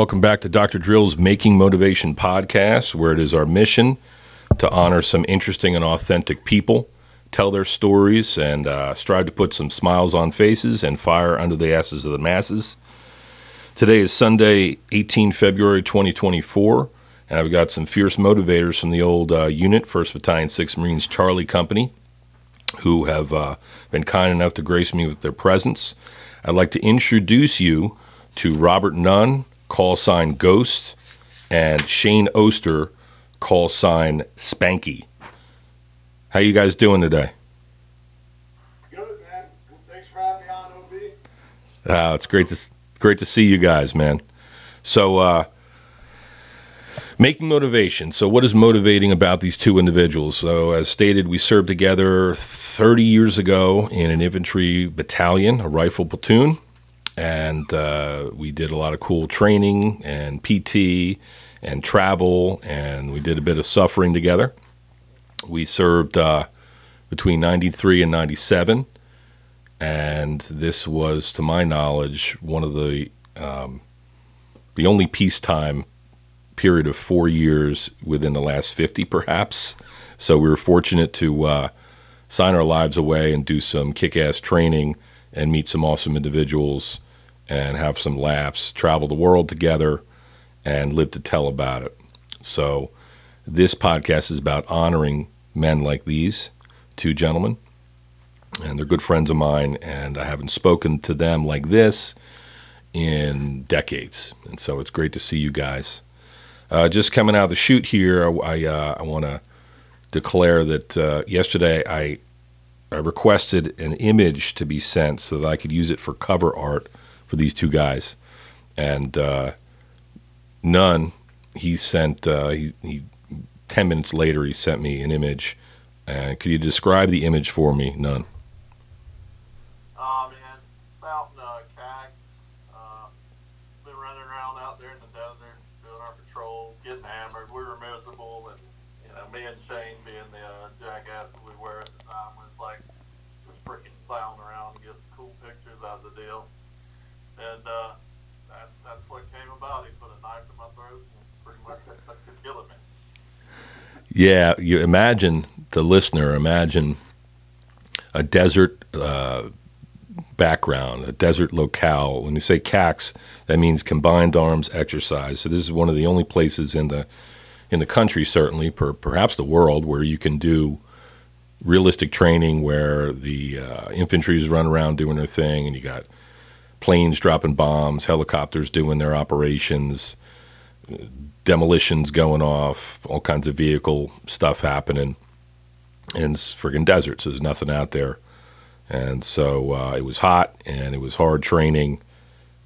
welcome back to Dr. Drill's Making Motivation podcast, where it is our mission to honor some interesting and authentic people, tell their stories, and uh, strive to put some smiles on faces and fire under the asses of the masses. Today is Sunday, 18 February 2024, and I've got some fierce motivators from the old uh, unit, 1st Battalion, 6th Marines Charlie Company, who have uh, been kind enough to grace me with their presence. I'd like to introduce you to Robert Nunn, call sign Ghost, and Shane Oster, call sign Spanky. How you guys doing today? Good, man. Thanks for having me on, OB. Uh, it's great to great to see you guys, man. So, uh, making motivation. So, what is motivating about these two individuals? So, as stated, we served together 30 years ago in an infantry battalion, a rifle platoon and uh, we did a lot of cool training and PT and travel, and we did a bit of suffering together. We served uh, between 93 and 97, and this was, to my knowledge, one of the um, the only peacetime period of four years within the last 50, perhaps. So we were fortunate to uh, sign our lives away and do some kick-ass training and meet some awesome individuals and have some laughs, travel the world together, and live to tell about it. So, this podcast is about honoring men like these two gentlemen, and they're good friends of mine, and I haven't spoken to them like this in decades, and so it's great to see you guys. Uh, just coming out of the chute here, I, I, uh, I want to declare that uh, yesterday I I requested an image to be sent so that I could use it for cover art for these two guys, and uh, Nunn he sent uh, he, he ten minutes later he sent me an image. And could you describe the image for me, Nunn? Oh man, out in uh, CAX, uh, been running around out there in the desert, doing our patrols, getting hammered. We were miserable, and you know, me and Shane, being the uh, jackasses we were at the time, was like just freaking plowing around to get some cool pictures out of the deal. And uh, that, that's what came about. He put a knife in my throat and pretty much could kill me. Yeah, you imagine the listener, imagine a desert uh, background, a desert locale. When you say CAX, that means Combined Arms Exercise. So this is one of the only places in the in the country, certainly, per, perhaps the world, where you can do realistic training, where the uh, infantry is run around doing their thing, and you got planes dropping bombs, helicopters doing their operations, demolitions going off, all kinds of vehicle stuff happening. And it's friggin' desert, so there's nothing out there. And so uh, it was hot and it was hard training.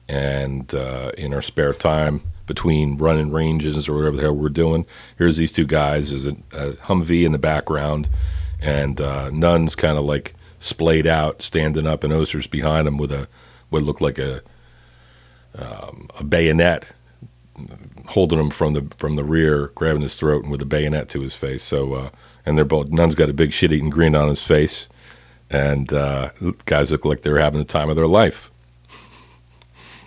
And uh, in our spare time between running ranges or whatever the hell we're doing, here's these two guys. There's a, a Humvee in the background, and uh, Nunn's kind of like splayed out, standing up, and Oster's behind him with a what looked like a um, a bayonet, holding him from the from the rear, grabbing his throat, and with a bayonet to his face. So, uh, and they're both. Nunn's got a big shit-eating grin on his face, and uh, guys look like they're having the time of their life.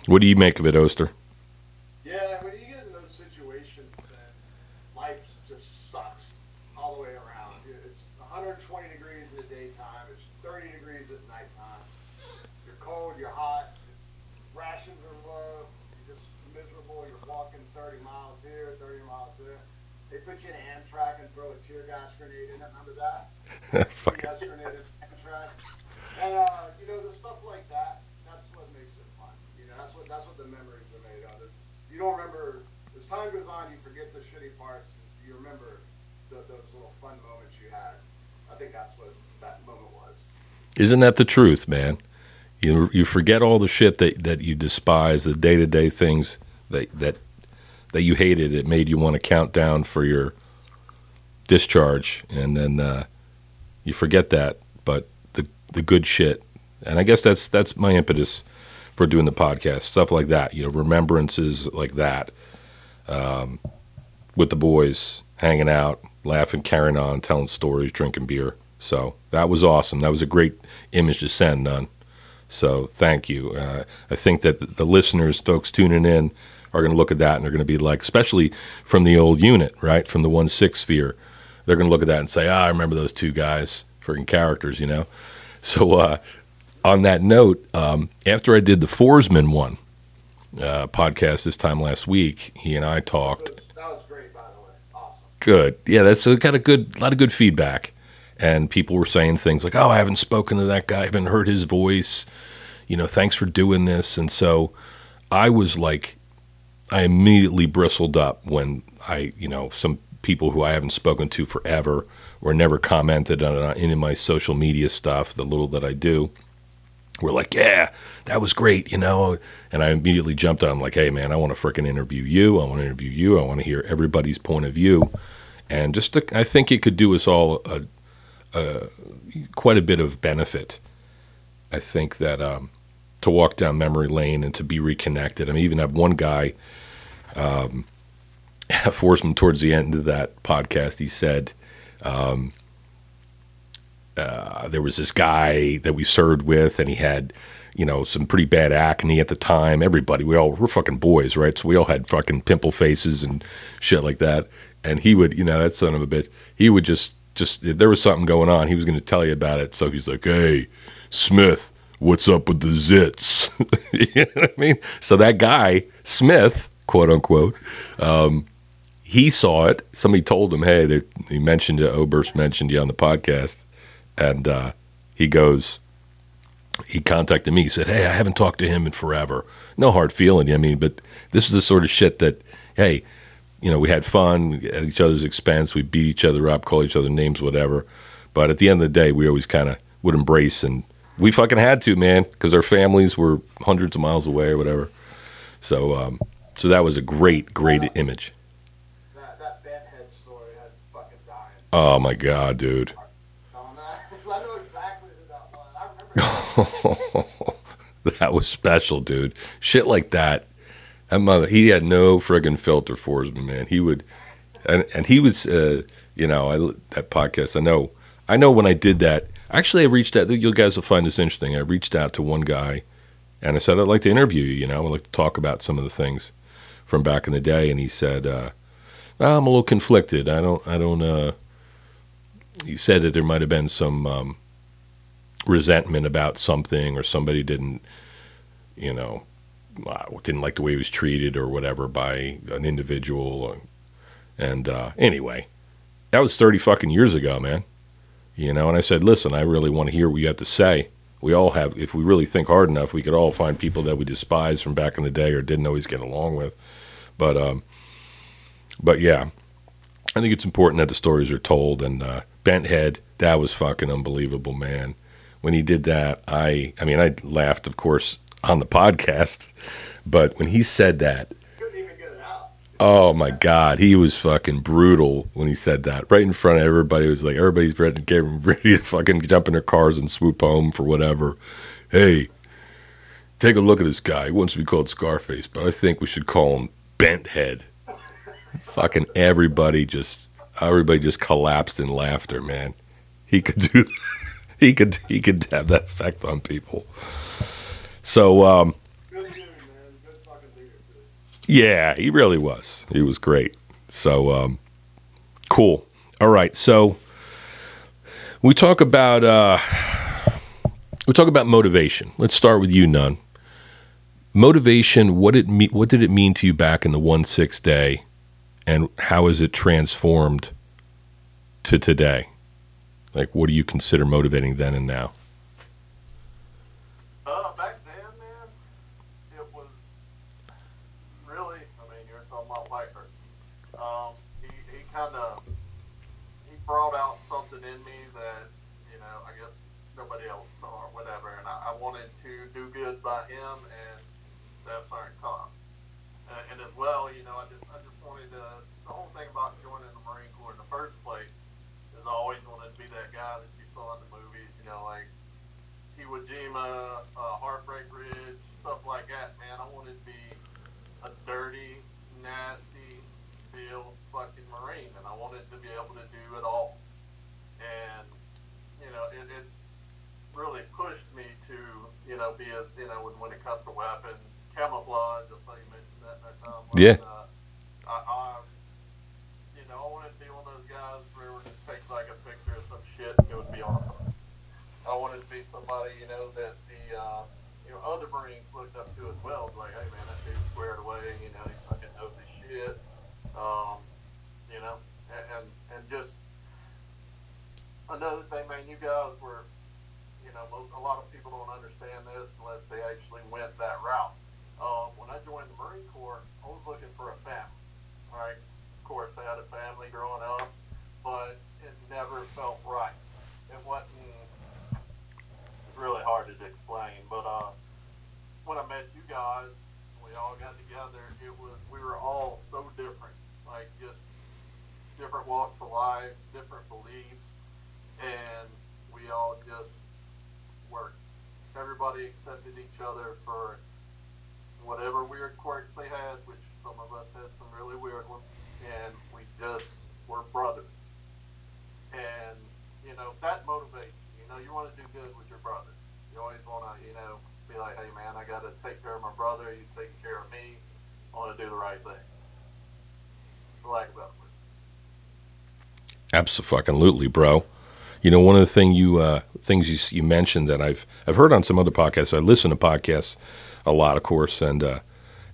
What do you make of it, Oster? Yeah, when you get in those situations and life just sucks all the way around. It's 120 degrees in the daytime. It's 30 degrees at nighttime. You're cold. You're hot. Rations are low. You're just miserable. You're walking 30 miles here, 30 miles there. They put you in an amtrac and throw a tear gas grenade in it. Remember that? Fuck. Tear gas grenade in amtrac. And uh, you know the stuff like that. That's what makes it fun. You know, that's what that's what the memories are made of. You don't remember as time goes on. You forget the shitty parts. You remember the, those little fun moments you had. I think that's what that moment was. Isn't that the truth, man? You you forget all the shit that, that you despise, the day to day things that that that you hated. It made you want to count down for your discharge, and then uh, you forget that. But the the good shit, and I guess that's that's my impetus for doing the podcast, stuff like that. You know, remembrances like that, um, with the boys, hanging out, laughing, carrying on, telling stories, drinking beer. So that was awesome. That was a great image to send, Nunn. So thank you. Uh, I think that the listeners, folks tuning in, are going to look at that and they're going to be like, especially from the old unit, right, from the one six sphere, they're going to look at that and say, "Ah, I remember those two guys, freaking characters," you know. So uh, on that note, um, after I did the Forsman one uh, podcast this time last week, he and I talked. That was great, by the way. Awesome. Good, yeah, that's got a good, a lot of good feedback, and people were saying things like, "Oh, I haven't spoken to that guy, I haven't heard his voice." You know, thanks for doing this, and so I was like, I immediately bristled up when I, you know, some people who I haven't spoken to forever or never commented on any of my social media stuff, the little that I do, were like, "Yeah, that was great," you know. And I immediately jumped on, like, "Hey, man, I want to frickin' interview you. I want to interview you. I want to hear everybody's point of view." And just, to, I think it could do us all a, a quite a bit of benefit. I think that um, to walk down memory lane and to be reconnected. I mean, even have one guy um, him towards the end of that podcast. He said um, uh, there was this guy that we served with, and he had you know some pretty bad acne at the time. Everybody, we all we're fucking boys, right? So we all had fucking pimple faces and shit like that. And he would, you know, that son of a bitch, he would just just if there was something going on, he was going to tell you about it. So he's like, "Hey, Smith, what's up with the zits?" you know what I mean? So that guy Smith, quote unquote, um, he saw it. Somebody told him, "Hey, they, he mentioned you. Oberst mentioned you on the podcast," and uh, he goes, he contacted me. He said, "Hey, I haven't talked to him in forever. No hard feeling. I mean, but this is the sort of shit that, hey, you know, we had fun at each other's expense. We beat each other up, call each other names, whatever. But at the end of the day, we always kind of would embrace, and we fucking had to, man, because our families were hundreds of miles away or whatever. So, um, so that was a great, great image. That, that Bent Head story had fucking dying Oh my god, dude. That was special, dude. Shit like that. That mother, he had no friggin' filter for his man. He would, and and he was, uh, you know, I that podcast. I know, I know when I did that. Actually, I reached out. You guys will find this interesting. I reached out to one guy, and I said I'd like to interview you. You know, I'd like to talk about some of the things from back in the day. And he said, uh, "I'm a little conflicted. I don't, I don't." Uh, he said that there might have been some um, resentment about something, or somebody didn't, you know, uh, didn't like the way he was treated or whatever by an individual. And uh, anyway, that was 30 fucking years ago, man. You know, and I said, listen, I really want to hear what you have to say. We all have, if we really think hard enough, we could all find people that we despise from back in the day or didn't always get along with. But, um, but yeah, I think it's important that the stories are told. And uh, Bent Head, that was fucking unbelievable, man. When he did that, I, I mean, I laughed, of course, on the podcast, but when he said that. Oh my God, he was fucking brutal when he said that. Right in front of everybody, it was like everybody's ready, ready to fucking jump in their cars and swoop home for whatever. Hey, take a look at this guy. He wants to be called Scarface, but I think we should call him Bent Head. fucking everybody just, everybody just collapsed in laughter. Man, he could do, he could, he could have that effect on people. So, um. Yeah, he really was. He was great. So um, cool. All right. So we talk about uh, we talk about motivation. Let's start with you, Nunn. Motivation. What it me- What did it mean to you back in the one six day, and how has it transformed to today? Like, what do you consider motivating then and now? Uh, back then, man, it was really. I mean, you're talking about Whitehurst. Um, he he kind of he brought out something in me that you know I guess nobody else saw or whatever, and I, I wanted to do good by him and Staff Sergeant Cobb. And, and as well, you know, I just I just wanted to. The whole thing about joining the Marine Corps in the first place is I always wanted to be that guy that you saw in the movies. You know, like Iwo Jima, uh, Heartbreak Ridge, stuff like that, man. I wanted to be a dirty, nasty, field fucking Marine, and I wanted to be able to do it all. And, you know, it, it really pushed me to, you know, be as, you know, when, when it comes to weapons, camouflage, just like you mentioned that, that know. Yeah. Uh, I, you know, I wanted to be one of those guys where we take like a picture of some shit and it would be on. I wanted to be somebody, you know, that the, uh, you know, other Marines looked up to as well. Like, hey man, that dude's squared away. You know, he fucking knows his shit. Um, you know, and, and and just another thing, man. You guys were, you know, most a lot of people don't understand this unless they actually went that route. Um, when I joined the Marine Corps, I was looking for a family. Right? Of course, I had a family growing up, but it never felt right. It wasn't. Really hard to explain, but uh, when I met you guys, we all got together. It was we were all so different, like just different walks of life, different beliefs, and we all just worked. Everybody accepted each other for whatever weird quirks they had, which some of us had some really weird ones, and just were brothers. And you know that motivates you. You know you want to do good with your brother. You always want to, you know, be like, hey man, I got to take care of my brother. He's taking care of me. I want to do the right thing. Of better. Absolutely, bro. You know, one of the thing you uh, things you, you mentioned that I've I've heard on some other podcasts. I listen to podcasts a lot, of course, and uh,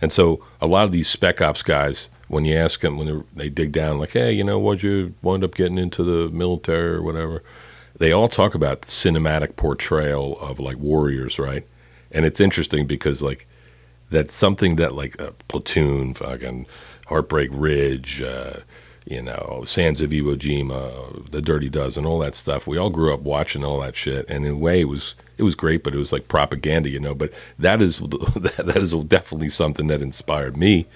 and so a lot of these spec ops guys, when you ask them when they dig down, like, hey, you know, what'd you wind up getting into the military or whatever, they all talk about cinematic portrayal of like warriors, right? And it's interesting because like that's something that like a platoon, fucking Heartbreak Ridge, uh, you know, Sands of Iwo Jima, The Dirty Dozen, all that stuff. We all grew up watching all that shit, and in a way, it was it was great, but it was like propaganda, you know. But that is that is definitely something that inspired me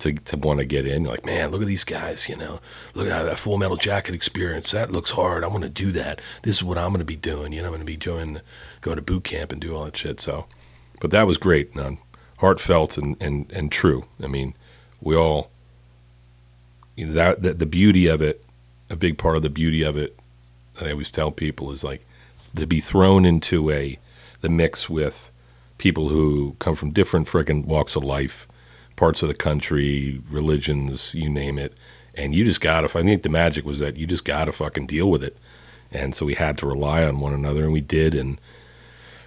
to to want to get in. Like, man, look at these guys, you know, look at that Full Metal Jacket experience. That looks hard. I want to do that. This is what I'm going to be doing. You know, I'm going to be doing going to boot camp and do all that shit. So, but that was great, man. heartfelt and and and true. I mean, we all you know that, that the beauty of it a big part of the beauty of it that I always tell people is like to be thrown into a the mix with people who come from different freaking walks of life, parts of the country, religions, you name it, and you just gotta. I think the magic was that you just gotta fucking deal with it, and so we had to rely on one another, and we did, and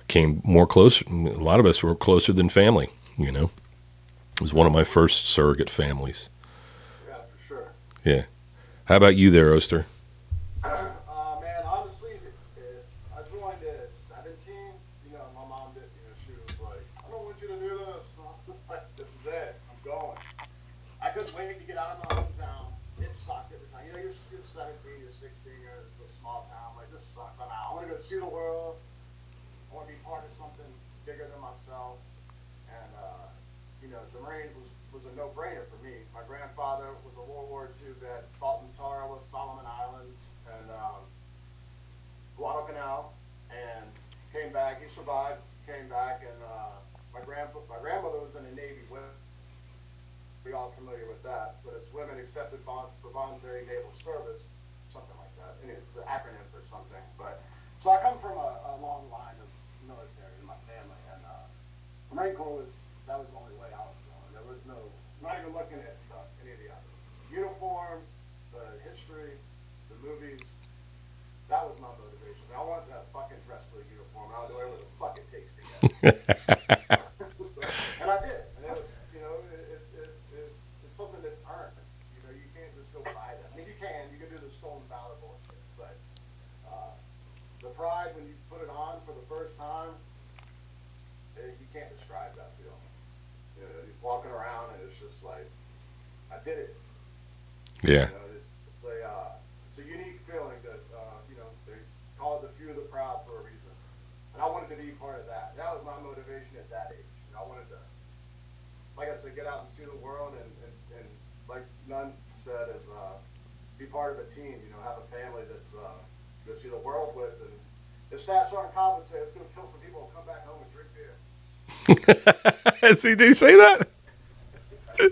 came more close. A lot of us were closer than family. You know, it was one of my first surrogate families. Yeah. How about you there, Oster? Uh, man, honestly, it, I joined at 17. You know, my mom did, you know, she was like, I don't want you to do this. And I was like, this is it. I'm going. I couldn't wait to get out of my hometown. It sucked at the time. You know, you're, you're 17, you're 16, you're in a small town. Like, this sucks. I'm out. I want to go see the world. I want to be part of something bigger than myself. And, uh, you know, the Marines was, was a no-brainer for me. My grandfather was a World War II vet, fought in Tarawa, Solomon Islands, and um, Guadalcanal, and came back. He survived, came back, and uh, my grandpa, my grandmother was in the Navy. Women, we all familiar with that, but it's women accepted for voluntary naval service, something like that. And it's an acronym for something. But so I come from a, a long line of military in my family, and uh, Marine Corps was that was the only way I was going. There was no, not even looking at uh, any of the other uniform, the history, the movies. That was my motivation. I wanted to fucking dress for a uniform. I'll do whatever the fuck it takes to get. it. and I did. And it was, you know, it, it, it, it, it's something that's earned. You know, you can't just go buy that. I mean, you can. You can do the stolen valor bullshit, but uh, the pride when you put it on for the first time, eh, you can't describe that feeling. You know, you're walking around and it's just like, I did it. Yeah. You know, it's, it's a, uh, it's a unique feeling that, uh, you know, they call it the few of the proud for a reason. And I wanted to be part of that. That was my motivation at that age. You know, I wanted to, like I said, get out and see the world and, and, and like Nunn said, is uh, be part of a team, you know, have a family that's uh, to see the world with. And if Cobb would say it's going to kill some people, and come back home and drink beer. See, did he say that?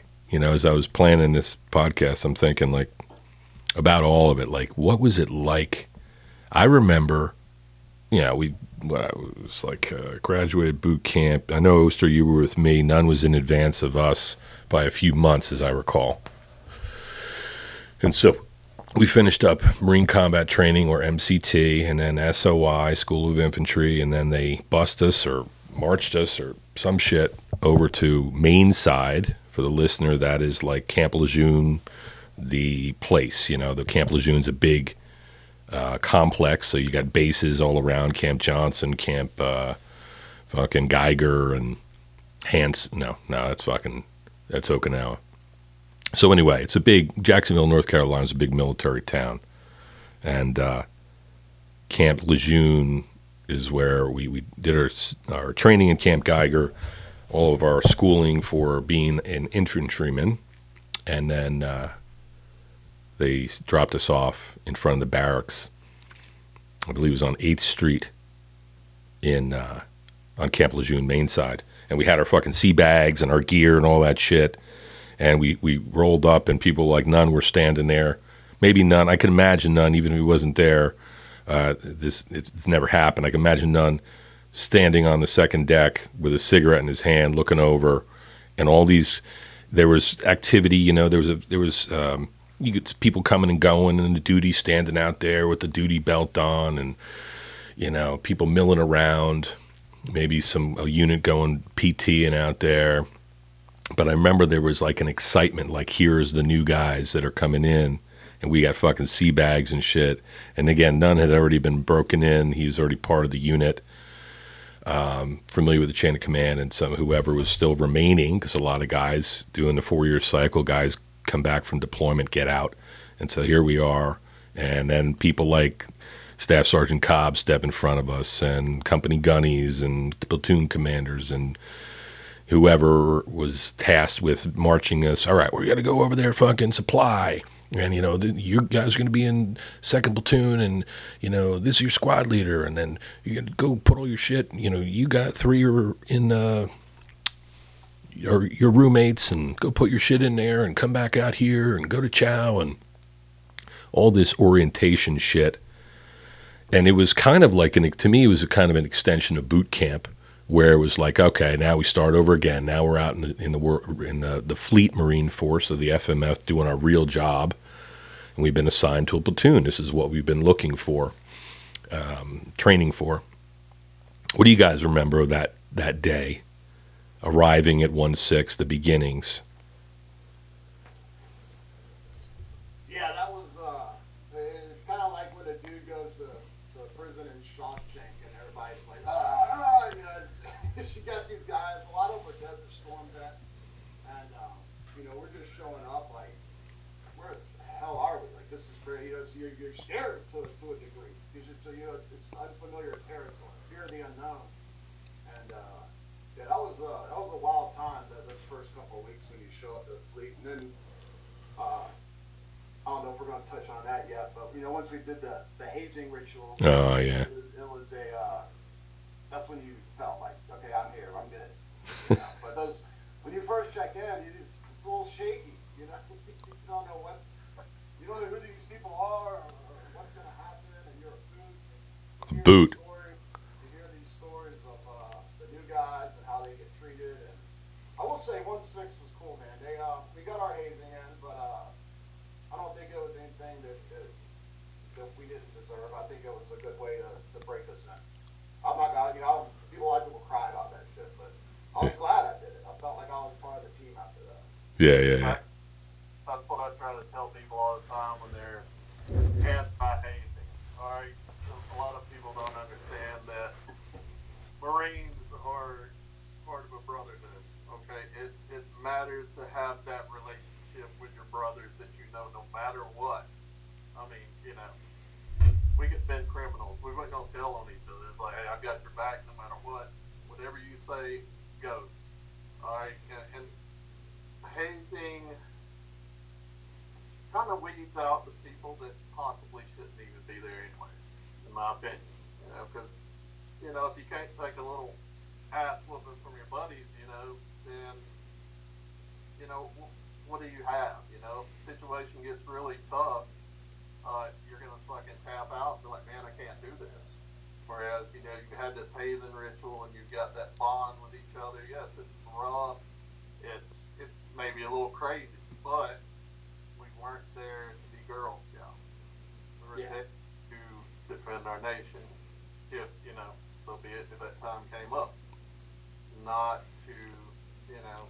you know, as I was planning this podcast, I'm thinking like about all of it. Like, what was it like? I remember, you know, we, well, it was like uh, graduated boot camp. I know, Oster, you were with me. Nunn was in advance of us by a few months, as I recall. And so we finished up Marine Combat Training or MCT and then SOI, School of Infantry, and then they bust us or marched us or some shit over to Main Side. For the listener, that is like Camp Lejeune, the place. You know, the Camp Lejeune's a big uh, complex, so you got bases all around Camp Johnson, Camp uh, fucking Geiger, and Hans. No, no, that's fucking that's Okinawa. So anyway, it's a big Jacksonville, North Carolina is a big military town, and uh, Camp Lejeune is where we, we did our our training in Camp Geiger, all of our schooling for being an infantryman, and then uh, they dropped us off in front of the barracks. I believe it was on Eighth Street in uh, on Camp Lejeune main side, and we had our fucking sea bags and our gear and all that shit. And we, we rolled up and people like Nunn were standing there. Maybe Nunn i can imagine Nunn even if he wasn't there. Uh, this it's, it's never happened. I can imagine Nunn standing on the second deck with a cigarette in his hand looking over and all these there was activity you know there was a there was um, you get people coming and going and the duty standing out there with the duty belt on and you know people milling around maybe some a unit going pting out there but I remember there was like an excitement, like here's the new guys that are coming in, and we got fucking sea bags and shit. And again, Nunn had already been broken in. He was already part of the unit, um, familiar with the chain of command, and some whoever was still remaining, because a lot of guys doing the four year cycle, guys come back from deployment, get out, and so here we are. And then people like Staff Sergeant Cobb step in front of us, and company gunnies, and platoon commanders, and whoever was tasked with marching us, all right, we got to go over there, fucking supply. And, you know, you guys are going to be in second platoon, and, you know, this is your squad leader. And then you go put all your shit. You know, you got three are in, uh, your, your roommates, and go put your shit in there and come back out here and go to chow and all this orientation shit. And it was kind of like, an, to me, it was a kind of an extension of boot camp where it was like, okay, now we start over again. Now we're out in the in the in the, the Fleet Marine Force of the FMF doing our real job, and we've been assigned to a platoon. This is what we've been looking for, um, training for. What do you guys remember of that that day, arriving at one six, the beginnings? Yeah, that was. Uh, it's kind of like when a dude goes to, to prison in Shawshank, and everybody's like, ah, ah, you know. It's, you got these guys. A lot of them are Desert Storm vets, and um, you know, we're just showing up like, where the hell are we? Like, this is great. You know, so you're, you're scared to, to a degree. Because it's, so, you know, it's, it's unfamiliar territory, fear of the unknown, and uh, yeah, that was uh, that was a wild time. That those first couple of weeks when you show up to the fleet, and then. Uh, I don't know if we're going to touch on that yet, but you know, once we did the, the hazing ritual, Oh, yeah. it, was- it was a uh, that's when you felt like, okay, I'm here, I'm good. You know? but those when you first check in, it's, it's a little shaky. You know, you don't know what you don't know who these people are or, or what's going to happen, and you're a boot. A boot. these stories- You hear these stories of uh, the new guys and how they get treated, and I will say, one six was cool, man. They uh, we got our hazing in, but uh, I don't think it was anything that, that that we didn't deserve. I think it was a good way to, to break us in. I'm not gonna, you know, people like people cry about that shit, but I was glad I did it. I felt like I was part of the team after that. Yeah, yeah, yeah. That's what I try to tell people all the time when they're anti-hazing. All right, a lot of people don't understand that Marines are part of a brotherhood. Okay, it it matters to have that relationship with your brothers that you know no matter what. I mean, you know, we get been criminals. We weren't gonna tell on each other. It's like, hey, I've got your back no matter what. Whatever you say goes. All right, and, and hazing kind of weeds out. the people that possibly shouldn't even be there anyway, in my opinion. You know, because you know, if you can't take a little ass whooping from your buddies, you know, then, you know, wh- what do you have? You know, if the situation gets really tough, uh, you're going to fucking tap out and be like, man, I can't do this. Whereas, you know, you had this hazing ritual and you've got that bond with each other. Yes, it's rough. It's, it's maybe a little crazy, but we weren't there to be Girl Scouts. We were Yeah. there to defend our nation if, you know, so be it if that time came up. Not to, you know,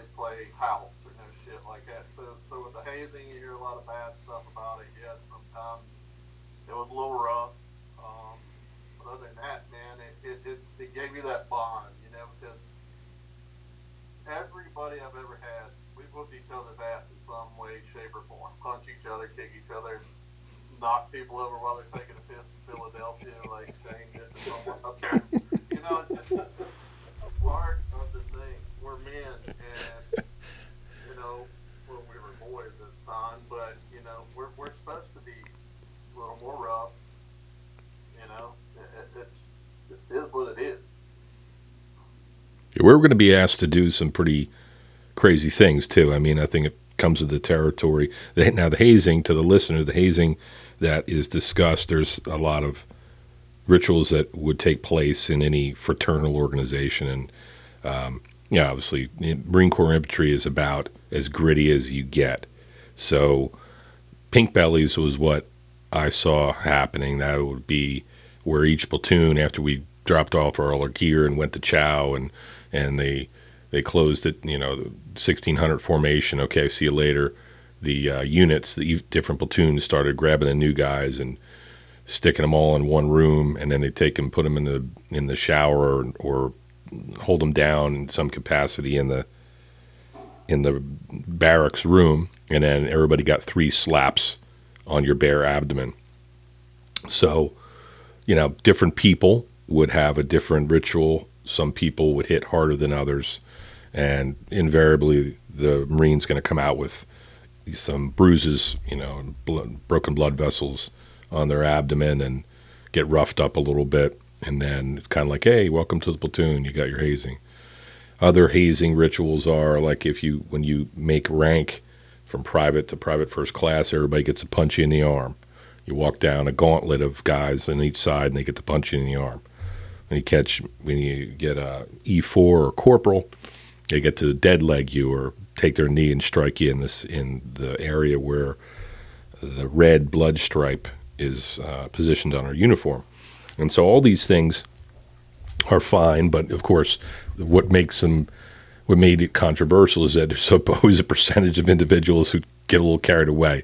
basically play house or no shit like that. So, so with the hazing, you hear a lot of bad stuff about it. Yes, sometimes it was a little rough. Um, but other than that, man, it, it, it, it gave you that bond, you know, because everybody I've ever had, we whooped each other's ass in some way, shape, or form. Punch each other, kick each other, knock people over while they're taking a piss in Philadelphia, like Shane did to someone up there. You know, it's just a part of the thing. We're men, and you know, well, we were boys at the time, but you know, we're we're supposed to be a little more rough. You know, it, it, it's it is what it is. Yeah, we're going to be asked to do some pretty crazy things too. I mean, I think it comes with the territory. Now, the hazing to the listener, the hazing that is discussed, there's a lot of rituals that would take place in any fraternal organization, and um, yeah, obviously, Marine Corps infantry is about as gritty as you get. So, pink bellies was what I saw happening. That would be where each platoon, after we dropped off all our gear and went to chow, and and they they closed it, you know, 1600 formation. Okay, see you later. The uh, units, the different platoons started grabbing the new guys and sticking them all in one room, and then they take them, put them in the in the shower, or, or hold them down in some capacity in the in the barracks room, and then everybody got three slaps on your bare abdomen. So, you know, different people would have a different ritual. Some people would hit harder than others, and invariably the Marine's going to come out with some bruises, you know, blood, broken blood vessels on their abdomen and get roughed up a little bit. And then it's kind of like, hey, welcome to the platoon. You got your hazing. Other hazing rituals are like if you, when you make rank from private to private first class, everybody gets a punch in the arm. You walk down a gauntlet of guys on each side and they get to punch you in the arm. When you catch, when you get a E4 or corporal, they get to dead leg you or take their knee and strike you in this in the area where the red blood stripe is uh, positioned on our uniform. And so all these things are fine, but of course, what makes them, what made it controversial is that there's always a percentage of individuals who get a little carried away.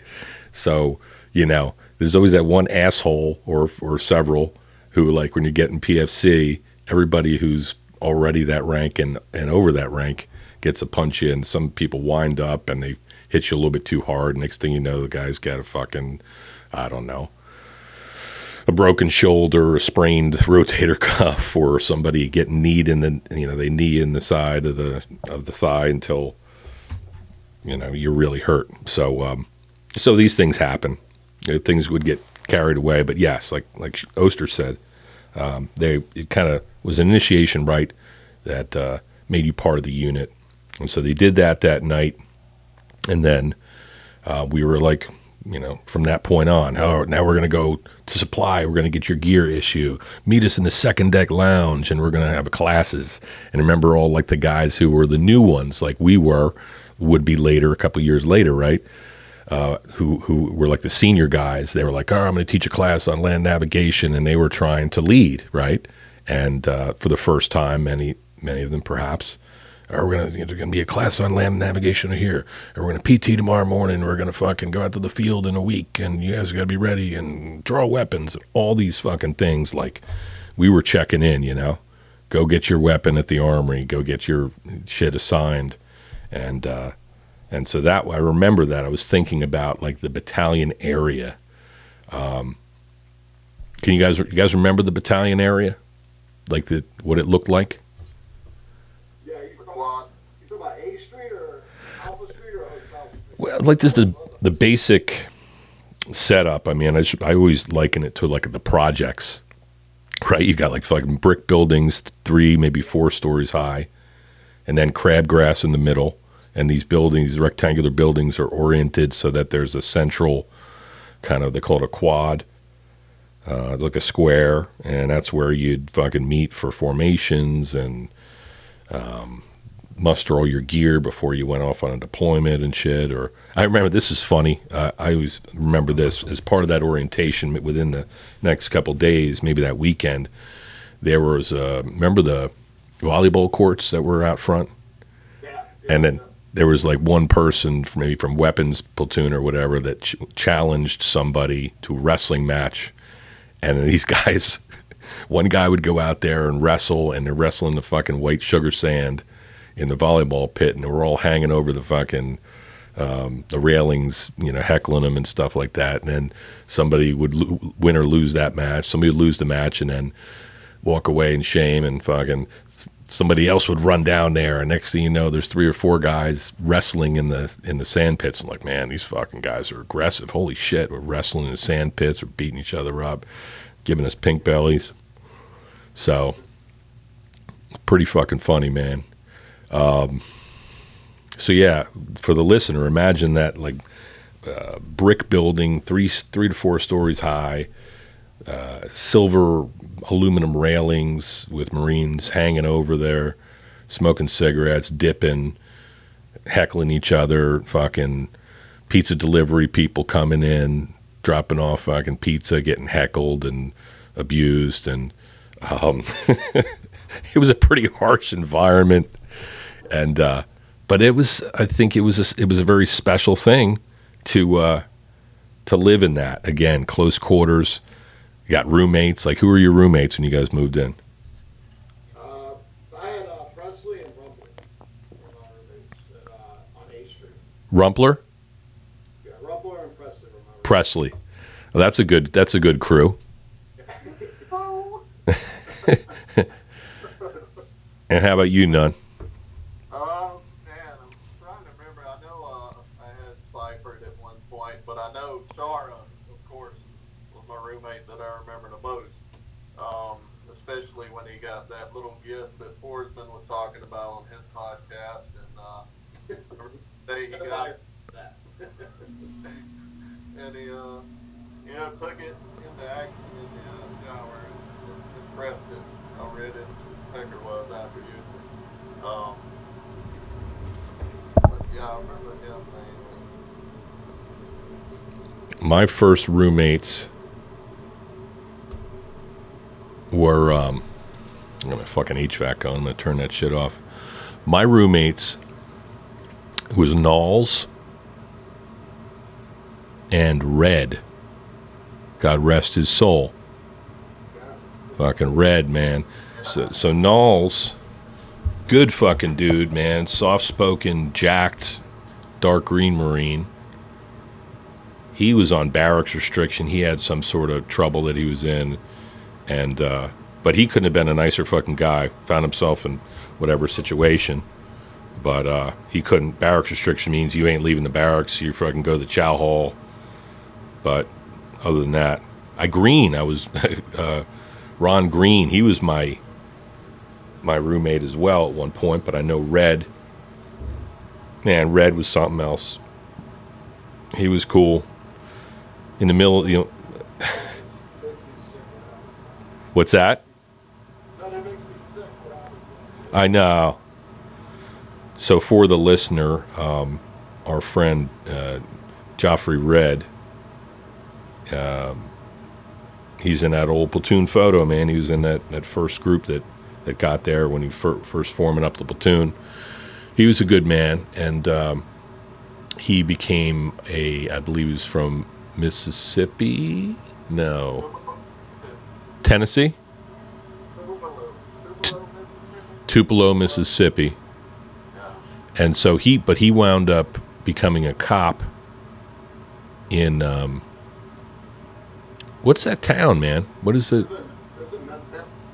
So, you know, there's always that one asshole or, or several who, like, when you get in PFC, everybody who's already that rank and, and over that rank gets a punch in. Some people wind up and they hit you a little bit too hard. Next thing you know, the guy's got a fucking, I don't know, a broken shoulder, a sprained rotator cuff, or somebody getting kneed in the you know they knee in the side of the of the thigh until you know you're really hurt. So um, so these things happen. Uh, Things would get carried away, but yes, like like Oster said, um, they it kind of was an initiation rite that uh, made you part of the unit, and so they did that that night, and then uh, we were like, you know, from that point on, oh, now we're to go to supply. We're to get your gear issue. Meet us in the second deck lounge, and we're to have classes. And remember, all like the guys who were the new ones, like we were, would be later, a couple years later, right? Uh, who who were like the senior guys? They were like, "Oh, I'm going to teach a class on land navigation," and they were trying to lead, right? And uh, for the first time, many many of them perhaps or we're gonna gonna be a class on land navigation here, or we're gonna PT tomorrow morning. We're gonna fucking go out to the field in a week, and you guys gotta be ready and draw weapons. All these fucking things. Like we were checking in, you know. Go get your weapon at the armory. Go get your shit assigned, and uh, and so that I remember that I was thinking about like the battalion area. Um, can you guys you guys remember the battalion area, like the what it looked like? Yeah, you talking about, you talking about A Street or Alpha Street or Street? Well, like just the the basic setup. I mean, I, should, I always liken it to like the projects right? You got like fucking brick buildings, three, maybe four stories high, and then crabgrass in the middle. And these buildings, these rectangular buildings, are oriented so that there's a central kind of, they call it a quad, uh, like a square, and that's where you'd fucking meet for formations and um, muster all your gear before you went off on a deployment and shit. Or I remember this is funny. Uh, I always remember this as part of that orientation within the next couple days, maybe that weekend. There was uh, remember the volleyball courts that were out front, Yeah. and then there was like one person, from, maybe from weapons platoon or whatever, that ch- challenged somebody to a wrestling match, and these guys. One guy would go out there and wrestle, and they're wrestling the fucking white sugar sand in the volleyball pit, and we're all hanging over the fucking um, the railings, you know, heckling them and stuff like that. And then somebody would lo- win or lose that match. Somebody would lose the match and then walk away in shame, and fucking somebody else would run down there. And next thing you know, there's three or four guys wrestling in the in the sand pits. And like, man, these fucking guys are aggressive. Holy shit, we're wrestling in the sand pits, we're beating each other up, giving us pink bellies. So, pretty fucking funny, man. So yeah, for the listener, imagine that like uh, brick building, three three to four stories high, uh, silver aluminum railings with Marines hanging over there, smoking cigarettes, dipping, heckling each other, fucking pizza delivery people coming in, dropping off fucking pizza, getting heckled and abused, and um, it was a pretty harsh environment and uh, but it was I think it was a, it was a very special thing to uh, to live in that again close quarters. You got roommates. Like who were your roommates when you guys moved in? Uh, I had uh, Presley and Rumble were my roommates at, uh, on A Street. Rumpler, Yeah, Rumbler and Presley were my. Presley. Well, that's a good that's a good crew. And how about you, Nunn? Um, man, I'm trying to remember. I know uh, I had Cypher at one point, but I know Chara, of course, was my roommate that I remember the most. Um, especially when he got that little gift that Forsman was talking about on his podcast, and uh, they he got That. and he, uh, you know, took it action in the uh, shower and was impressed at how red was after using it. Um, but yeah, I remember him my first roommates were um I'm gonna fucking HVAC on. I'm gonna turn that shit off. My roommates was Knowles and Red. God rest his soul. Fucking Red, man. So so Knowles, good fucking dude, man. Soft spoken, jacked, dark green marine he was on barracks restriction. He had some sort of trouble that he was in, and uh, but he couldn't have been a nicer fucking guy. Found himself in whatever situation, but uh, he couldn't. Barracks restriction means you ain't leaving the barracks. You fucking go to the chow hall. But other than that, I Green. I was uh, Ron Green. He was my my roommate as well at one point. But I know Red. Man, Red was something else. He was cool in the middle, you know, what's that? I know. So for the listener, um, our friend uh, Joffrey Red, um, he's in that old platoon photo, man. He was in that, that first group that, that got there when he fir- first forming up the platoon. He was a good man, and um, he became a, I believe he was from Mississippi? No. Tennessee? Tupelo, Mississippi. And so he, but he wound up becoming a cop in, um, what's that town, man? What is it? Is it, is it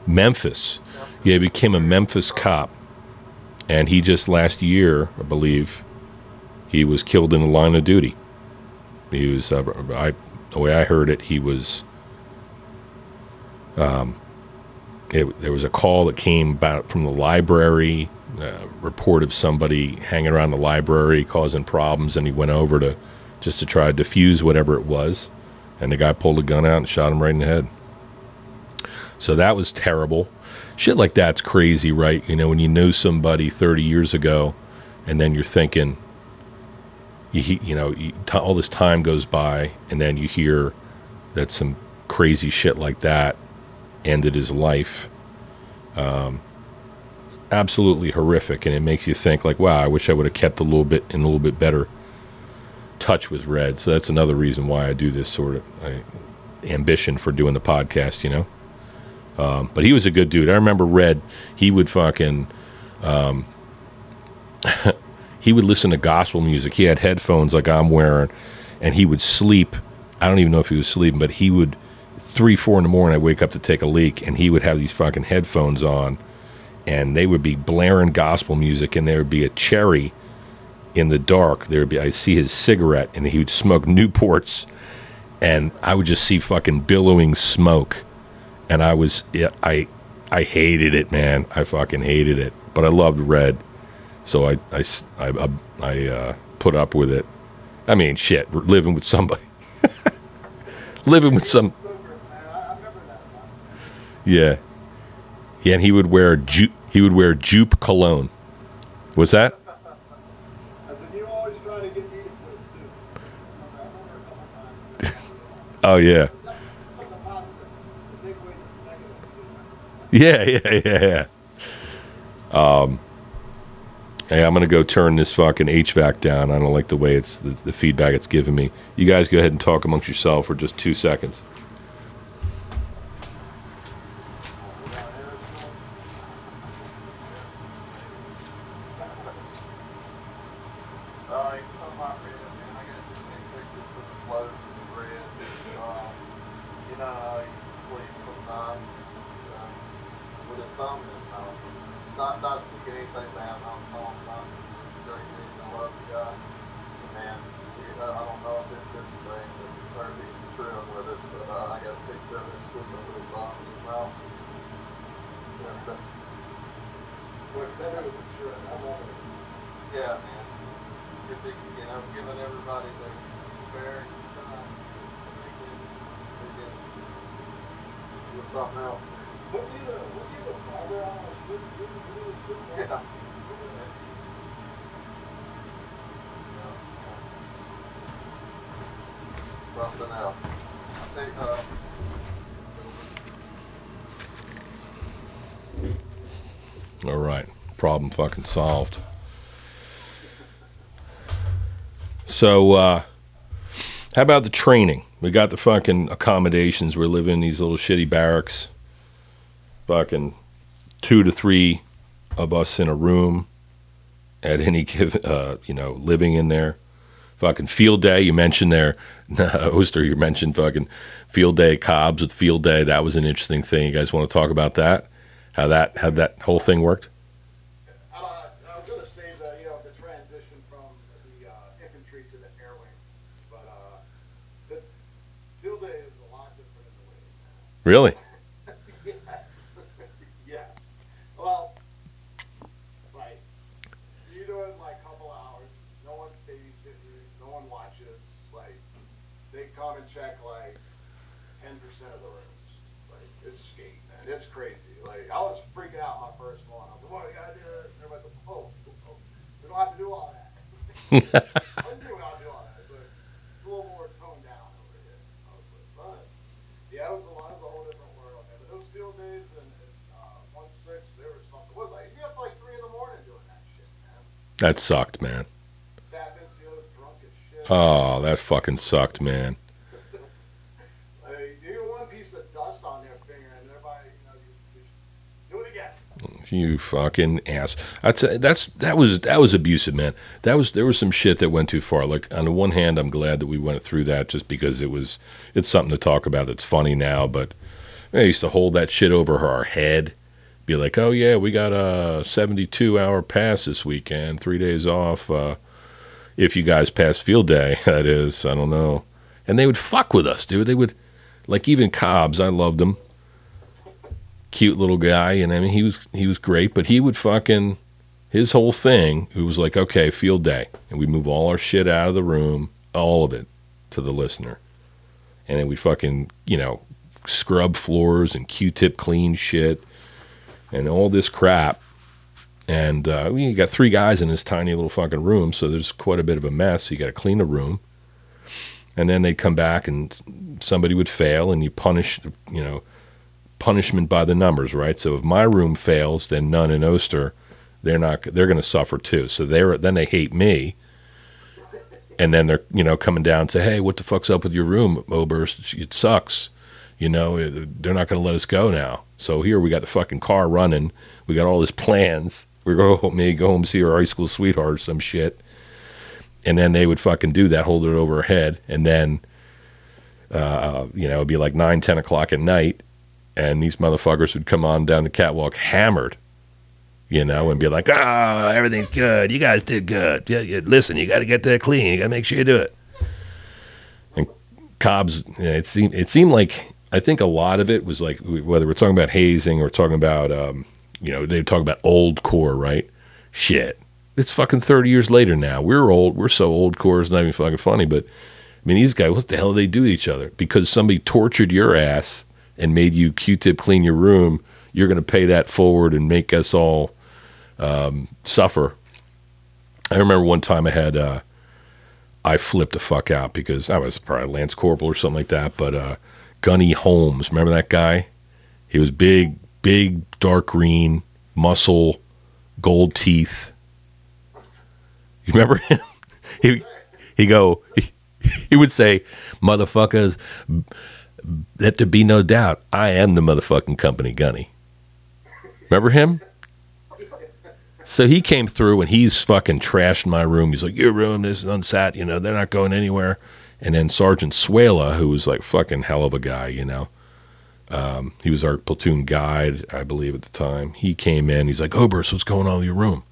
Memphis? Yeah, he became a Memphis cop. And he just last year, I believe, he was killed in the line of duty. He was, uh, I, the way I heard it, he was, um, it, there was a call that came about from the library, uh, report of somebody hanging around the library causing problems, and he went over to just to try to defuse whatever it was, and the guy pulled a gun out and shot him right in the head. So that was terrible. Shit like that's crazy, right? You know, when you know somebody 30 years ago, and then you're thinking, you you know, you, t- all this time goes by, and then you hear that some crazy shit like that ended his life. Um, absolutely horrific, and it makes you think like, wow, I wish I would have kept a little bit in a little bit better touch with Red. So that's another reason why I do this sort of I, ambition for doing the podcast, you know. Um, but he was a good dude. I remember Red. He would fucking. Um, he would listen to gospel music. He had headphones like I'm wearing, and he would sleep. I don't even know if he was sleeping, but he would three, four in the morning. I wake up to take a leak, and he would have these fucking headphones on, and they would be blaring gospel music, and there would be a cherry in the dark. There would be I see his cigarette, and he would smoke Newports, and I would just see fucking billowing smoke, and I was I I hated it, man. I fucking hated it, but I loved Red, so I I I uh, put up with it. I mean, shit, living with somebody, living with some. I, I Yeah. Yeah, and he would wear ju- he would wear jupe cologne. Was that? I said, you always try to get me to quit too. I remember, I remember a couple times. Oh yeah. Yeah, yeah, yeah, yeah. Um Hey, I'm gonna go turn this fucking HVAC down. I don't like the way it's the, the feedback it's giving me. You guys go ahead and talk amongst yourself for just two seconds. You know how you sleep sometimes uh, with his thumb in his. Not, not speaking anything bad. I'm not, not great dude. I love the guy. Man, I don't know if it's this thing or if he's screwing with us, but uh, I got a picture of him sleeping with his thumb in his mouth. And, uh, But that was a trip. I love it. Yeah, man. Thing, you know, giving everybody their fair time. They get, they get, do something else. What do you, what do you, fiber on a slip, slip, slip, slip? Yeah. Something else. I think, uh, All right. Problem fucking solved. So, uh, how about the training? We got the fucking accommodations. We're living in these little shitty barracks. Fucking two to three of us in a room at any given, uh, you know, living in there. Fucking field day. You mentioned there, Oster, you mentioned fucking field day, Cobbs with field day. That was an interesting thing. You guys want to talk about that? How that, how that whole thing worked? Uh, I was gonna say the, you know, the transition from the uh, infantry to the air wing, but uh, the field day is a lot different in the wing. Really? yes, yes. Well, like you do it in like a couple hours. No one's babysitting. No one watches. Like they come and check like ten percent of the rooms. Like it's skate, man. It's crazy. Like I was freaking out my first one. I was like, "What do you gotta do?" And everybody's like, "Oh, oh, we don't have to do all that." I do not do all that, but it's a little more toned down over here. I was like, but yeah, it was a lot. It was a whole different world, man. But those field days and, and uh, one six, there was something. What was like? You got to like three in the morning doing that shit, man. That sucked, man. That NCO's drunk as shit. Oh, that fucking sucked, man. You get one piece of dust on their finger, and everybody, you know, you, you do it again. You fucking ass. That's that's that was that was abusive, man. That was there was some shit that went too far. Like on the one hand, I'm glad that we went through that just because it was it's something to talk about that's funny now. But I used to hold that shit over our head, be like, oh yeah, we got a 72 hour pass this weekend, three days off. Uh, if you guys pass field day, that is, I don't know. And they would fuck with us, dude. They would, like even Cobbs. I loved him. cute little guy, and I mean he was he was great, but he would fucking his whole thing. It was like okay, field day, and we move all our shit out of the room, all of it, to the listener, and then we fucking you know scrub floors and Q-tip clean shit, and all this crap. And uh, we got three guys in this tiny little fucking room, so there's quite a bit of a mess. You got to clean a room, and then they'd come back and somebody would fail, and you punish, you know, punishment by the numbers, right? So if my room fails, then Nunn in Oster, they're not, they're going to suffer too. So they're then they hate me, and then they're you know coming down and say, hey, what the fuck's up with your room, Oberst? It sucks. You know, they're not going to let us go now. So here we got the fucking car running. We got all these plans. We're going to maybe go home see our high school sweetheart or some shit. And then they would fucking do that, hold it over her head. And then, uh, you know, it'd be like 9, 10 o'clock at night. And these motherfuckers would come on down the catwalk hammered, you know, and be like, oh, everything's good. You guys did good. Yeah, yeah, listen, you got to get that clean. You got to make sure you do it. And Cobb's, it seemed, it seemed like I think a lot of it was like whether we're talking about hazing or talking about, um, you know, they talk about old Corps, right? Shit, it's fucking thirty years later now. We're old. We're so old. Corps is not even fucking funny. But I mean, these guys, what the hell do they do to each other? Because somebody tortured your ass and made you Q-tip clean your room. You're going to pay that forward and make us all um, suffer. I remember one time I had. Uh, I flipped the fuck out because I was probably Lance Corporal or something like that, but. Uh, Gunny Holmes. Remember that guy? He was big, big, dark green, muscle, gold teeth. You remember him? he he go he, he would say, "Motherfuckers, let there be no doubt, I am the motherfucking company, Gunny." Remember him? So he came through and he's fucking trashed my room. He's like, "Your room is unsat. You know, they're not going anywhere." And then Sergeant Suela, who was like fucking hell of a guy, you know. Um, he was our platoon guide, I believe, at the time. He came in. He's like, Oberst, what's going on with your room?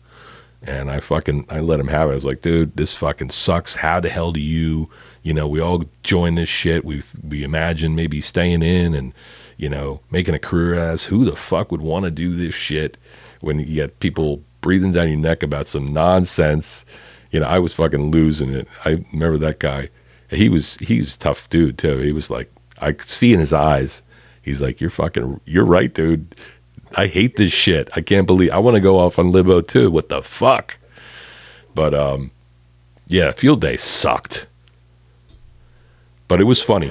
And I fucking, I let him have it. I was like, dude, this fucking sucks. How the hell do you, you know, we all join this shit. We, we imagine maybe staying in and, you know, making a career as who the fuck would want to do this shit when you get people breathing down your neck about some nonsense. You know, I was fucking losing it. I remember that guy he was he was tough dude too. He was like I could see in his eyes. He's like, "You're fucking, you're right, dude. I hate this shit. I can't believe I want to go off on Libo too. What the fuck?" But um, yeah, field day sucked, but it was funny.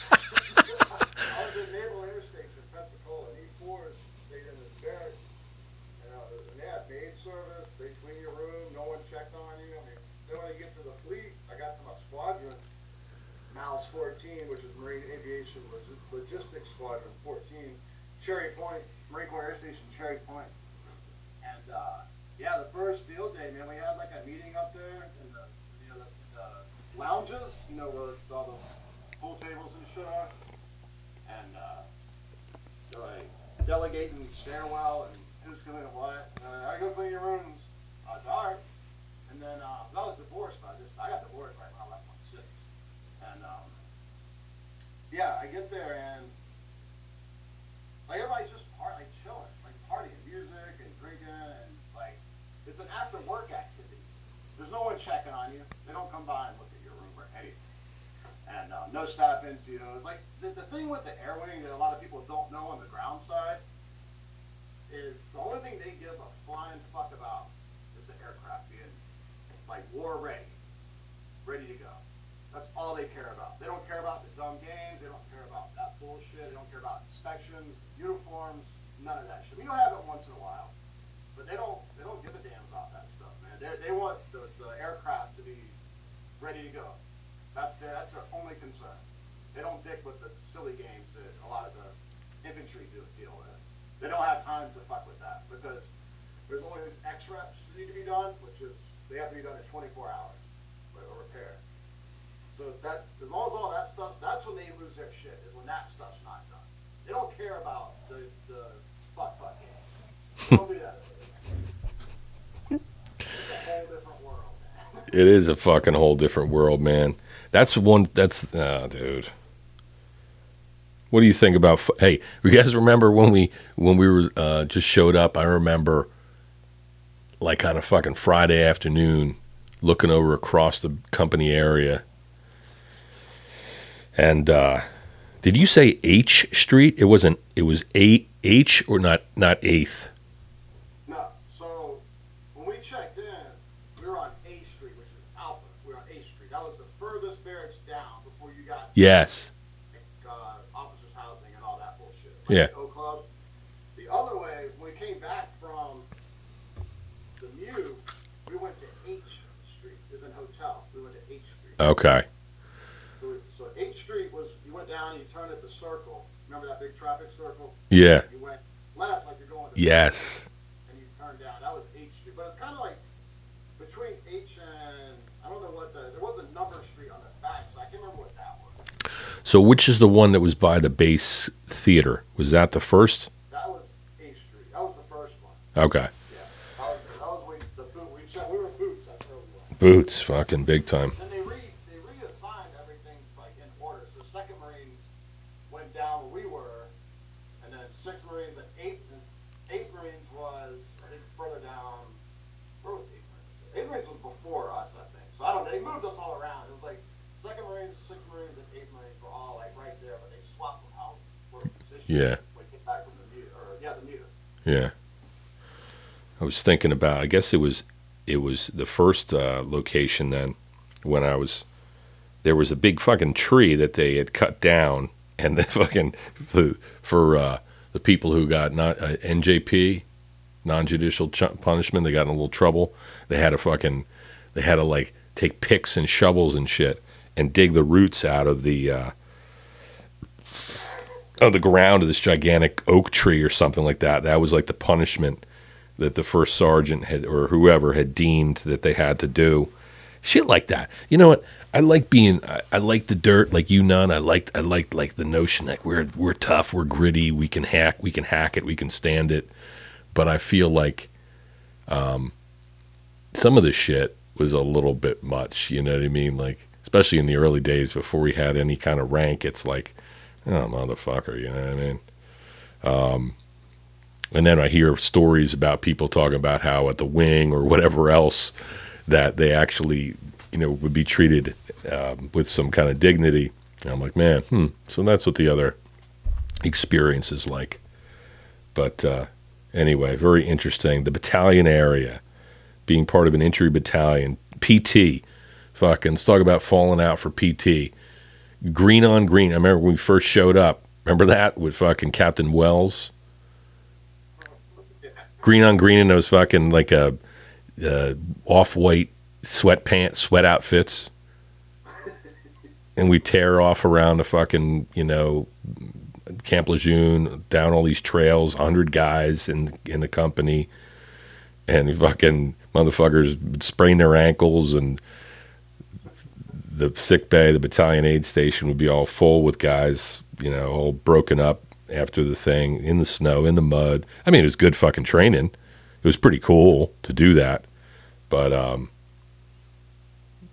stairwell and who's coming and what. Uh, I go clean your rooms. I was all right. And then uh, I was divorced. I just I got divorced right when I left my six. And um, yeah, I get there and like everybody's just part like chilling, like partying, music and drinking and like it's an after work activity. There's no one checking on you. They don't come by and look at your room or anything and uh, no staff NCOs. Like the, the thing with the air wing that a lot of people don't know on the ground side is the only thing they give a flying fuck about is the aircraft being like war ready, ready to go. That's all they care about. They don't care about the dumb games. They don't care about that bullshit. They don't care about inspections, uniforms, none of that shit. We don't have it once in a while, but they don't. They don't give a damn about that stuff, man. They they want the, the aircraft to be ready to go. That's their that's their only concern. They don't dick with the silly games that a lot of the infantry do deal with. They don't have time to fuck with because there's only these X reps that need to be done, which is they have to be done in 24 hours, a repair. So that as long as all that stuff, that's when they lose their shit. Is when that stuff's not done. They don't care about the the fuck fuck. Don't do that. It is a fucking whole different world, man. That's one. That's ah, dude. What do you think about? f- Hey, you guys remember when we when we were uh, just showed up? I remember, like on a fucking Friday afternoon, looking over across the company area, and uh, did you say H Street? It wasn't. It was A H or not? Not Eighth. No, so when we checked in, we were on A Street, which is Alpha. We were on A Street. That was the furthest barracks down before you got Yes. uh, officers' housing and all that Yeah. O Club. The other way, when we came back from the MEU, we went to H Street. There's an hotel. We went to H Street. Okay. So, we- so H Street was you went down, you turned at the circle. Remember that big traffic circle? Yeah. You went left like you're going to Yes. and you turn down. That was H Street, but it's kind of like between H and I don't know what the there was a number street on the back, so I can't remember what that was. So, which is the one that was by the base theater? Was that the first? That was H Street. That was the first one. Okay. Yeah, that was that was we, the boot. We we were boots. That's where we were. Boots, fucking big time. Then they re they reassigned everything like in order. So Second Marines went down where we were, and then Sixth Marines and Eighth and Eighth Marines was I think further down. Where was Eighth Marines? Eighth Marines was before us, I think. So I don't. know. They moved us all around. It was like Second Marines, Sixth Marines, and Eighth Marines were all like right there, but they swapped them out for position. Yeah. When we came back from the MEU, yeah. Yeah. I was thinking about. I guess it was, it was the first uh, location then, when I was, there was a big fucking tree that they had cut down, and the fucking the, for uh, the people who got not uh, NJP, non-judicial ch- punishment, they got in a little trouble. They had to fucking, they had to like take picks and shovels and shit and dig the roots out of the. Uh, of the ground of this gigantic oak tree or something like that. That was like the punishment that the first sergeant had or whoever had deemed that they had to do. Shit like that. You know what? I like being I, I like the dirt like you Nunn. I liked I liked like the notion that we're we're tough, we're gritty, we can hack we can hack it, we can stand it. But I feel like um some of the shit was a little bit much, you know what I mean? Like especially in the early days before we had any kind of rank, it's like oh motherfucker, you know what I mean? Um, and then I hear stories about people talking about how at the wing or whatever else that they actually, you know, would be treated um, with some kind of dignity. And I'm like, man, hmm. So that's what the other experience is like. But uh, anyway, very interesting. The battalion area, being part of an entry battalion, PT. Fucking, let's talk about falling out for PT green on green. I remember when we first showed up. Remember that with fucking Captain Wells? Green on green in those fucking like a uh, off white sweatpants, sweat outfits, and we tear off around the fucking you know Camp Lejeune down all these trails, hundred guys in in the company, and fucking motherfuckers sprain their ankles and the sick bay, the battalion aid station would be all full with guys, you know, all broken up after the thing in the snow, in the mud. I mean, it was good fucking training. It was pretty cool to do that, but um,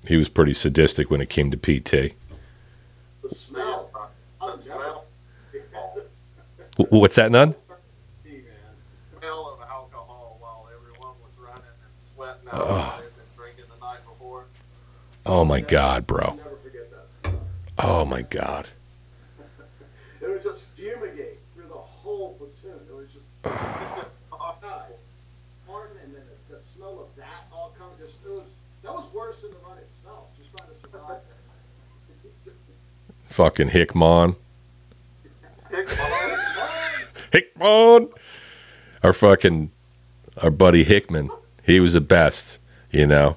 he was pretty sadistic when it came to PT. The smell. The smell. What's that, Nunn? Hey, Oh my god, bro. I'll never forget that stuff. Oh my god. It would just fumigate through the whole platoon. It was just ah. Pardon, and then the, smell of that all coming. Just it was that was worse than the run itself. Just trying to survive. Fucking Hickman. Hickman. Hickman. Our fucking our buddy Hickman. He was the best, you know.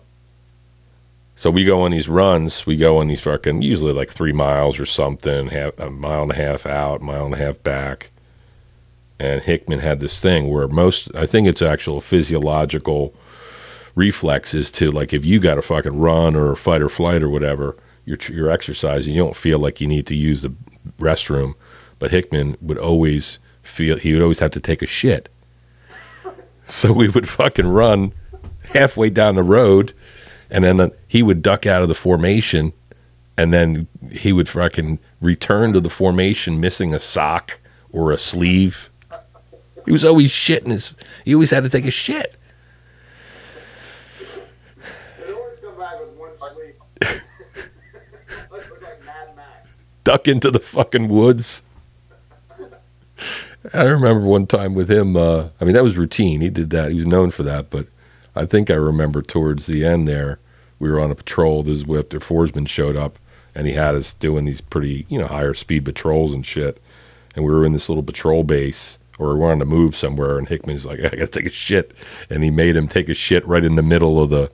So we go on these runs. We go on these fucking usually like three miles or something, half a mile and a half out, mile and a half back, and Hickman had this thing where most, I think it's actual physiological reflexes to like if you got to fucking run or fight or flight or whatever, you're you're exercising, you don't feel like you need to use the restroom, but Hickman would always feel he would always have to take a shit. So we would fucking run halfway down the road, and then he would duck out of the formation, and then he would fucking return to the formation missing a sock or a sleeve. He was always shitting his. He always had to take a shit. They always come back with one sleep. Like- Look like Mad Max. duck into the fucking woods. I remember one time with him. Uh, I mean, that was routine. He did that. He was known for that. But I think I remember towards the end there, we were on a patrol. This was after Forsman showed up, and he had us doing these pretty, you know, higher speed patrols and shit. And we were in this little patrol base, or we were on the move somewhere. And Hickman's like, "I gotta take a shit," and he made him take a shit right in the middle of the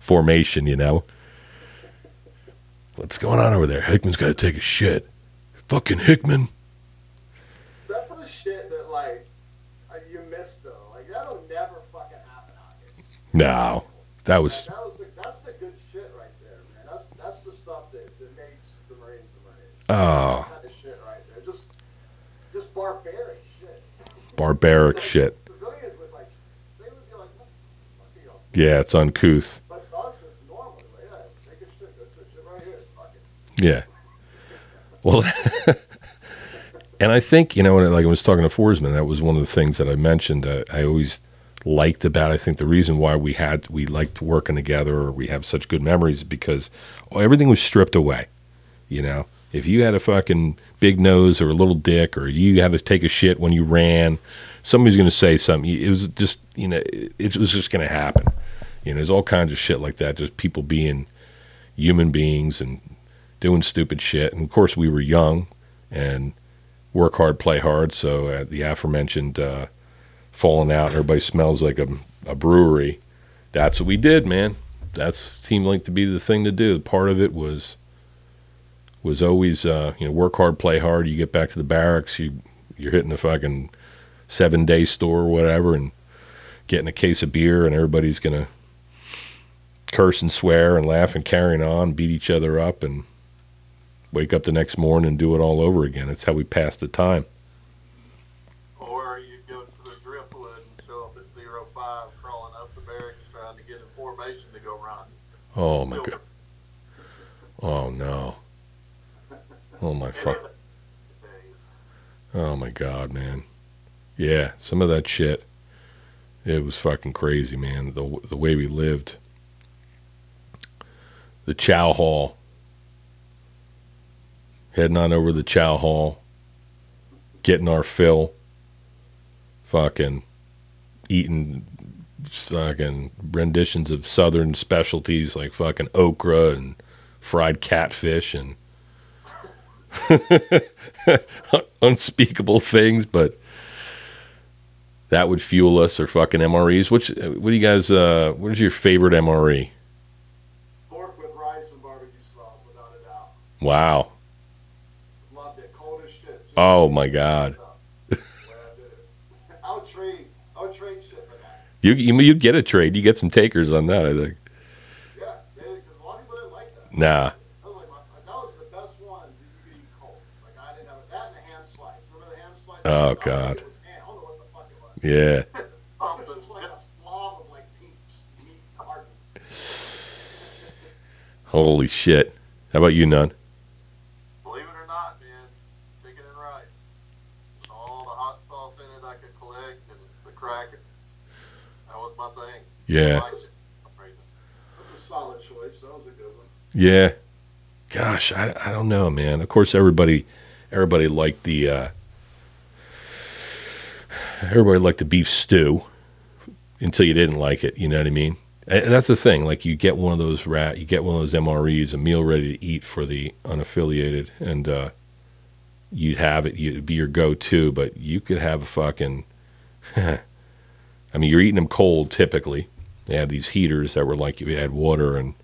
formation. You know, what's going on over there? Hickman's got to take a shit. Fucking Hickman. That's the shit that like uh, you miss though. Like that'll never fucking happen out here. No, that was That was Oh. take a shit right here. Fuck it. Yeah. Well, and I think you know, when I, like I was talking to Forsman, that was one of the things that I mentioned. I always liked about. I think the reason why we had we liked working together, or we have such good memories, is because everything was stripped away. You know, if you had a fucking big nose or a little dick, or you had to take a shit when you ran, somebody's going to say something. It was just you know, it, was just going to happen. You know, there's all kinds of shit like that. Just people being human beings and doing stupid shit. And of course, we were young and work hard, play hard. So at the aforementioned uh, falling out, everybody smells like a, a brewery. That's what we did, man. That seemed like to be the thing to do. Part of it was was always uh, you know work hard, play hard. You get back to the barracks, you you're hitting the fucking seven day store or whatever, and getting a case of beer, and everybody's gonna curse and swear and laugh and carrying on, beat each other up, and wake up the next morning and do it all over again. That's how we passed the time. Or you go to the driftwood and show up at zero five, crawling up the barracks, trying to get a formation to go run. Oh my god. Oh no. Oh my fuck. Oh my god, man. Yeah, some of that shit. It was fucking crazy, man. The the way we lived. The chow hall. Heading on over the chow hall. Getting our fill. Fucking eating fucking renditions of southern specialties like fucking okra and fried catfish and unspeakable things, but that would fuel us or fucking MREs. Which what do you guys? Uh, what is your favorite? MRE? Pork with rice and barbecue sauce, without a doubt. Wow. Loved it. Cold as shit. too. Oh my god. Way I did it. I would trade. I would trade shit for that. You you you get a trade. You get some takers on that. I think. Yeah, because a lot of people like that. Nah. Pink God. carton. Holy shit. How about you, Nunn? Believe it or not, man, chicken and rice. All the hot sauce in it I could collect and the cracker. That was my thing. Yeah. Rice, for some reason. That's a solid choice. That was a good one. Yeah. Gosh, I I don't know, man. Of course, everybody everybody liked the uh, everybody liked the beef stew until you didn't like it. You know what I mean? And that's the thing. Like you get one of those rat, you get one of those MREs, a meal ready to eat for the unaffiliated, and uh, you'd have it. You'd be your go-to, but you could have a fucking. I mean, you're eating them cold typically. They had these heaters that were like you had water and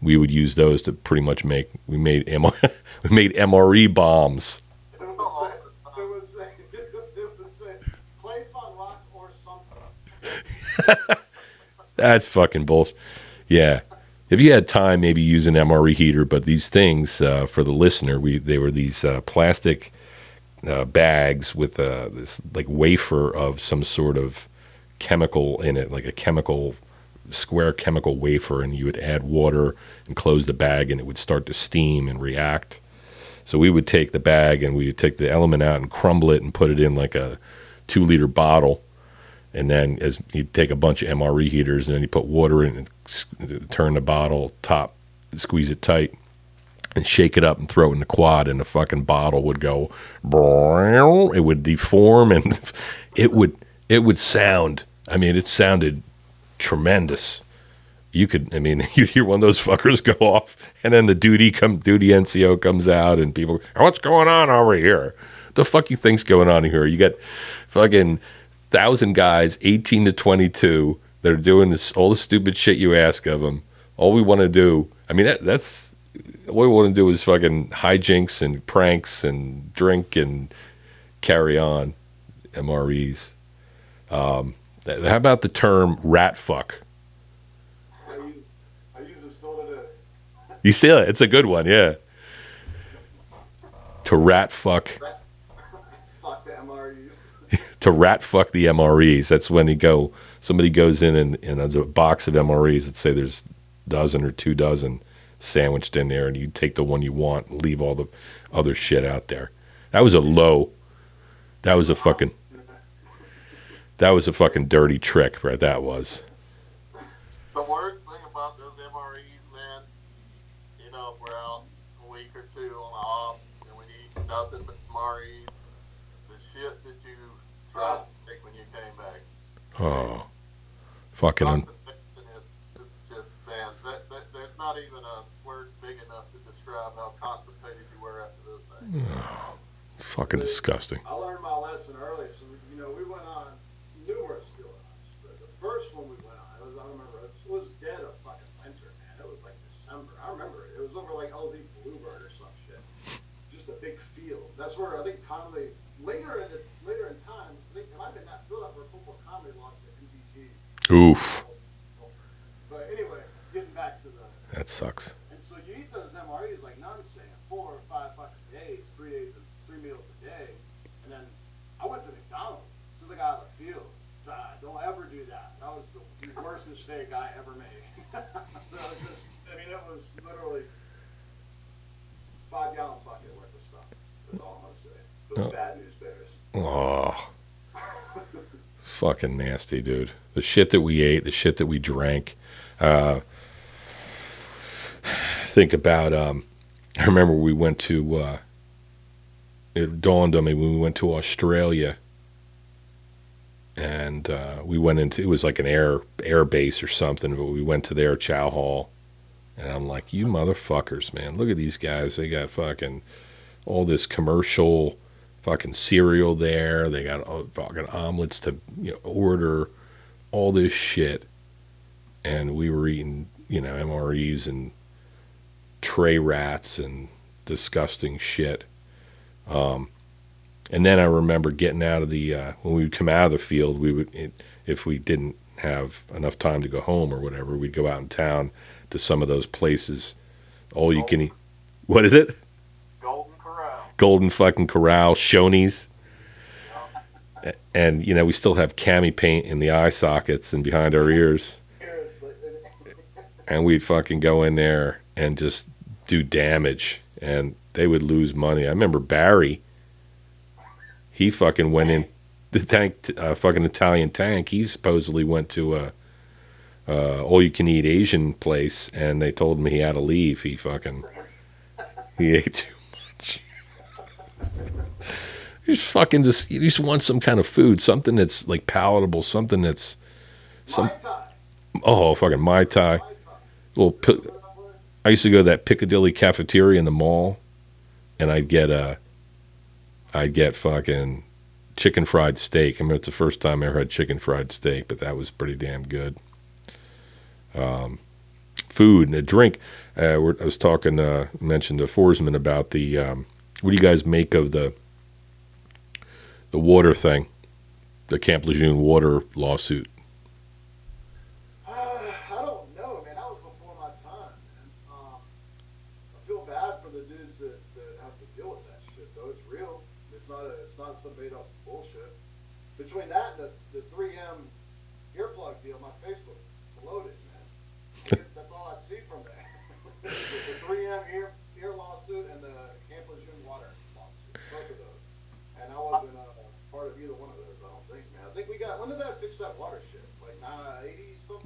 we would use those to pretty much make we made we made MRE bombs. It was the same. It was the same. It was the same. That's fucking bullshit. Yeah. If you had time, maybe use an MRE heater, but these things uh, for the listener, we they were these uh, plastic uh, bags with uh, this like wafer of some sort of chemical in it, like a chemical square chemical wafer, and you would add water and close the bag, and it would start to steam and react. So we would take the bag and we would take the element out and crumble it and put it in like a two liter bottle. And then as you take a bunch of MRE heaters and then you put water in and turn the bottle top, squeeze it tight and shake it up and throw it in the quad and the fucking bottle would go it would deform and it would it would sound I mean it sounded tremendous you could, I mean, you hear one of those fuckers go off, and then the duty come, duty NCO comes out, and people, what's going on over here? The fuck you think's going on here? You got fucking thousand guys, eighteen to twenty-two, that are doing this, all the stupid shit you ask of them. All we want to do, I mean, that, that's all we want to do is fucking hijinks and pranks and drink and carry on. MREs. Um, how about the term rat fuck? You steal it. It's a good one, yeah. To rat fuck. To rat fuck the MREs. That's when they go. Somebody goes in and, and there's a box of MREs. Let's say there's dozen or two dozen sandwiched in there, and you take the one you want, and leave all the other shit out there. That was a low. That was a fucking. That was a fucking dirty trick, right? That was. The thing about those MREs, man, you know, if we're out a week or two on a off and we eat nothing but MREs, the shit that you tried to make when you came back. Oh, fucking. Un- Constipation is, is just, man, that, that, there's not even a word big enough to describe how constipated you were after Oh. this thing. Oh, it's fucking disgusting. I learned my lesson early, so you know we went on numerous field hunts. But the first one we went on, it was I remember it was dead of fucking winter, man. It was like December. I remember it. It was over like LZ Bluebird or some shit. Just a big field. That's where I think Conley later in it, later in time, I think it might have been that field up where Football Conley lost to MVPs. Oof, But anyway, getting back to the that sucks. and so you eat those MREs like Nunn's saying, four or five fucking days, three days, three meals a day. And then I went to McDonald's as soon as I got out of the field. God, don't ever do that. That was the worst mistake I ever made. just, I mean, it was literally five gallon bucket worth of stuff. That's all I'm gonna say. Those oh. bad news bears. Oh, fucking nasty, dude. The shit that we ate, the shit that we drank. Uh, think about. Um, I remember we went to. Uh, it dawned on me when we went to Australia, and uh, we went into. It was like an air air base or something, but we went to their chow hall, and I'm like, you motherfuckers, man! Look at these guys. They got fucking all this commercial fucking cereal there. They got uh, fucking omelets to you know, order, all this shit, and we were eating you know MREs and tray rats and disgusting shit. Um, and then I remember getting out of the uh, when we would come out of the field, we would it, if we didn't have enough time to go home or whatever, we'd go out in town to some of those places. All you can eat. What is it? Golden fucking Corral, Shoney's. And, you know, we still have cami paint in the eye sockets and behind our ears. And we'd fucking go in there and just do damage. And they would lose money. I remember Barry, he fucking went in the tank, uh, fucking Italian tank. He supposedly went to a, all you can eat Asian place and they told him he had to leave. He fucking, he ate. You just fucking just, you just want some kind of food, something that's like palatable, something that's, some, oh, fucking Mai Tai. Little, pi- I used to go to that Piccadilly cafeteria in the mall, and I'd get a, I'd get fucking chicken fried steak. I mean, it's the first time I ever had chicken fried steak, but that was pretty damn good. Um, food and a drink. Uh, we're, I was talking, uh, mentioned to Forsman about the. Um, what do you guys make of the the water thing, the Camp Lejeune water lawsuit?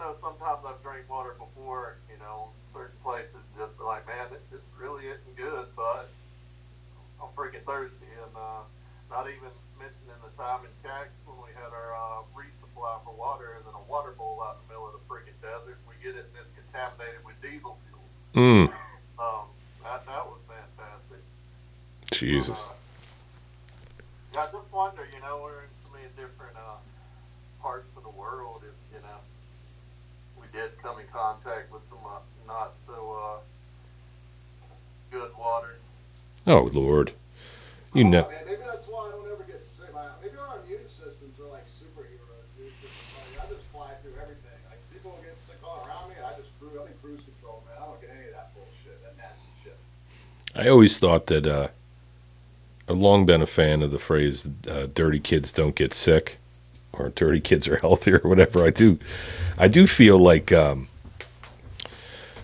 know sometimes I've drank water before, you know, certain places just be like, man, this just really isn't good, but I'm freaking thirsty, and uh, not even mentioning the time in CAX when we had our uh, resupply for water, and then a water bowl out in the middle of the freaking desert. We get it, and it's contaminated with diesel fuel. Mm, Um, that that was fantastic. Jesus. Uh, yeah, I just wonder, you know, we're in so many different uh, parts of the world. If you know, we did come in contact with some uh, not so uh, good water. Oh, Lord. You know. Man, maybe that's why I don't ever get sick. Maybe our immune systems are like superheroes, dude. I just fly through everything. Like, people get sick all around me, I just cruise, I'm in cruise control, man. I don't get any of that bullshit, that nasty shit. I always thought that uh, I've long been a fan of the phrase uh, "dirty kids don't get sick" or "dirty kids are healthier or whatever. I do, I do feel like um,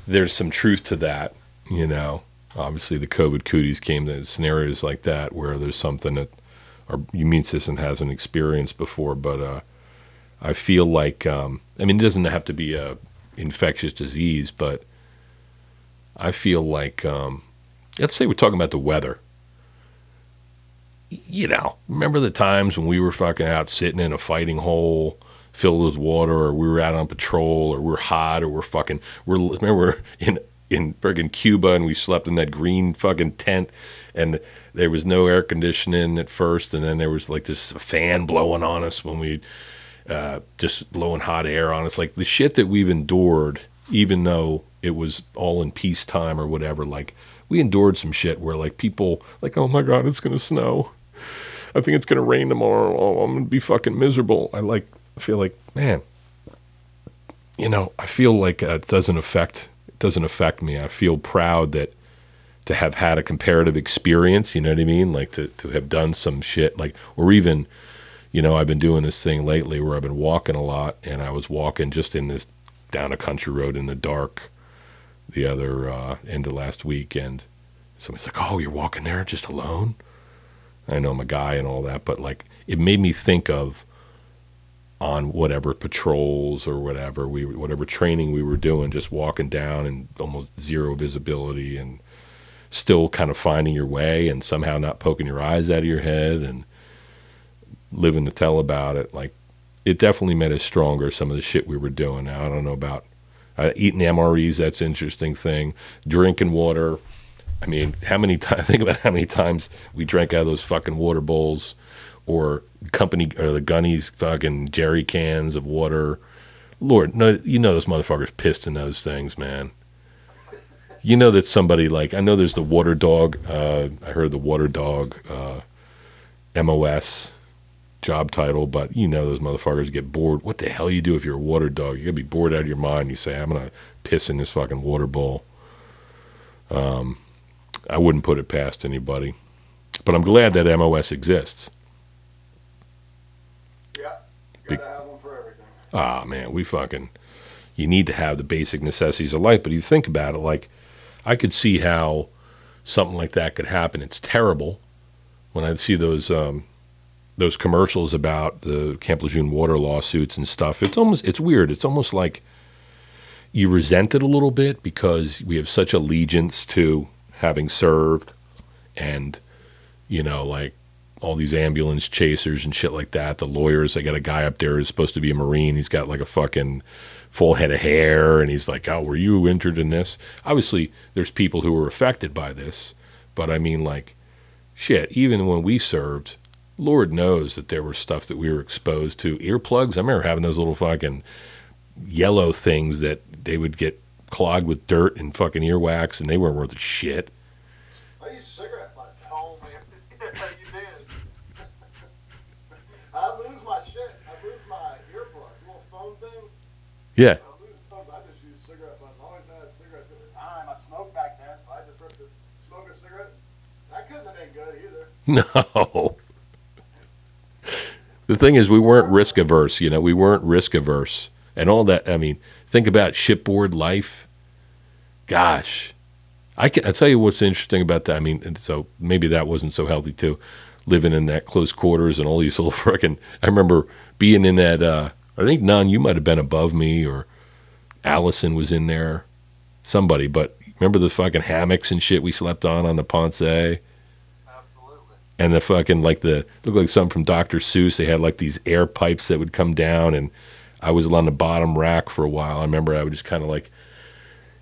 there's some truth to that. You know, obviously the COVID cooties came to scenarios like that where there's something that our immune system hasn't experienced before. But uh, I feel like, um, I mean, it doesn't have to be a infectious disease, but I feel like. Um, let's say we're talking about the weather. You know, remember the times when we were fucking out sitting in a fighting hole filled with water, or we were out on patrol, or we're hot, or we're fucking. We're remember we're in in friggin' Cuba and we slept in that green fucking tent, and there was no air conditioning at first, and then there was like this fan blowing on us when we uh, just blowing hot air on us. Like the shit that we've endured, even though it was all in peacetime or whatever, like we endured some shit where like people like, oh my god, it's gonna snow. I think it's gonna rain tomorrow. Oh, I'm gonna be fucking miserable. I like I feel like man, you know, I feel like uh, it doesn't affect it doesn't affect me. I feel proud that to have had a comparative experience. You know what I mean? Like to to have done some shit like or even you know, I've been doing this thing lately where I've been walking a lot, and I was walking just in this down a country road in the dark the other uh, end of last week, and somebody's like, "Oh, you're walking there just alone?" I know I'm a guy and all that, but like it made me think of on whatever patrols or whatever we whatever training we were doing, just walking down and almost zero visibility and still kind of finding your way and somehow not poking your eyes out of your head and living to tell about it. Like it definitely made us stronger. Some of the shit we were doing. Now I don't know about uh, eating MREs. That's an interesting thing. Drinking water. I mean, how many times? Think about how many times we drank out of those fucking water bowls, or company or the gunnies fucking jerry cans of water. Lord, no, you know those motherfuckers pissed in those things, man. You know that somebody like I know there's the water dog. Uh, I heard the water dog uh, MOS job title, but you know those motherfuckers get bored. What the hell you do if you're a water dog? You're gonna be bored out of your mind. You say, I'm gonna piss in this fucking water bowl. Um, I wouldn't put it past anybody. But I'm glad that MOS exists. Yeah, gotta have one for everything. Ah, man, we fucking. You need to have the basic necessities of life. But you think about it, like, I could see how something like that could happen. It's terrible when I see those um, those commercials about the Camp Lejeune water lawsuits and stuff. It's almost it's weird. It's almost like you resent it a little bit because we have such allegiance to having served, and you know, like all these ambulance chasers and shit like that. The lawyers, i got a guy up there who's supposed to be a Marine. He's got like a fucking full head of hair, and he's like, "Oh, were you injured in this?" Obviously, there's people who were affected by this, but I mean, like, shit. Even when we served, Lord knows that there was stuff that we were exposed to. Earplugs. I remember having those little fucking yellow things that they would get clogged with dirt and fucking earwax, and they weren't worth a shit. I use cigarette butts. Man, yeah, you did. I lose my shit. I lose my earplugs, little phone thing. Yeah. I lose phones. I just use cigarette butts. I always had cigarettes at the time. I smoked back then, so I just ripped the smoke a cigarette. That couldn't have been good either. No. The thing is, we weren't risk averse. You know, we weren't risk averse, and all that. I mean, think about shipboard life. Gosh, I can. I tell you what's interesting about that. I mean, so maybe that wasn't so healthy too, living in that close quarters and all these little frickin' I remember being in that. uh I think Nunn. You might have been above me, or Allison was in there. Somebody, but remember the fucking hammocks and shit we slept on on the Ponce Absolutely. and the fucking like the looked like something from Dr. Seuss. They had like these air pipes that would come down, and I was on the bottom rack for a while. I remember I would just kind of like,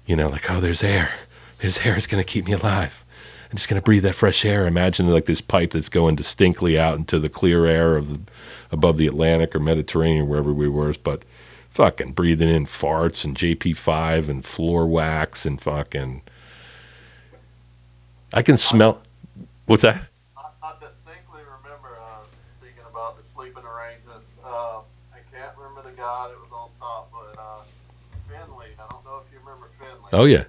you know, like oh, there's air, there's air. It's gonna keep me alive. I'm just gonna breathe that fresh air. Imagine like this pipe that's going distinctly out into the clear air of the above the Atlantic or Mediterranean, wherever we were. But fucking breathing in farts and JP5 and floor wax and fucking. I can smell. What's that? I, I distinctly remember uh, speaking about the sleeping arrangements. Uh, I can't remember the guy that was on top, but uh, Finley. I don't know if you remember Finley. Oh yeah.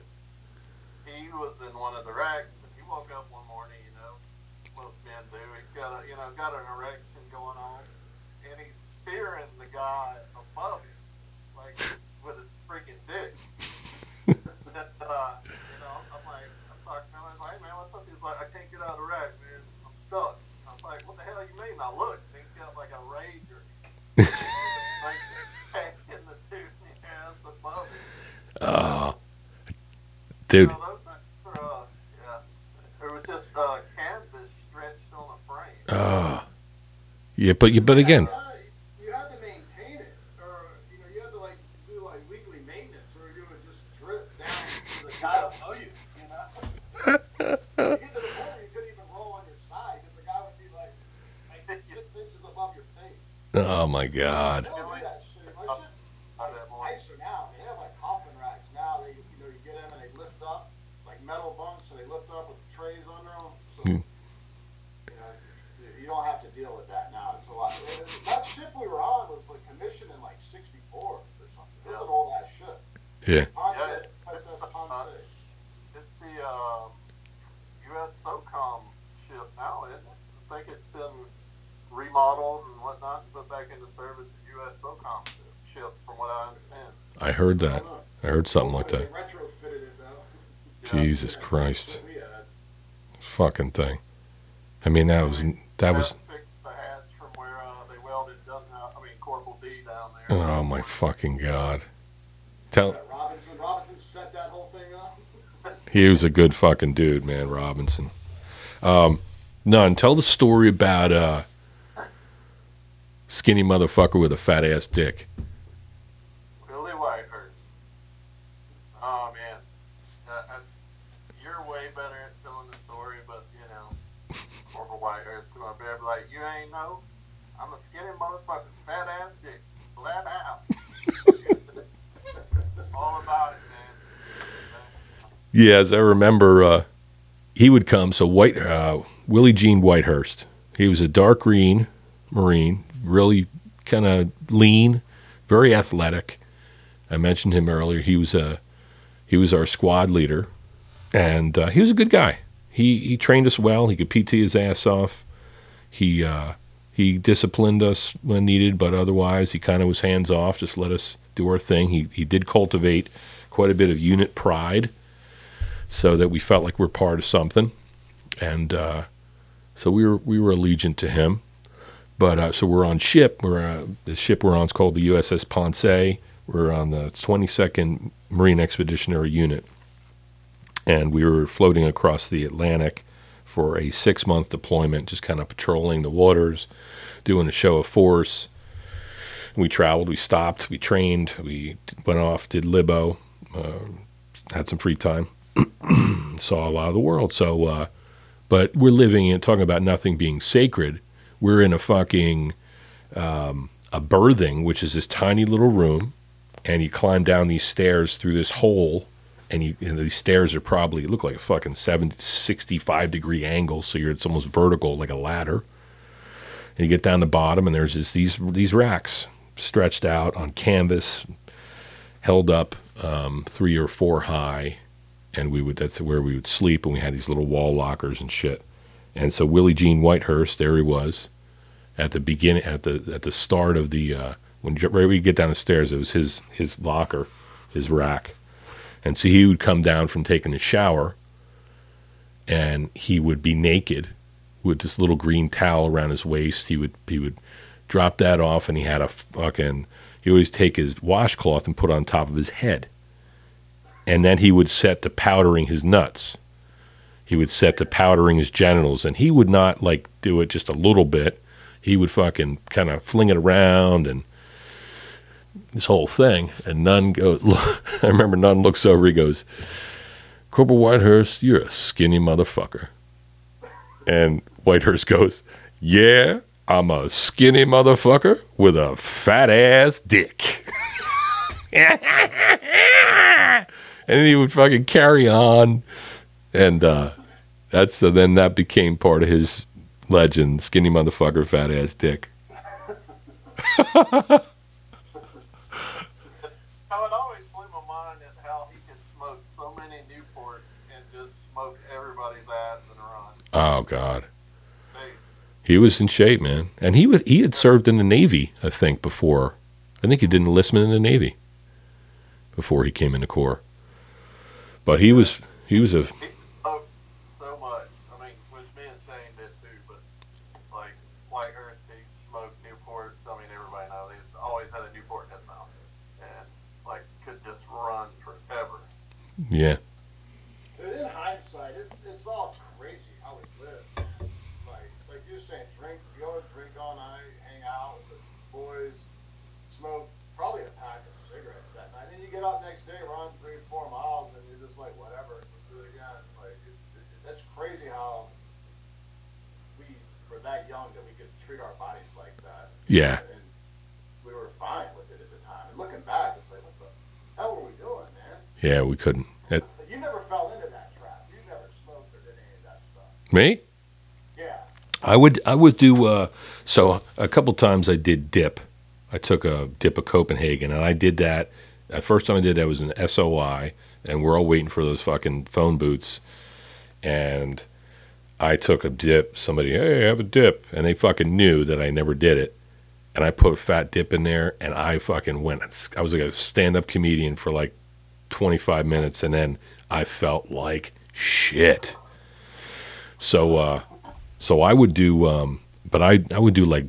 He was in one of the racks, and he woke up one morning. You know, most men do. He's got a, you know, got an erection going on, and he's spearing the guy above him, like with a freaking dick. and, uh, you know, I'm like, I'm talking to him. I'm like, hey, man, what's up? He's like, I can't get out of the rack, man. I'm stuck. I was like, what the hell you mean? I look, he's got like a rager. like, in the the ass above him. Oh, dude. No, those things yeah. It was just uh, canvas stretched on a frame. Oh, yeah. But you. But again, you had to maintain it, or you know, you had to like do like weekly maintenance, or you would just drip down to the guy above you. You know, you get to the point you couldn't even roll on your side because the guy would be like, like six inches above your face. oh my God. They don't do that shit. My shit's Not that more. nicer now. They have like coffin racks now. They you know you get them and they lift up like metal bunks, and they lift up with trays under them. So Hmm. you know you- you don't have to deal with that now. It's a lot. That ship we were on was like commissioned in like '64 or something. It was an old ass ship. Yeah. Ponce, Yeah. SS Ponce. It's the uh, U.S. SOCOM ship now, isn't it? I think it's been remodeled and whatnot and put back into service as U.S. SOCOM ship, from what I understand. I heard that. I heard something like that. retrofitted it though. Jesus Christ. what we had. Fucking thing. I mean, that was that was. Fixed the hatch from where uh, they welded Dunhouse, I mean Corporal D down there. Oh my fucking God. Tell. Robinson, Robinson set that whole thing up. He was a good fucking dude, man, Robinson. Um, Nunn. Tell the story about uh, skinny motherfucker with a fat ass dick. Billy Whitehurst. Oh man, uh, you're way better at telling the story, but you know, Corporal Whitehurst come up there and be like, "You ain't know, I'm a skinny motherfucker, fat ass dick, flat out." All about it, man. Yeah, as I remember, uh, he would come. So White uh, Willie Jean Whitehurst. He was a dark green Marine, really kind of lean, very athletic. I mentioned him earlier. He was a he was our squad leader, and uh, he was a good guy. He he trained us well. He could PT his ass off. He uh, he disciplined us when needed, but otherwise he kind of was hands off. Just let us do our thing. He he did cultivate quite a bit of unit pride so that we felt like we're part of something, and uh, so we were we were allegiant to him. But uh, so we're on ship. We're uh, the ship we're on is called the USS Ponce. We're on the 22nd Marine Expeditionary Unit, and we were floating across the Atlantic for a six month deployment, just kind of patrolling the waters, doing a show of force. We traveled, we stopped, we trained, we went off, did libo, uh, had some free time saw a lot of the world. So, uh, but we're living and talking about nothing being sacred. We're in a fucking um, a berthing, which is this tiny little room, and you climb down these stairs through this hole, and you and these stairs are probably look like a fucking 70, 65 degree angle, so you're it's almost vertical like a ladder. And you get down the bottom, and there's these these racks stretched out on canvas, held up um, three or four high, and we would that's where we would sleep, and we had these little wall lockers and shit. And so Willie Jean Whitehurst, there he was, at the beginning, at the at the start of the uh, when right you get down the stairs, it was his his locker, his rack, and so he would come down from taking a shower, and he would be naked, with this little green towel around his waist. He would he would drop that off, and he had a fucking. He always take his washcloth and put on top of his head, and then he would set to powdering his nuts. He would set to powdering his genitals, and he would not like do it just a little bit. He would fucking kind of fling it around and this whole thing. And Nunn goes, I remember Nunn looks over, he goes, Corporal Whitehurst, you're a skinny motherfucker. And Whitehurst goes, Yeah, I'm a skinny motherfucker with a fat ass dick. and he would fucking carry on. And uh, that's so then that became part of his legend skinny motherfucker, fat ass dick. I would always blew my mind at how he could smoke so many Newports and just smoke everybody's ass in a run. Oh, God. He was in shape, man, and he was, he had served in the Navy, I think, before. I think he did enlistment in the Navy before he came in the Corps. But he was he was a he smoked so much. I mean, which me and Shane did too, but like Whitehurst, he smoked Newports. I mean, everybody knows he's always had a Newport in his mouth, and like could just run forever. Yeah Dude, in hindsight, it's it's all crazy how we live. Like like you're saying, drink, go drink all night, hang out with the boys, smoke probably a pack of cigarettes that night. Then you get up next day, run three, four miles, and you're just like, whatever, let's do it again. Like it, it, that's crazy how we were that young that we could treat our bodies like that. yeah And we were fine with it at the time. And looking back, it's like, what the hell were we doing, man? yeah we couldn't It- You never fell into that trap. You never smoked or did any of that stuff. Me Yeah. I would I would do uh, so a couple times I did dip. I took a dip of Copenhagen and I did that. The first time I did that was in SOI and we're all waiting for those fucking phone booths. And I took a dip. Somebody, hey, I have a dip, and they fucking knew that I never did it. And I put fat dip in there, and I fucking went. I was like a stand-up comedian for like 25 minutes, and then I felt like shit. So, uh, so I would do, um, but I I would do like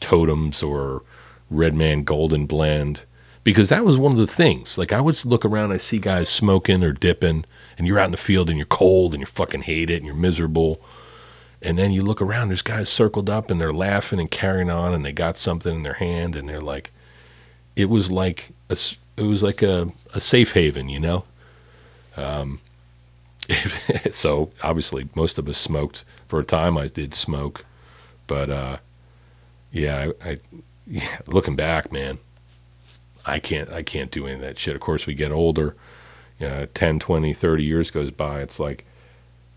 totems or Red Man Golden Blend because that was one of the things. Like I would look around, I see guys smoking or dipping, and you're out in the field and you're cold and you fucking hate it and you're miserable. And then you look around, there's guys circled up and they're laughing and carrying on and they got something in their hand and they're like, it was like a, it was like a, a safe haven, you know. Um, so obviously most of us smoked for a time. I did smoke, but uh, yeah, I, I yeah, looking back, man, I can't I can't do any of that shit. Of course, we get older. You know, 10, 20, 30 years goes by. It's like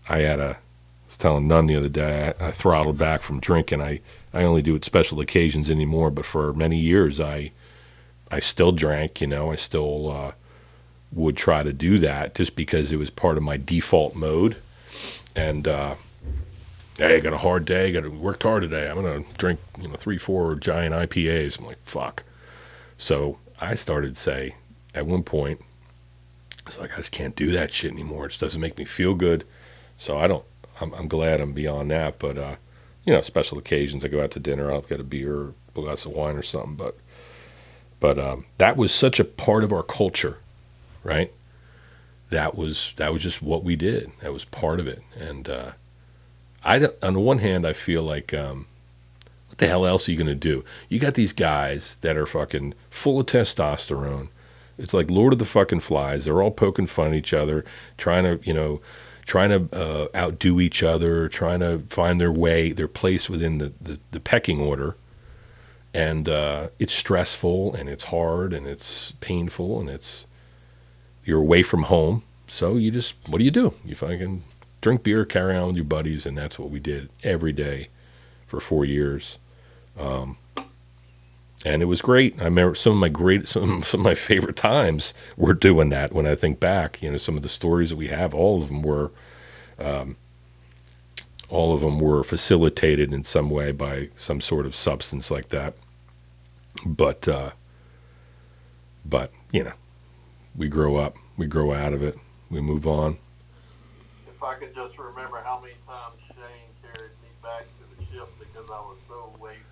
I had a I was telling Nunn the other day, I, I throttled back from drinking. I, I only do it special occasions anymore, but for many years, I I still drank. You know, I still uh, would try to do that just because it was part of my default mode. And uh, hey, I got a hard day. Got to worked hard today. I'm gonna drink you know three, four giant IPAs. I'm like fuck. So I started to say at one point, it's like I just can't do that shit anymore. It just doesn't make me feel good. So I don't. I'm, I'm glad I'm beyond that. But uh, you know, special occasions, I go out to dinner. I'll get a beer, a glass of wine, or something. But but um, that was such a part of our culture, right? That was that was just what we did. That was part of it. And uh, I on the one hand, I feel like um, what the hell else are you to do? You got these guys that are fucking full of testosterone. It's like Lord of the fucking Flies. They're all poking fun at each other, trying to, you know, trying to uh, outdo each other, trying to find their way, their place within the, the, the pecking order. And uh, it's stressful and it's hard and it's painful and it's you're away from home. So you just what do you do? You fucking drink beer, carry on with your buddies, and that's what we did every day for four years. Um, and it was great. I remember some of my great, some, some of my favorite times were doing that. When I think back, you know, some of the stories that we have, all of them were, um, all of them were facilitated in some way by some sort of substance like that. But, uh, but you know, we grow up, we grow out of it, we move on. If I could just remember how many times Shane carried me back to the ship because I was so wasted.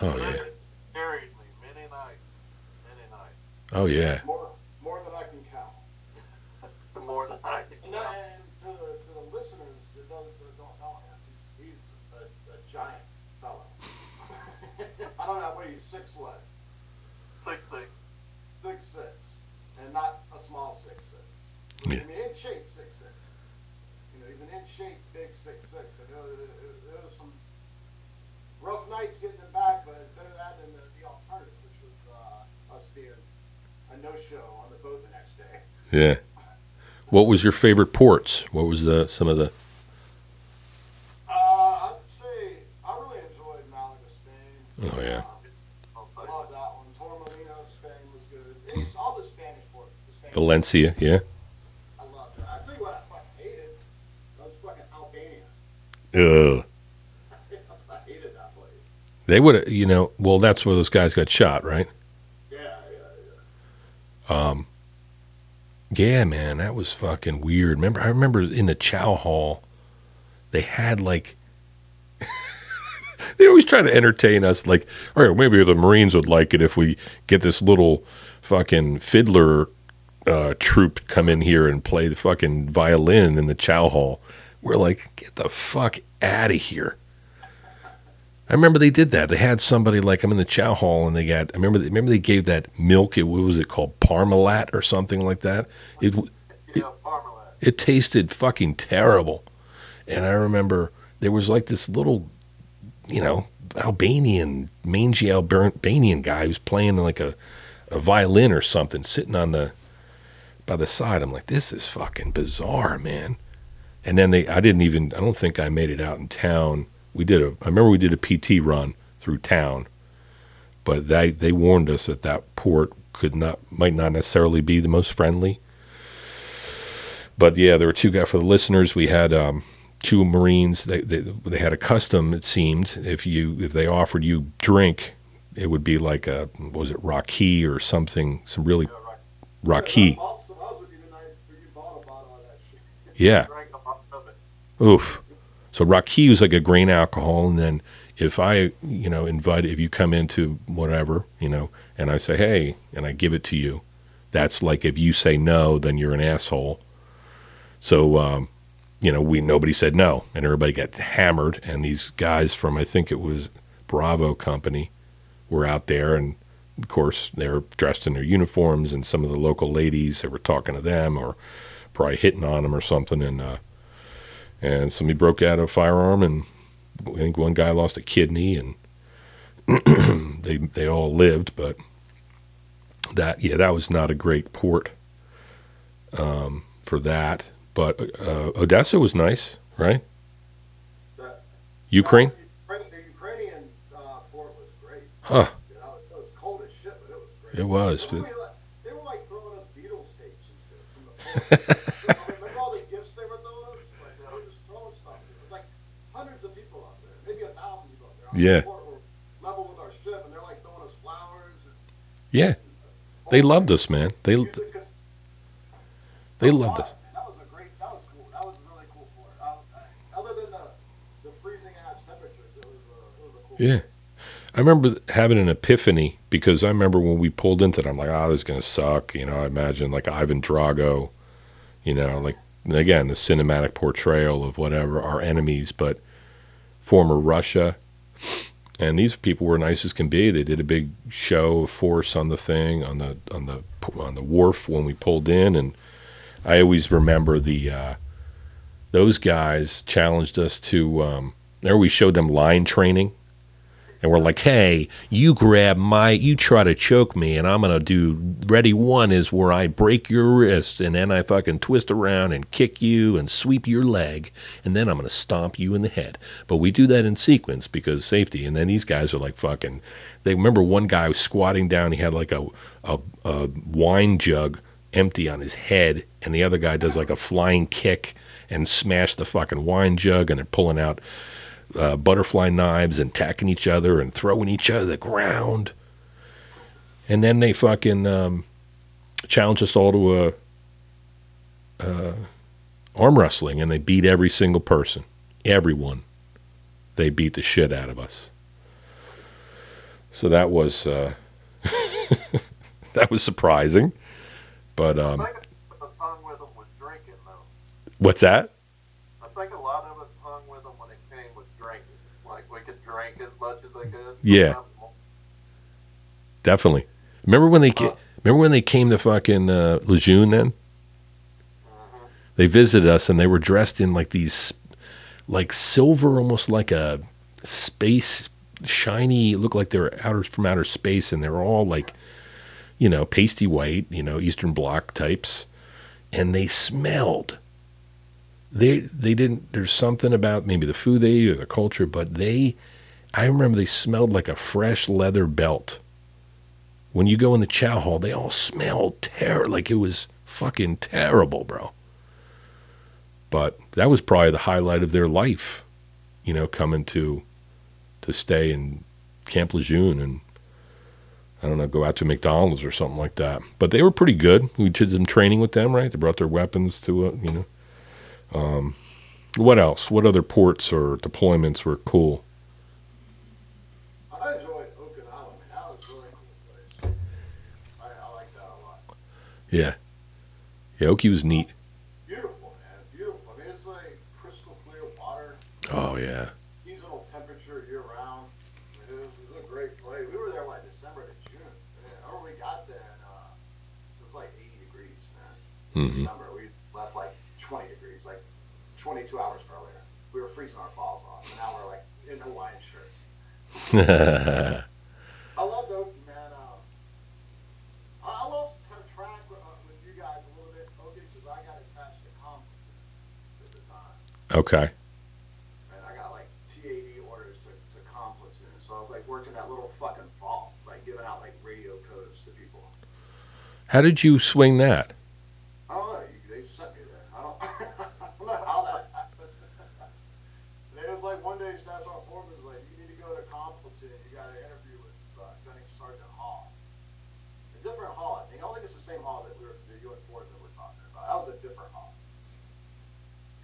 Oh yeah, Carried me many nights, many nights, oh yeah, More, more than I can count. more than I can And, uh, count. then to, the, to the listeners that don't, that don't know him, he's, he's a, a giant fellow. I don't know, what he's six what? Six six. Six six, and not a small six six. Yeah. I mean, in shape six six. You know, he's an in shape big six six. And there, there, there was some rough nights getting him back, but it's better that than the, the alternative, which was uh, us being a no show on the boat the next day. yeah. What was your favorite ports? What was the some of the? Uh, I'd say I really enjoyed Malaga, Spain. Oh, yeah. I'll Valencia, yeah. I love that. I tell you what, I fucking hated. That was fucking Albania. Ugh. I hated that place. They would, have, you know. Well, that's where those guys got shot, right? Yeah, yeah, yeah. Um, yeah, man, that was fucking weird. Remember, I remember in the chow hall, they had like. they always try to entertain us, like, all right, maybe the Marines would like it if we get this little fucking fiddler uh, troupe come in here and play the fucking violin in the chow hall. We're like, get the fuck out of here. I remember they did that. They had somebody like I'm in the chow hall, and they got. I remember. Remember they gave that milk. It what was it called Parmalat or something like that. It Yeah, Parmalat. it tasted fucking terrible, and I remember there was like this little, you know, Albanian mangy Albanian guy who was playing like a, a violin or something, sitting on the by the side. I'm like, this is fucking bizarre, man. And then they, I didn't even. I don't think I made it out in town we did a I remember we did a PT run through town, but they they warned us that that port could not might not necessarily be the most friendly. But yeah, there were two guys for the listeners. We had um, two Marines. They, they they had a custom. It seemed if you if they offered you drink, it would be like a was it raki or something, some really. raki. I bought some- I was with you the night where you bought a bottle of that shit. Yeah. Drank a lot of it. Oof. So raki was like a grain alcohol, and then if I, you know, invite if you come into whatever, you know, and I say hey, and I give it to you, that's like if you say no, then you're an asshole. So, um, you know, we nobody said no, and everybody got hammered, and these guys from I think it was Bravo Company were out there, and of course they were dressed in their uniforms, and some of the local ladies they were talking to them or probably hitting on them or something, and uh, and somebody broke out a firearm, and I think one guy lost a kidney, and they they all lived, but that yeah, that was not a great port um, for that. But uh, Odessa was nice, right? That- Ukraine, Uh, the Ukrainian uh, port was great. huh? You know, it was cold as shit, but it was great. It was. But- And Yeah, they loved us, man. They they loved us. That was a great. That was cool. That was a really cool port. I, I, other than the the freezing ass temperatures, it was a, it was a cool. Yeah. I remember having an epiphany because I remember when we pulled into it, I'm like, oh, this is going to suck. You know, I imagine like Ivan Drago, you know, like, again, the cinematic portrayal of whatever, our enemies, but former Russia. And these people were nice as can be. They did a big show of force on the thing, on the, on the, on the wharf when we pulled in. And I always remember the uh, those guys challenged us to. Um, there we showed them line training, and we're like, "Hey, you grab my, you try to choke me, and I'm gonna do ready one is where I break your wrist, and then I fucking twist around and kick you and sweep your leg, and then I'm gonna stomp you in the head." But we do that in sequence because safety. And then these guys are like fucking. They remember one guy was squatting down. He had like a a, a wine jug empty on his head, and the other guy does like a flying kick and smash the fucking wine jug, and they're pulling out uh, butterfly knives and tacking each other and throwing each other to the ground. And then they fucking um, challenged us all to a, uh, arm wrestling, and they beat every single person, everyone. They beat the shit out of us. So that was uh, that was surprising, but um, I think a song with them was drinking though. what's that? I think a lot of us hung with them when it came with drinking. Like we could drink as much as they could. Yeah. Definitely. Remember when they ca- remember when they came to fucking uh, Lejeune then? They visited us and they were dressed in like these like silver almost like a space shiny looked like they were outer from outer space and they were all like you know pasty white, you know, eastern bloc types and they smelled they they didn't there's something about maybe the food they eat or the culture but they I remember they smelled like a fresh leather belt when you go in the chow hall, they all smell terrible. like it was fucking terrible, bro. But that was probably the highlight of their life, you know, coming to to stay in Camp Lejeune and I don't know, go out to McDonald's or something like that. But they were pretty good. We did some training with them, right? They brought their weapons to, uh, you know. Um, what else? What other ports or deployments were cool? I enjoyed Okinawa. Man, that was a really cool place. I, I like that a lot. Yeah, yeah, Oki was neat. Beautiful, man. Beautiful. I mean, it's like crystal clear water, Oh yeah, seasonal temperature year round. I mean, it, was, it was a great place. We were there like December to June. And I remember we got there and uh, it was like 80 degrees, man. hmm December. We left like 20 degrees, like 22 hours earlier. We were freezing our balls off, and now we're like in Hawaiian shirts. I love Oki, man. Um, I, I lost t- track with, uh, with you guys a little bit, Oki, because I got attached to Compton at the time. Okay. And I got like TAD orders to, to Com platoon. So I was like working that little fucking vault, like giving out like radio codes to people. How did you swing that? I don't know. You, they sent me there. I don't, I don't know how that happened. it was like one day Staff Sergeant Forsman was like, you need to go to Com platoon. You got an interview with uh, Gunning Sergeant Hall. A different hall. I think. I don't think it's the same hall that we were, that you and Forsman were talking about. That was a different hall.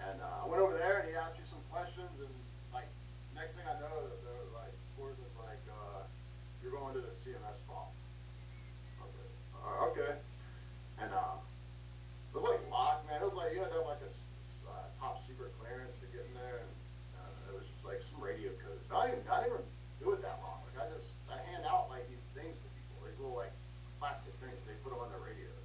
And uh, I went over there and he asked me some questions and like next thing I know, the, the, like Forsman's like, uh, you're going to the CMS vault. I was like, uh, okay. And uh, it was like locked, man. It was like you had to have like a s- uh, top secret clearance to get in there, and uh, it was just like some radio codes. I didn't, I didn't even do it that long. Like I just, I hand out like these things to people, these little like plastic things. They put them on their radios.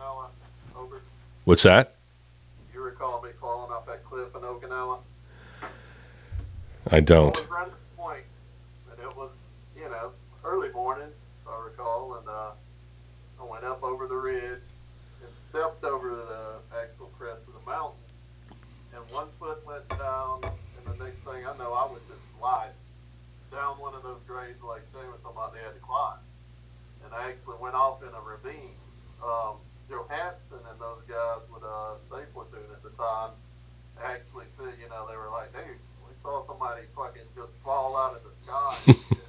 Okinawa? Over. What's that? You recall me falling off that cliff in Okinawa? I don't. Well, it was around the point, and it was, you know, early morning, if I recall, and uh, I went up over the ridge and stepped over the actual crest of the mountain, and one foot went down, and the next thing I know, I was just sliding down one of those grades like Jay was talking about they had to climb, and I actually went off in a ravine. Um, Joe Hansen and those guys with uh, STA Platoon at the time actually said, you know, they were like, dude, we saw somebody fucking just fall out of the sky and shit.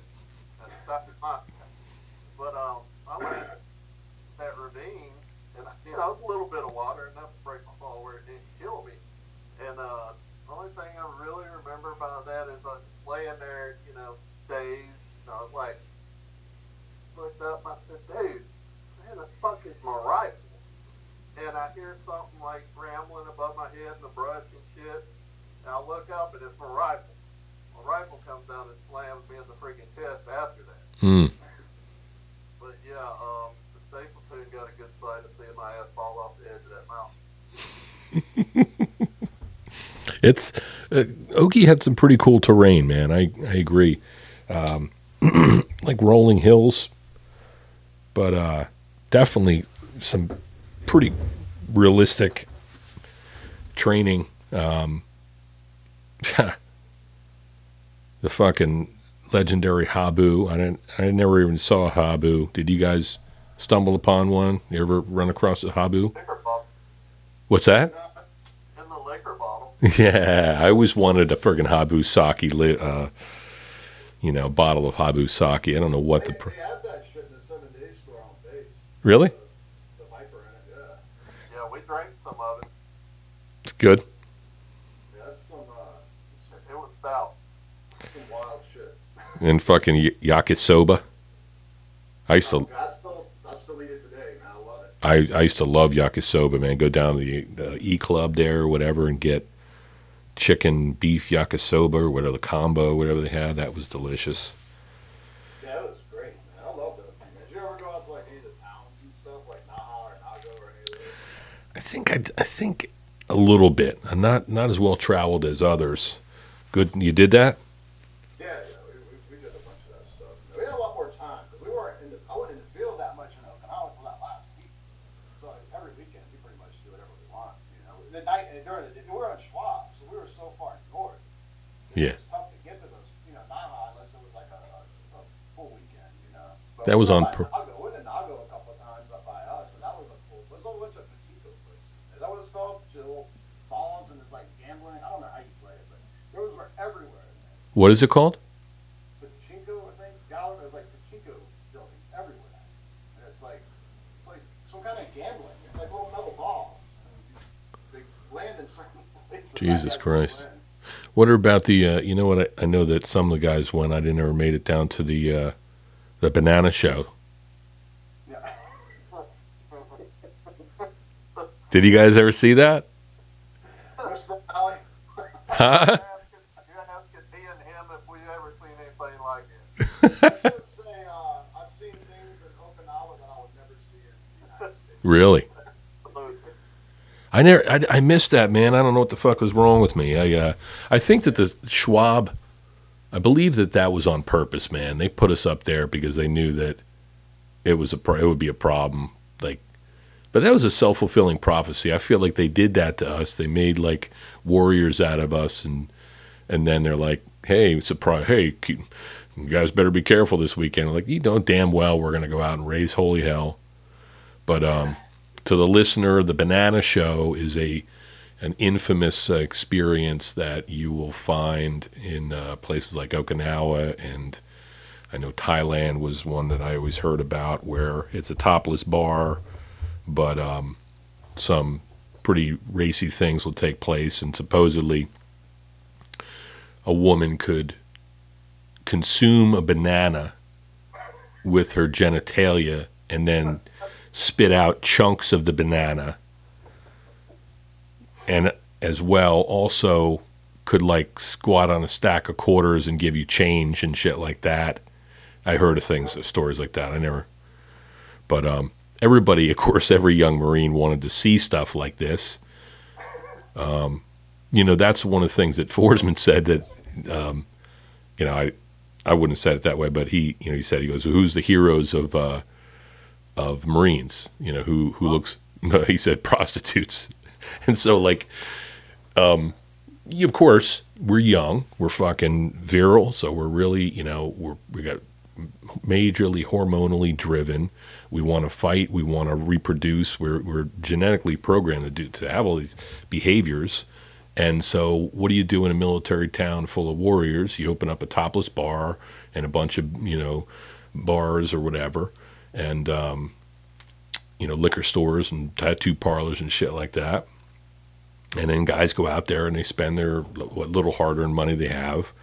And that was my But um, I went in that ravine, and you know, it was a little bit of water enough to break my fall where it didn't kill me. And uh, the only thing I really remember about that is I was just laying there, you know, dazed. And I was like, looked up, and I said, dude, where the fuck is my rifle? and I hear something like rambling above my head in the brush and shit. And I look up and it's my rifle. My rifle comes down and slams me in the freaking chest after that. Hmm. But yeah, um, the STA platoon got a good sight of seeing my ass fall off the edge of that mountain. It's uh, Okie had some pretty cool terrain, man. I I agree. Um, like rolling hills, but uh, definitely some pretty realistic training. Um, the fucking legendary Habu. I didn't. I never even saw a Habu. Did you guys stumble upon one? You ever run across a Habu? What's that? In the liquor bottle. Yeah, I always wanted a friggin' Habu sake, li- uh, you know, bottle of Habu sake. I don't know what They, the. Pr- they had that shit in the seven days store on base. really? The Viper in it, yeah. Yeah, we drank some of it. It's good. Yeah, that's some uh It was stout. some wild shit. And fucking y- yakisoba. I used to, I still I still eat it today, man. I love it. I, I used to love yakisoba, man. Go down to the, the E Club there or whatever and get chicken beef yakisoba or whatever the combo, whatever they had. That was delicious. Yeah, it was great, man. I love those. Did you ever go out to like any of the towns and stuff like Naha or Nago or any of those? I think I, I think a little bit. I'm not not as well traveled as others. Good, you did that. Those you know, Naga unless it was like a a full weekend, you know. But that was on purpose. We're in Nago a couple of times up by us, so that was a full it's a bunch of pachinko places. Is that what it's called? Chill Falls and it's like gambling. I don't know how you play it, but those were everywhere. What is it called? Pachinko, I think, gallery, there's like Pachinko buildings everywhere. And it's like, it's like some kind of gambling. It's like little metal balls. They land in certain places. Jesus Christ. What about the? Uh, you know what? I, I know that some of the guys went. I didn't ever made it down to the uh, the banana show. Did you guys ever see that? Huh? You're asking me and him if we ever seen anything like it. Say, uh, I've seen things in Okinawa that I would never see in the United States. Really? I never. I, I missed that, man. I don't know what the fuck was wrong with me. I uh, I think that the Schwab. I believe that that was on purpose, man. They put us up there because they knew that it was a pro- it would be a problem. Like, but that was a self fulfilling prophecy. I feel like they did that to us. They made like warriors out of us, and and then they're like, hey, surprise, hey, you guys better be careful this weekend. Like, you know damn well we're gonna go out and raise holy hell. But um, to the listener, the Banana Show is a an infamous uh, experience that you will find in uh, places like Okinawa and I know Thailand was one that I always heard about, where it's a topless bar, but um, some pretty racy things will take place, and supposedly a woman could consume a banana with her genitalia and then spit out chunks of the banana. And as well, also could like squat on a stack of quarters and give you change and shit like that. I heard of things, stories like that. I never, but um, everybody, of course, every young Marine wanted to see stuff like this. Um, you know, that's one of the things that Forsman said that, um, you know, I, I wouldn't have said it that way, but he, you know, he said he goes, "Who's the heroes of uh, of Marines?" You know, who who looks? He said prostitutes, and so like, um, you, of course, we're young, we're fucking virile, so we're really, you know, we're we got majorly hormonally driven. We want to fight. We want to reproduce. We're we're genetically programmed to do to have all these behaviors. And so, what do you do in a military town full of warriors? You open up a topless bar and a bunch of you know bars or whatever, and um, you know liquor stores and tattoo parlors and shit like that. And then guys go out there and they spend their what little hard-earned money they have,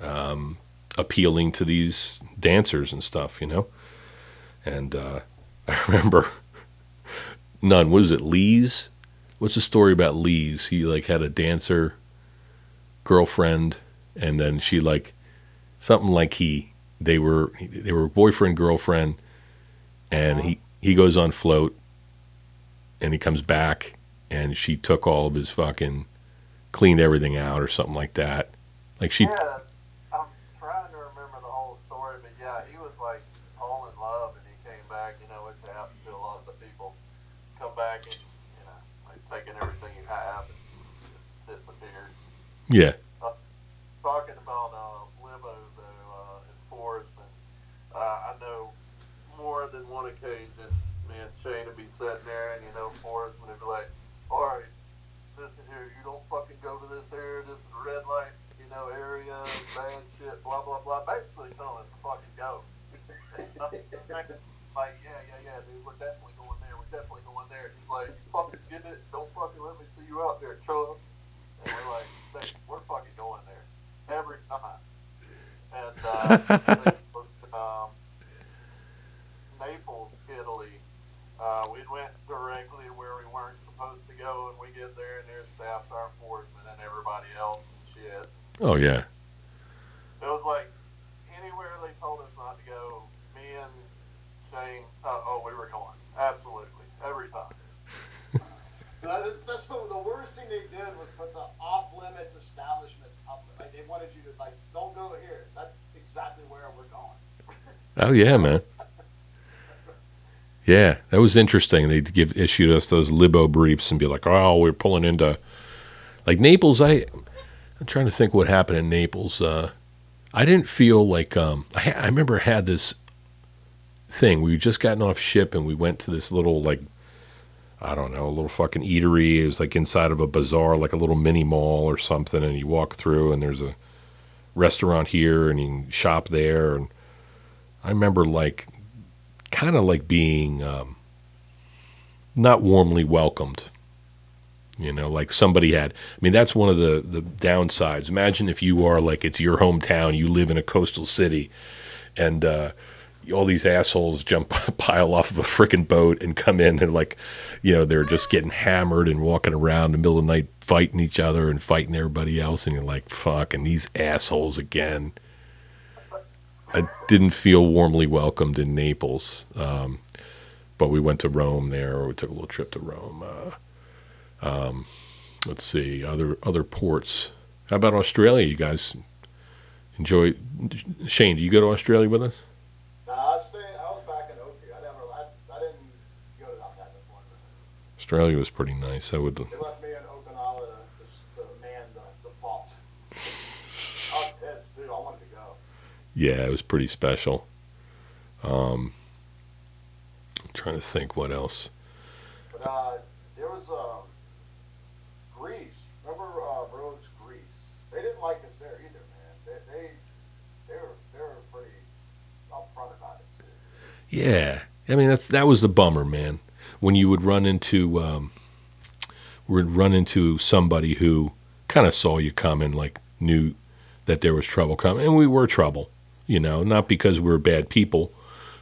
um, appealing to these dancers and stuff, you know. And uh, I remember Nunn. What is it, Lee's? What's the story about Lee's? He like had a dancer girlfriend, and then she like something like he they were they were boyfriend girlfriend, and he he goes on float, and he comes back, and she took all of his fucking cleaned everything out or something like that. Like she yeah, I'm trying to remember the whole story, but yeah, he was like all in love, and he came back. You know, which happens to a lot of the people. Come back and you know, like taking everything you have and just disappeared. yeah Talking about uh, Libo though, uh, enforcement, uh, I know occasion, me and Shane would be sitting there, and you know, enforcement would be like, "All right, listen here, you don't fucking go to this area. This is red light, you know, area, bad shit, blah blah blah." Basically telling us to fucking go. like, yeah, yeah, yeah, dude, we're definitely going there. We're definitely going there. He's like, "You fucking get it? Don't fucking let me see you out there, chub." And we're like, "Hey, "We're fucking going there every time." And uh, um, Naples, Italy. Uh, we went directly to where we weren't supposed to go, and we get there, and there's staff sergeant Forsman and everybody else and shit. Oh yeah It was like anywhere they told us not to go, me and Shane, uh, oh, we were going. Absolutely. Every time. That's, that's the, the worst thing they did was put the off limits establishments up. Like they wanted you to like, don't go here. That's exactly where we're going. oh yeah man yeah that was interesting they'd give issued us those libo briefs and be like oh we're pulling into like Naples I I'm trying to think what happened in Naples uh, I didn't feel like um, I, I remember I had this thing we just gotten off ship and we went to this little like I don't know, a little fucking eatery. It was like inside of a bazaar, like a little mini mall or something. And you walk through, and there's a restaurant here, and you can shop there. And I remember like kind of like being um, not warmly welcomed. You know, like somebody had. I mean, that's one of the the downsides. Imagine if you are like it's your hometown, you live in a coastal city, and uh, all these assholes jump pile off of a freaking boat and come in and like, you know, they're just getting hammered and walking around in the middle of the night fighting each other and fighting everybody else, and you're like, fuck, and these assholes again. I didn't feel warmly welcomed in Naples, um, but we went to Rome there, or we took a little trip to Rome. Uh, um, let's see other other ports. How about Australia? You guys enjoy? Shane, do you go to Australia with us? Nah, I was. I was back in Oakview. I never. I, I didn't go to that before. Australia was pretty nice. I would. They left me in Okinawa to, to man the, the vault. I was pissed too. I wanted to go. Yeah, it was pretty special. Um, I'm trying to think what else. But uh, there was um, Greece. Remember uh, Rhodes, Greece? They didn't like us there either, man. They they, they were they were pretty upfront about it too. Yeah, I mean that's that was the bummer, man. When you would run into um, would run into somebody who kind of saw you coming, like knew that there was trouble coming, and we were trouble, you know, not because we were bad people,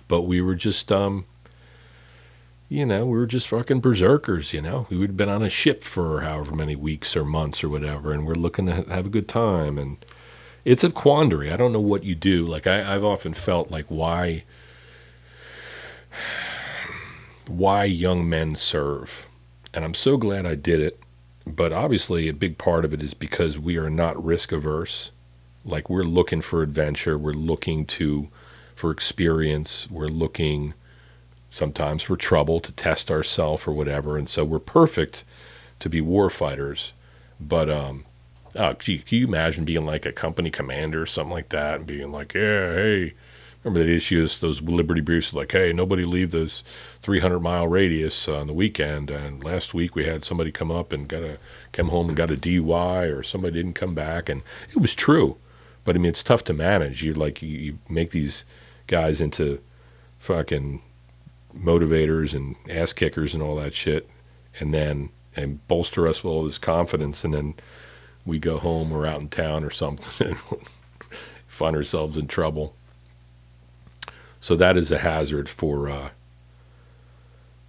but we were just um, you know, we were just fucking berserkers, you know. We would have been on a ship for however many weeks or months or whatever, and we're looking to have a good time. And it's a quandary. I don't know what you do. Like I, I've often felt like why, why young men serve, and I'm so glad I did it. But obviously, a big part of it is because we are not risk averse. Like we're looking for adventure. We're looking to for experience. We're looking sometimes for trouble to test ourselves or whatever. And so we're perfect to be war fighters. But um, oh, gee, can you imagine being like a company commander or something like that and being like, yeah, hey, remember that issues those Liberty briefs like, hey, nobody leave this 300 mile radius on the weekend. And last week we had somebody come up and got a come home and got a DUI or somebody didn't come back, and it was true. But I mean, it's tough to manage. You like you, you make these guys into fucking motivators and ass kickers and all that shit, and then and bolster us with all this confidence, and then we go home or out in town or something and find ourselves in trouble. So that is a hazard for uh,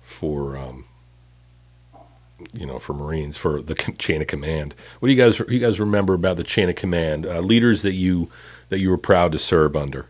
for um, you know for Marines for the chain of command. What do you guys you guys remember about the chain of command uh, leaders that you that you were proud to serve under?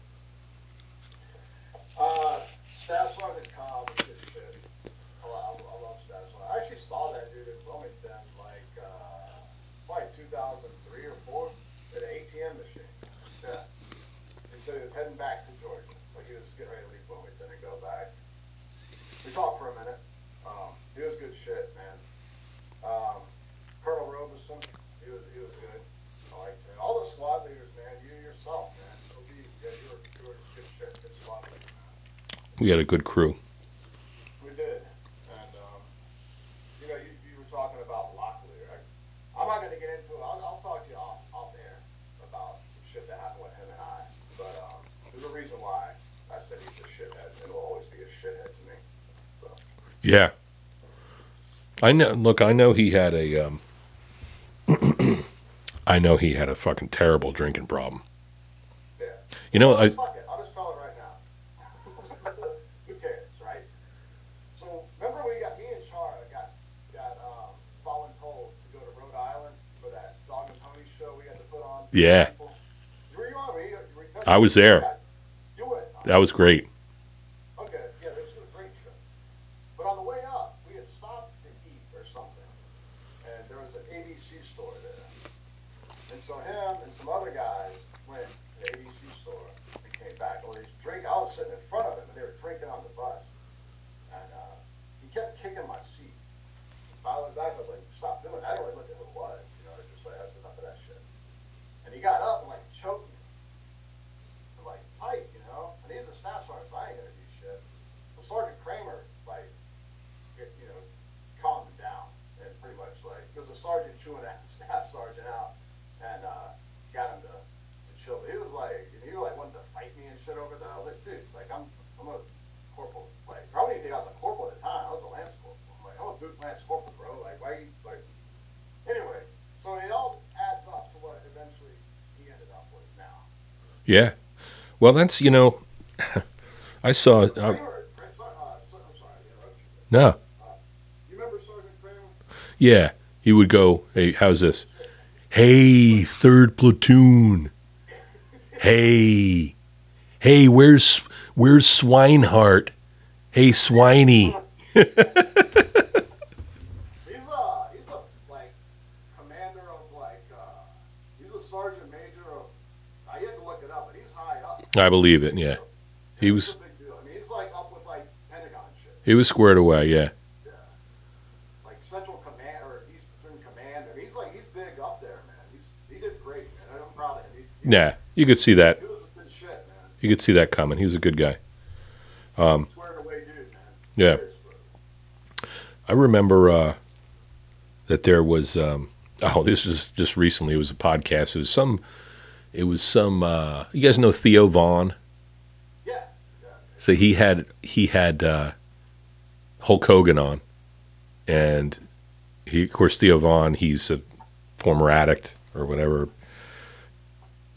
We had a good crew. We did, and um, you know, you, you were talking about Locklear. I, am not going to get into it. I'll, I'll, talk to you off off air about some shit that happened with him and I. But um, there's a reason why I said he's a shithead, and will always be a shithead to me. So. Yeah. I know. Look, I know he had a. Um, I know he had a fucking terrible drinking problem. Yeah. You know, I. Yeah. I was there. That was great. Yeah. Well, that's, you know, I saw. Uh, no. Yeah. He would go, hey, how's this? Hey, third platoon. Hey. Hey, where's where's Swinehart? Hey, Swiney. I believe it. Yeah, he was. He was squared away. Yeah. Yeah. Like Central Command or Eastern Command, and he's like he's big up there, man. He's he did great, man. I'm proud of him. He, he, yeah, you could see that. He was a good shit, man. You could see that coming. He was a good guy. Um, squared away dude, man. Yeah. I remember uh, that there was. Um, oh, this was just recently. It was a podcast. It was some it was some. Uh, you guys know Theo Von? Yeah. So he had he had uh, Hulk Hogan on, and he of course Theo Von. He's a former addict or whatever.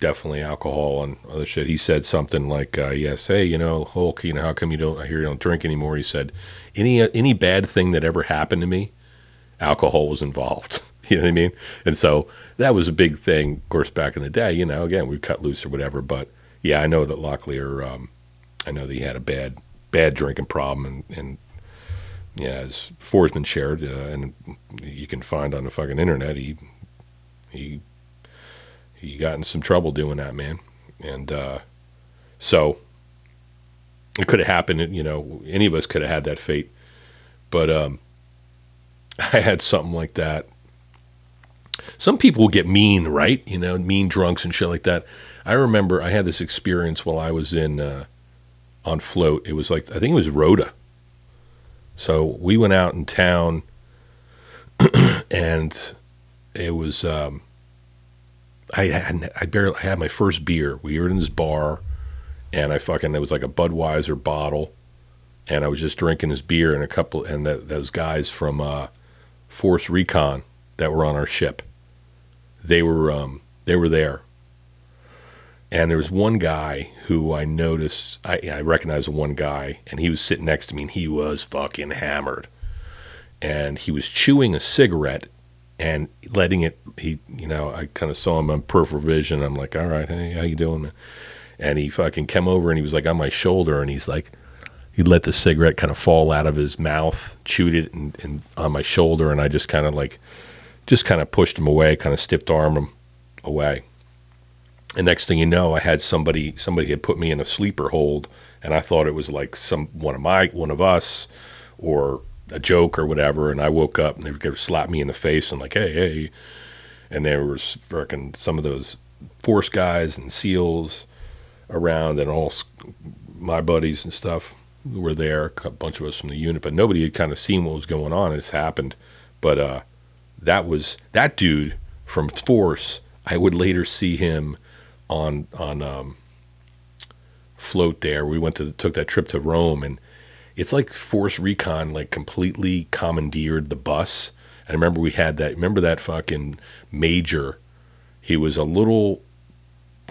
definitely alcohol and other shit. He said something like, uh, "Yes, hey, you know, Hulk, you know, how come you don't? I hear you don't drink anymore." He said, "Any any bad thing that ever happened to me, alcohol was involved." you know what I mean? And so that was a big thing, of course, back in the day. You know, again, we cut loose or whatever. But yeah, I know that Locklear, um, I know that he had a bad bad drinking problem, and, and yeah, as Forsman shared, uh, and you can find on the fucking internet, he he he got in some trouble doing that, man. And uh, so it could have happened. You know, any of us could have had that fate. But um, I had something like that. Some people get mean, right? You know, mean drunks and shit like that. I remember I had this experience while I was in uh, on float. It was like I think it was Rhodes. So we went out in town, and it was um, I had I barely I had my first beer. We were in this bar, and I fucking it was like a Budweiser bottle, and I was just drinking this beer and a couple and that those guys from uh, Force Recon that were on our ship, they were um, they were there, and there was one guy who I noticed I I recognized one guy, and he was sitting next to me, and he was fucking hammered, and he was chewing a cigarette and letting it he you know i kind of saw him on peripheral vision. I'm like all right hey how you doing and he fucking came over and he was like on my shoulder and he's like he let the cigarette kind of fall out of his mouth chewed it and, and on my shoulder and i just kind of like just kind of pushed him away kind of stiffed arm him away and next thing you know i had somebody somebody had put me in a sleeper hold and i thought it was like some one of my one of us or a joke or whatever, and I woke up and they would slap me in the face and like, hey, hey, and there was fucking some of those force guys and seals around, and all my buddies and stuff were there. A bunch of us from the unit, but nobody had kind of seen what was going on. It's happened, but uh, that was that dude from Force. I would later see him on on um, float there. We went to took that trip to Rome and it's like Force Recon like completely commandeered the bus. And I remember we had that. Remember that fucking major? He was a little.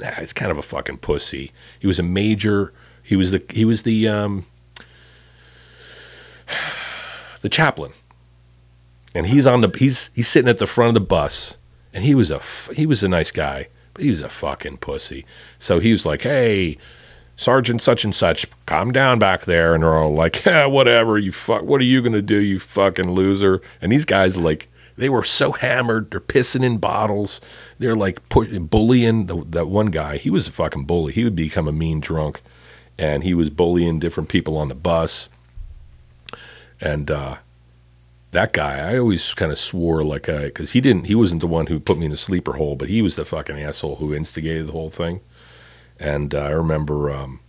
Ah, he's kind of a fucking pussy. He was a major. He was the. He was the. Um, the chaplain. And he's on the. He's he's sitting at the front of the bus, and he was a he was a nice guy, but he was a fucking pussy. So he was like, "Hey, Sergeant such and such, calm down back there. And they're all like, yeah, whatever, you fuck, what are you to do, you fucking loser? And these guys, like, they were so hammered. They're pissing in bottles. They're like put, bullying the, that one guy. He was a fucking bully. He would become a mean drunk. And he was bullying different people on the bus. And uh, that guy, I always kind of swore like, I, because he didn't, he wasn't the one who put me in a sleeper hole, but he was the fucking asshole who instigated the whole thing. And uh, I remember um,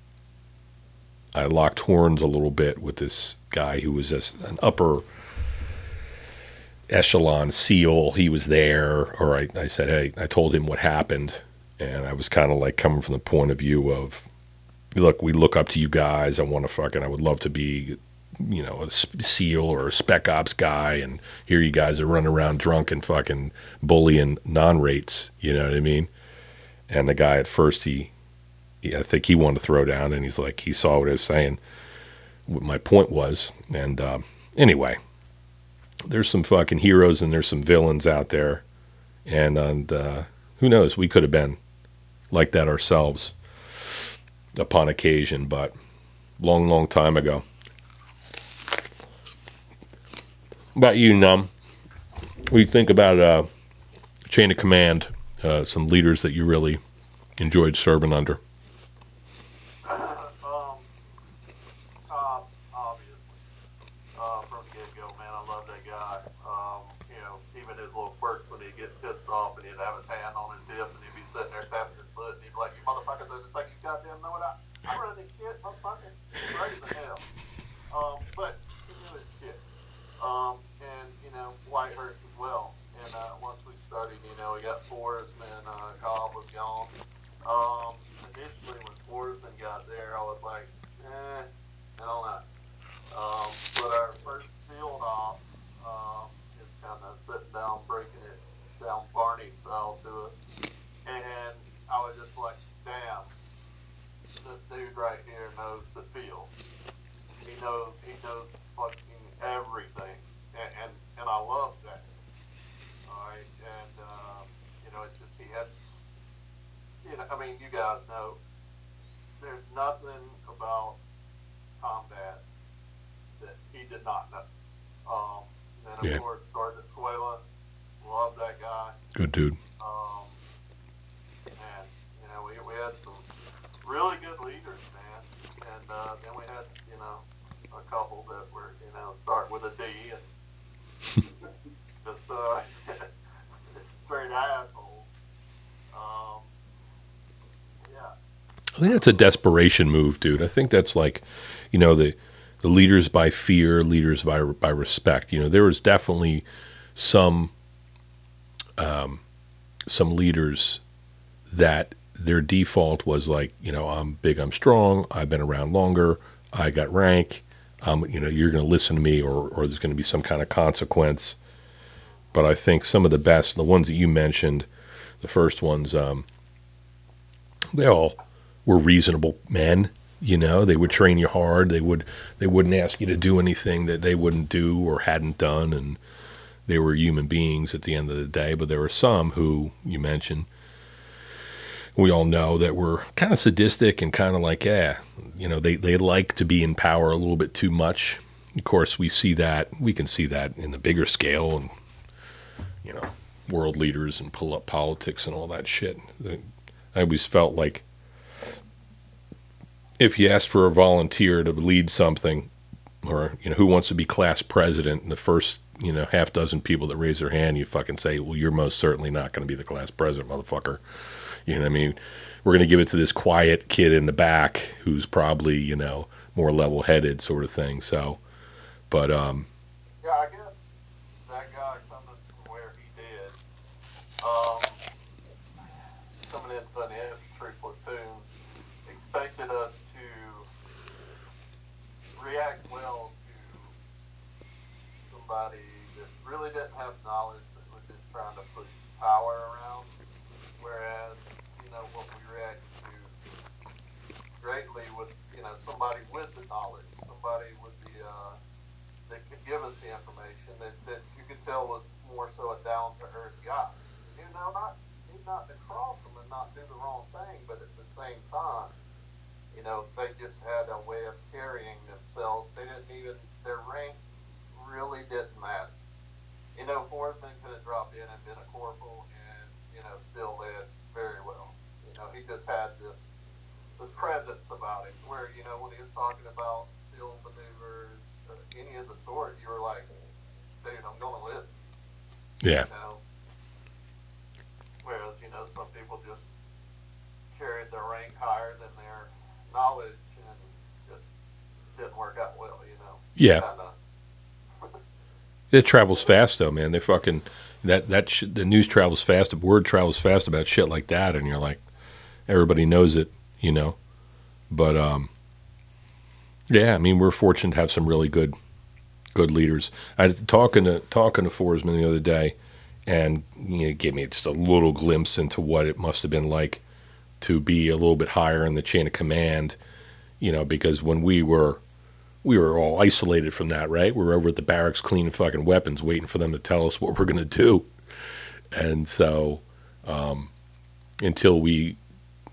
I locked horns a little bit with this guy who was a, an upper echelon SEAL. He was there, or I, I said, hey, I told him what happened. And I was kind of like coming from the point of view of, look, we look up to you guys. I want to fucking, I would love to be, you know, a SEAL or a Spec Ops guy. And here you guys are running around drunk and fucking bullying non rates. You know what I mean? And the guy at first, he, I think he wanted to throw down, and he's like, he saw what I was saying, what my point was. And uh, anyway, there's some fucking heroes and there's some villains out there. And, and uh, who knows, we could have been like that ourselves upon occasion, but long, long time ago. About you, Nunn? What do you think about uh, chain of command? Uh, some leaders that you really enjoyed serving under? He knows he knows fucking everything, and and, and I love that. All right, and um, you know it's just he had, you know, I mean you guys know, there's nothing about combat that he did not know. Um, and then of yeah. course Sergeant Suela, love that guy. Good dude. That were, you know, start with a D and just uh, straight assholes. Um, yeah. I think that's a desperation move, dude. I think that's like, you know, the the leaders by fear, leaders by by respect. You know, there was definitely some um, some leaders that their default was like, you know, I'm big, I'm strong, I've been around longer, I got rank. Um, you know, you're going to listen to me, or or there's going to be some kind of consequence. But I think some of the best, the ones that you mentioned, the first ones, um, they all were reasonable men. You know, they would train you hard. They would they wouldn't ask you to do anything that they wouldn't do or hadn't done, and they were human beings at the end of the day. But there were some who you mentioned, we all know that were kind of sadistic and kind of like, yeah, you know, they they like to be in power a little bit too much. Of course, we see that we can see that in the bigger scale, and you know, world leaders and pull up politics and all that shit. I always felt like if you ask for a volunteer to lead something, or you know, who wants to be class president, and the first you know half dozen people that raise their hand, you fucking say, well, you're most certainly not going to be the class president, motherfucker. You know I mean? We're going to give it to this quiet kid in the back who's probably you know more level-headed, sort of thing. So, but um, Yeah, I guess that guy coming from where he did, um, coming into an infantry platoon, expected us to react well to somebody that really didn't have knowledge, but was just trying to push power around. Whereas, you know, what we react to greatly was, you know, somebody with the knowledge, somebody with the, uh, that could give us the information that, that you could tell was more so a down to earth guy. You know, not he's not to cross them and not do the wrong thing, but at the same time, you know, they just had a way of carrying themselves. They didn't even their rank really didn't matter. You know, Forsman could have dropped in and been a corporal and, you know, still led very well. You know, he just had this this presence about him where, you know, when he was talking about field maneuvers, uh, any of the sort, you were like, dude, I'm going listen. yeah, You know? Whereas, you know, some people just carried their rank higher than their knowledge and just didn't work out well, you know? yeah. Kinda, It travels fast though, man. They fucking that that sh- the news travels fast. The word travels fast about shit like that, and you're like, everybody knows it, you know. But um, yeah, I mean, we're fortunate to have some really good, good leaders. I talking to talking to Forsman the other day, and you know, gave me just a little glimpse into what it must have been like to be a little bit higher in the chain of command. You know, because when we were we were all isolated from that, right? We were over at the barracks cleaning fucking weapons, waiting for them to tell us what we're to do. And so, um, until we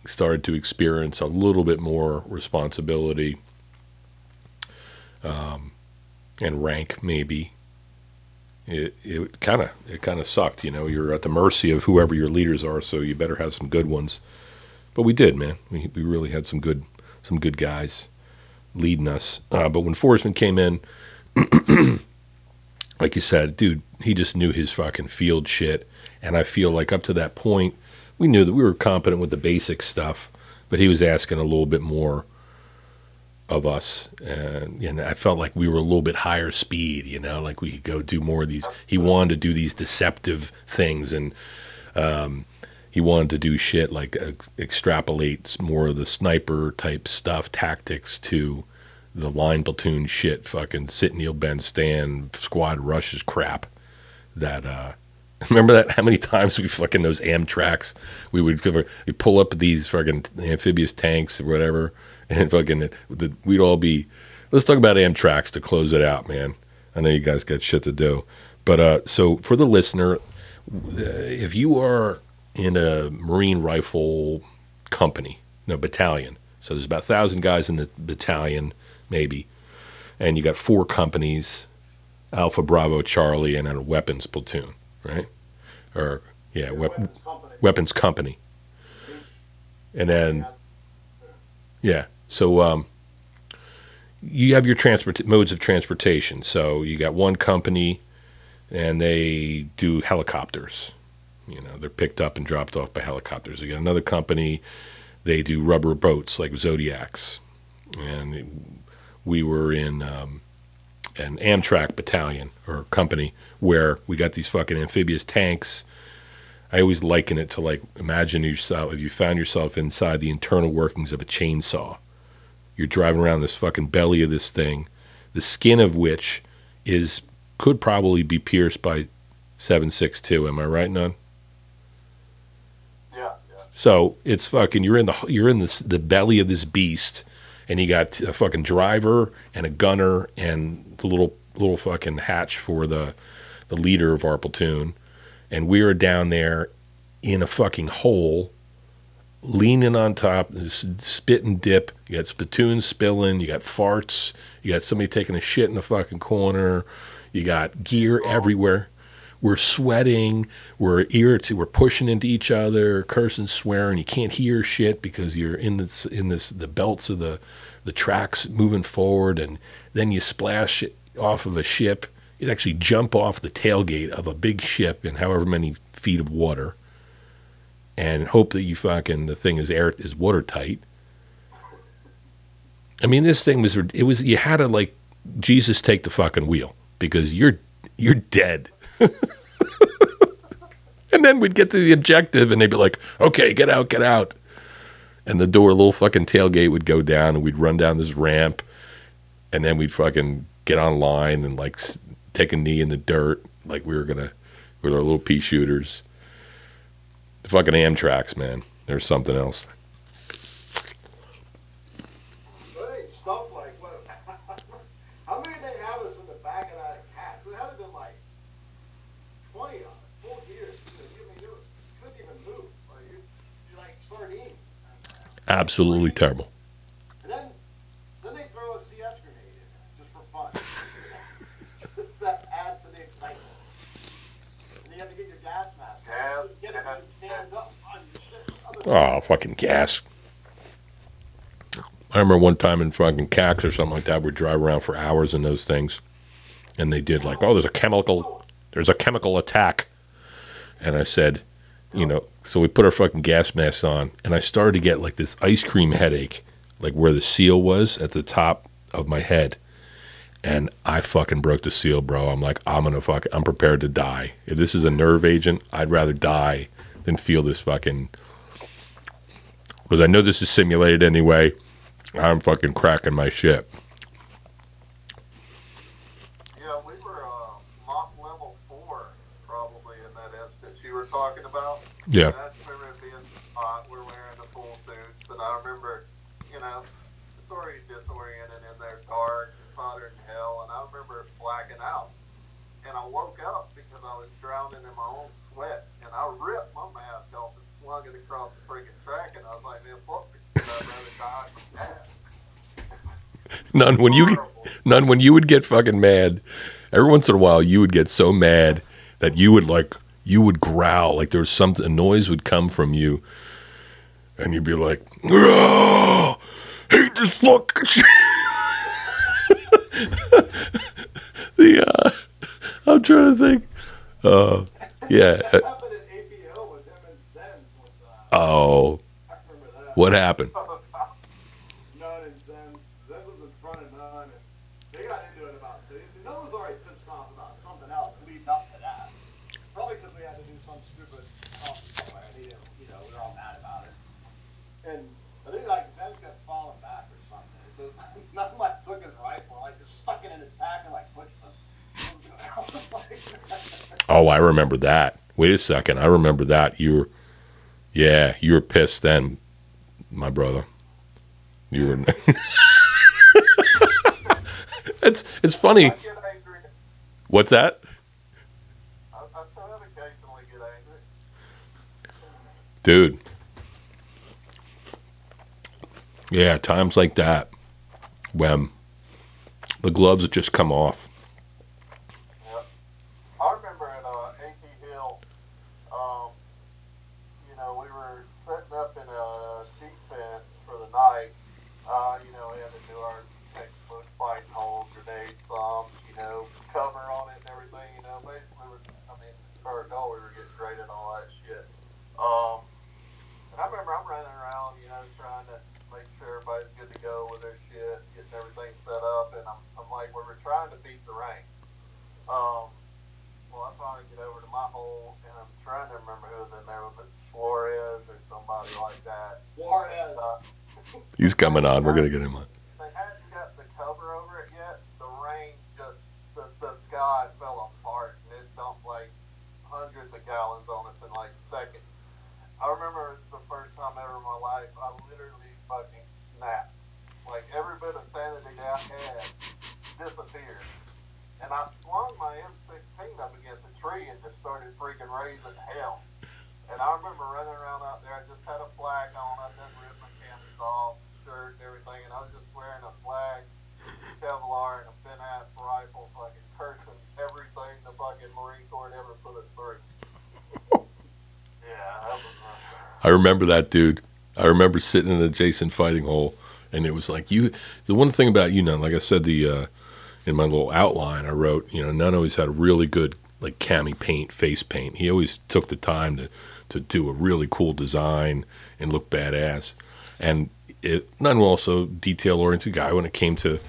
started to experience a little bit more responsibility um, and rank, maybe it it kind of it kind of sucked. You know, you're at the mercy of whoever your leaders are, so you better have some good ones. But we did, man. We we really had some good some good guys leading us. Uh, but when Forsman came in, like you said, dude, he just knew his fucking field shit. And I feel like up to that point, we knew that we were competent with the basic stuff, but he was asking a little bit more of us. And, and I felt like we were a little bit higher speed, you know, like we could go do more of these. He wanted to do these deceptive things and, um, he wanted to do shit like uh, extrapolate more of the sniper type stuff, tactics to the line platoon shit, fucking sit, kneel, bend, stand, squad rushes crap. That uh, remember that how many times we fucking those amtracs we would cover, we pull up these fucking amphibious tanks or whatever, and fucking the, we'd all be. Let's talk about amtracs to close it out, man. I know you guys got shit to do, but uh, so for the listener, if you are in a Marine rifle company, no battalion. So there's about thousand guys in the battalion, maybe, and you got four companies, Alpha, Bravo, Charlie, and a weapons platoon, right? Or yeah, Weapons company. weapons company, and then yeah. So um, you have your transport modes of transportation. So you got one company, and they do helicopters. You know, they're picked up and dropped off by helicopters. You got another company, they do rubber boats like Zodiacs, and we were in um, an amtrac battalion or company where we got these fucking amphibious tanks. I always liken it to like imagine yourself if you found yourself inside the internal workings of a chainsaw. You're driving around this fucking belly of this thing, the skin of which is could probably be pierced by 762. Am I right, Nunn? Yeah, yeah. So it's fucking you're in the you're in this the belly of this beast, and you got a fucking driver and a gunner and the little little fucking hatch for the the leader of our platoon, and we are down there in a fucking hole, leaning on top, spit and dip. You got spittoons spilling, you got farts, you got somebody taking a shit in the fucking corner, you got gear everywhere. We're sweating, we're irritated, we're pushing into each other, cursing, swearing. You can't hear shit because you're in this in this the belts of the the tracks moving forward, and then you splash off of a ship. You'd actually jump off the tailgate of a big ship in however many feet of water, and hope that you fucking the thing is air is watertight. I mean, this thing was it was you had to like Jesus take the fucking wheel because you're you're dead. and then we'd get to the objective and they'd be like, okay, get out, get out. And the door, little fucking tailgate would go down and we'd run down this ramp and then we'd fucking get online and like take a knee in the dirt like we were to, with our little pea shooters. The fucking amtracs, man. There's something else. absolutely stuff like what? How many did they have us in the back of that cat? It had to been like twenty of us, full gears. You, I mean, you couldn't even move. Like, you, you're like sardines. Absolutely terrible. And then, then they throw a CS grenade in there just for fun. Just to add to the excitement. And you have to get your gas mask. Yeah, Get it yeah, jammed up on your shit. Other Oh, fucking gas. I remember one time in fucking CAX or something like that, we'd drive around for hours in those things. And they did like, oh, there's a chemical, there's a chemical attack. And I said, you know, so we put our fucking gas masks on, and I started to get like this ice cream headache, like where the seal was at the top of my head. And I fucking broke the seal, bro. I'm like, I'm gonna fuck, I'm prepared to die. If this is a nerve agent, I'd rather die than feel this fucking because I know this is simulated anyway. I'm fucking cracking my shit. Yeah, we were uh, MOPP level four, probably in that instance you were talking about. Yeah. And I just remember it being hot. We're wearing the full suits, and I remember, you know, sort of disoriented in there, dark, it's hotter than hell, and I remember blacking out. And I woke up because I was drowning in my own sweat, and I ripped my mask off and slung it across the freaking track, and I was like, man, fuck this, I'd rather die from that. Nunn when you Nunn when you would get fucking mad. Every once in a while, you would get so mad that you would like you would growl like there was something a noise would come from you, and you'd be like, "Oh, hate this fucking shit." the uh, I'm trying to think. Uh, yeah. That happened at APO with him and Zen. With, uh, Oh, I remember that. what happened? Nunn and Zen's. Zen's was in front of Nunn, and they got into it about. So Nunn was already pissed off about something else leading up to that. Probably because we had to do some stupid talk somewhere. and He didn't, you know, we were all mad about it. And I think like Zen's got fallen back or something. So Nunn like took his rifle, like just stuck it in his pack and like pushed him. Oh, I remember that. Wait a second. I remember that. You were, yeah, you were pissed then, my brother. You were. it's it's funny. I get angry. What's that, I, I still occasionally get angry. dude? Yeah, times like that when the gloves have just come off. Yep. I remember at uh, AP Hill, um, you know, we were setting up in a defense for the night. Uh, you know, we had to do our textbook fighting hole, grenade bombs, you know, cover on it and everything. You know, basically, we're, I mean, for a goal, we were getting great and all that shit. Um, and I remember I'm running around, you know, trying to make sure everybody's good to go with their shit, getting everything set up, and I'm, I'm like, we were trying to beat the rain. Um, well, I finally get over to my hole, and I'm trying to remember who was in there, if it's Suarez or somebody like that. Juarez. Uh, He's coming on. We're gonna get him on. they hadn't got the cover over it yet. The rain just, the, the sky fell apart, and it dumped like hundreds of gallons on us in like seconds. I remember the first time ever in my life, I literally fucking snapped. Like every bit of sanity that I had disappeared. And I swung my M16 up against a tree and just started freaking raising hell. And I remember running around out there. I just had a flak on. I done ripped my cameras off, shirt and everything, and I was just wearing a flak, Kevlar, and a thin ass rifle, fucking cursing everything the fucking Marine Corps had ever put us through. yeah, that was. Uh, I remember that dude. I remember sitting in a Jason fighting hole, and it was like you. The one thing about you, Nunn, like I said, the uh, in my little outline, I wrote, you know, Nunn always had a really good like cami paint, face paint. He always took the time to to do a really cool design and look badass. And it, was also detail oriented guy when it came to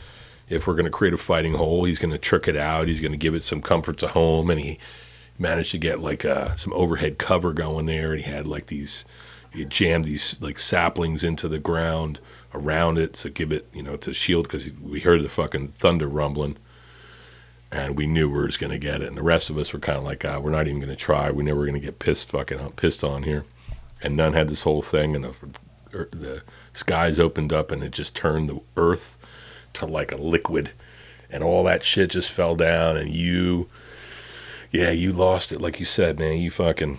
if we're going to create a fighting hole, he's going to trick it out. He's going to give it some comforts of home, and he managed to get like uh, some overhead cover going there. And he had like these, he jammed these like saplings into the ground around it to give it, you know, to shield because we heard the fucking thunder rumbling, and we knew we were going to get it. And the rest of us were kind of like, ah, we're not even going to try. We knew we were going to get pissed fucking on, pissed on here. And Nunn had this whole thing, and the, er, the skies opened up, and it just turned the earth to like a liquid, and all that shit just fell down, and you yeah, you lost it, like you said, man. You fucking,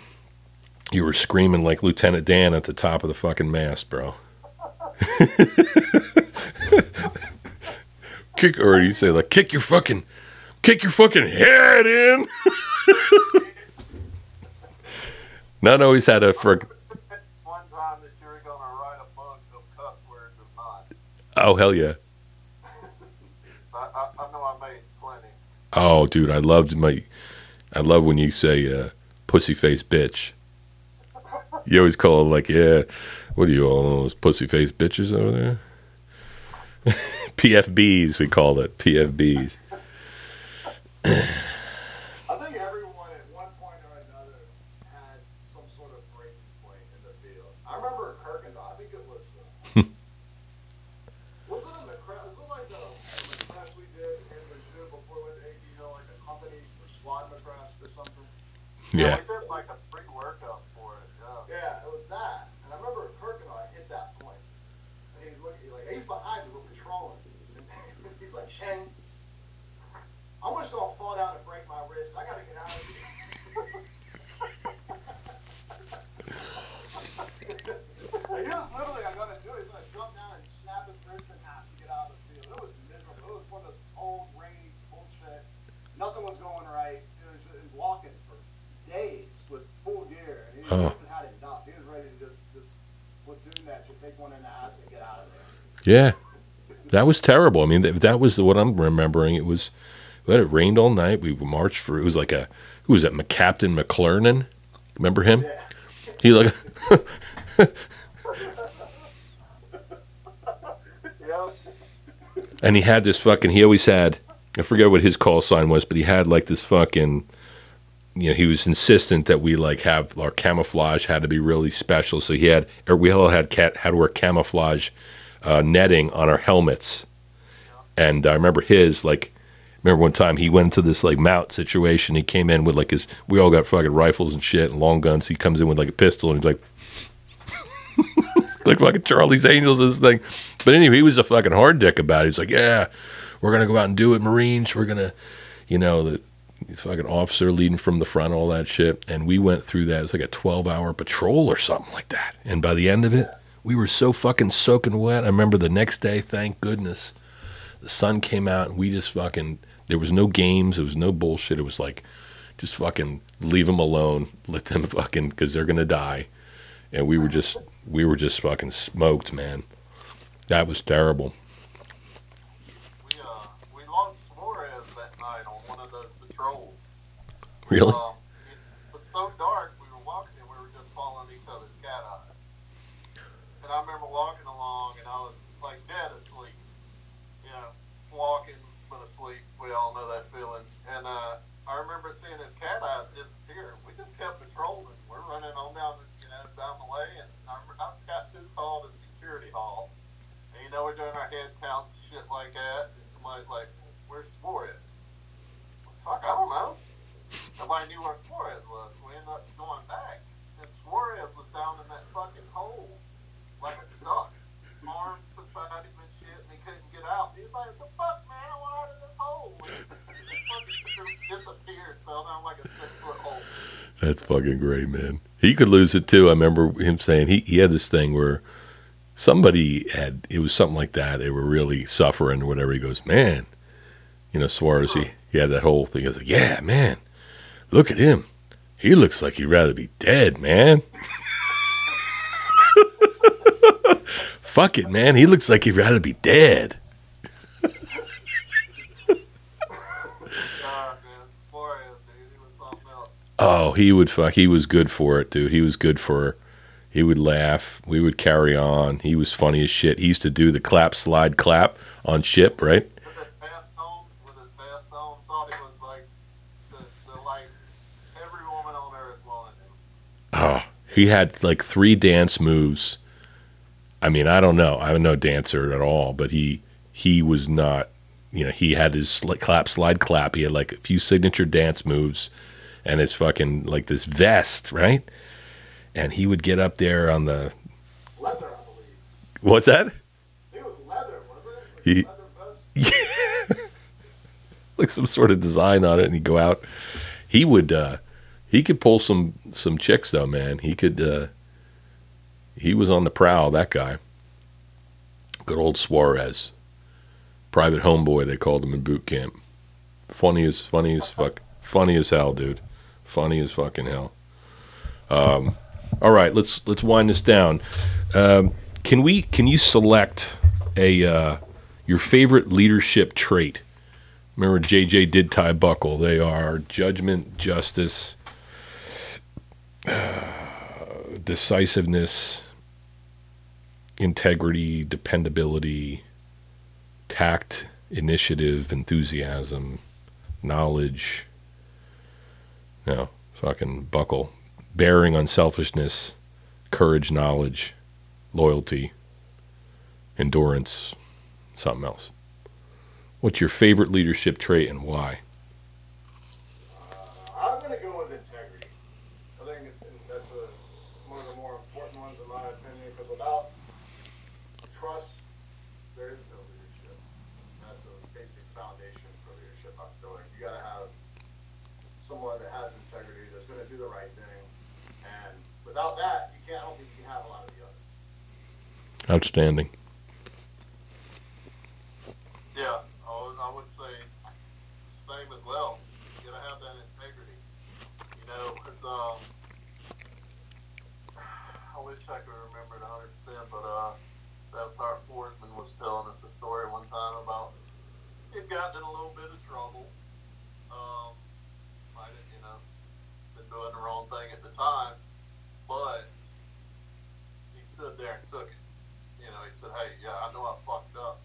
you were screaming like Lieutenant Dan at the top of the fucking mast, bro. kick, or you say like, kick your fucking, kick your fucking head in. Not always had a for. one time that you were gonna write a book of cuss words of mine. Oh hell yeah. I, I, I know I made plenty. Oh dude, I loved my. I love when you say uh, "pussy face bitch." You always call it like, yeah. What are you all those pussy face bitches over there? PFBs, we call it PFBs. I think everyone at one point or another had some sort of breaking point in the field. I remember at Kirkendall, I think it was. Uh, was it in the crest? Was it like the, the crest we did in the zoo before we went to ADL, like a company or squad crest or something? Yeah. We did like a free workout for it. Yeah. Yeah, it was that. And I remember at Kirkendall, I hit that point. And he's looking, like, he's behind me, we're patrolling. And he's like, Shane, I almost don't fall down and break my wrist. I gotta get out of here. And he was literally, I'm gonna do it. He's gonna jump down and snap his wrist in half to get out of the field. It was miserable. It was one of those cold, rainy bullshit. Nothing was going right. It was, it was walking for days with full gear. And he Oh. wasn't had enough. He was ready to just, just platoon that shit, take one in the ass and get out of there. Yeah, that was terrible. I mean, that, that was the, what I'm remembering. It was, but it rained all night. We marched for. It was like a who was that? Captain McClernand. Remember him? Yeah. He like and he had this fucking. He always had. I forget what his call sign was, but he had like this fucking. You know, he was insistent that we like have our camouflage had to be really special. So he had, or we all had cat had to wear camouflage uh, netting on our helmets. And I remember his like. Remember one time he went into this like mount situation. He came in with like his. We all got fucking rifles and shit and long guns. He comes in with like a pistol and he's like, like fucking Charlie's Angels this thing. But anyway, he was a fucking hard dick about it. He's like, yeah, we're gonna go out and do it, Marines. We're gonna, you know, the fucking officer leading from the front, all that shit. And we went through that. It's like a twelve hour patrol or something like that. And by the end of it, We were so fucking soaking wet. I remember the next day, thank goodness, the sun came out and we just fucking, there was no games, there was no bullshit. It was like, just fucking leave them alone, let them fucking, because they're going to die. And we were just, we were just fucking smoked, man. That was terrible. We uh we lost Suarez that night on one of those patrols. Really? Um, it was so dark, we were walking and we were just following each other's cat eyes. And I remember walking along and I was like dead asleep. You know, walking but asleep. We all know that feeling. And uh, I remember seeing his cat eyes disappear. We just kept patrolling. We're running on down, the, you know, down the way, and I, I got too called to security hall. And you know, we're doing our head counts and shit like that. And somebody's like, "Where's Suarez?" Fuck, I don't know. Nobody knew where Suarez was. We ended up going back, and Suarez was down in that fucking hole like a duck, arms beside him and shit, and he couldn't get out. He was like, "The fuck, man! I went out of this hole." And he fucking disappeared, fell down like a six foot hole. That's fucking great, man. He could lose it too. I remember him saying he, he had this thing where somebody had it was something like that. They were really suffering or whatever. He goes, man, you know, Suarez. He, he had that whole thing. He was like, yeah, man, look at him. He looks like he'd rather be dead, man. Fuck it, man. He looks like he'd rather be dead. God, man, Suarez, dude, he was something else. Oh, he would fuck. He was good for it, dude. He was good for. He would laugh. We would carry on. He was funny as shit. He used to do the clap, slide, clap on ship, right? With his vest on, with his vest on, thought he was like the, the like every woman on earth wanted him. Oh, he had like three dance moves. I mean, I don't know. I'm no dancer at all, but he he was not. You know, he had his sli- clap, slide, clap. He had like a few signature dance moves, and his fucking like this vest, right? And he would get up there on the Leather, I believe. what's that? It was leather, wasn't it? Like He- vest. like some sort of design on it and he'd go out. He would uh he could pull some some chicks though man. He could uh he was on the prowl that guy. Good old suarez. Private homeboy they called him in boot camp. Funny as funny as fuck. Funny as hell dude. Funny as fucking hell. Um all right let's let's wind this down um can we can you select a uh your favorite leadership trait Remember, JJ did tie buckle. They are judgment, justice, uh, decisiveness, integrity, dependability, tact, initiative, enthusiasm, knowledge. No, fucking buckle. Bearing, unselfishness, courage, knowledge, loyalty, endurance, something else. What's your favorite leadership trait and why? I'm gonna go with integrity. I think it- that's a, one of the more important ones in my opinion, because without trust, there is no leadership. That's a basic foundation for leadership. I feel like you gotta have someone that has integrity, that's gonna do the right thing, and without that, you can't. I don't think you can have a lot of the others. Outstanding. Yeah, I would, I would say same as well. You gotta have that integrity. You know, it's um. I wish I could remember it 100, percent but uh, Staff Sergeant Forsman was telling us a story one time about he'd gotten in a little bit of trouble. Um, might have, you know, been doing the wrong thing at the time, but he stood there and took it. You know, he said, "Hey, yeah, I know I fucked up."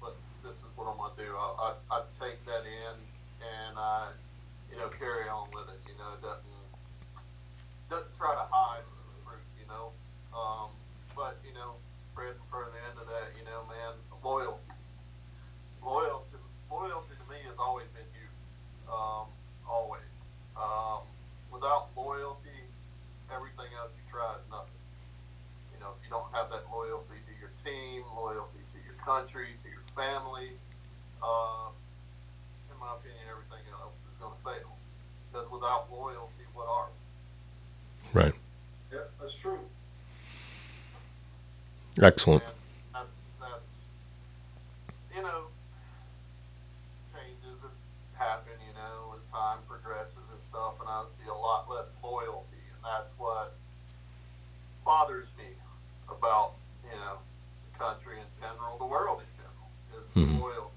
but this is what I'm gonna do. I, I, I take that in and I, you know, carry on with it. You know, it doesn't doesn't try to hide the fruit. You know, um, but you know, spreading further into that, you know, man, loyalty, loyalty, loyalty to me has always been huge. Um, always. Um, without loyalty, everything else you try is nothing. You know, if you don't have that loyalty to your team, loyalty to your country, to your family, uh, in my opinion, everything else is going to fail. Because without loyalty, what are we? Right. Yep, that's true. Excellent. And that's that's you know changes that happen, you know, as time progresses and stuff, and I see a lot less loyalty, and that's what bothers me about you know the country in general, the world in general, is Mhm. loyalty.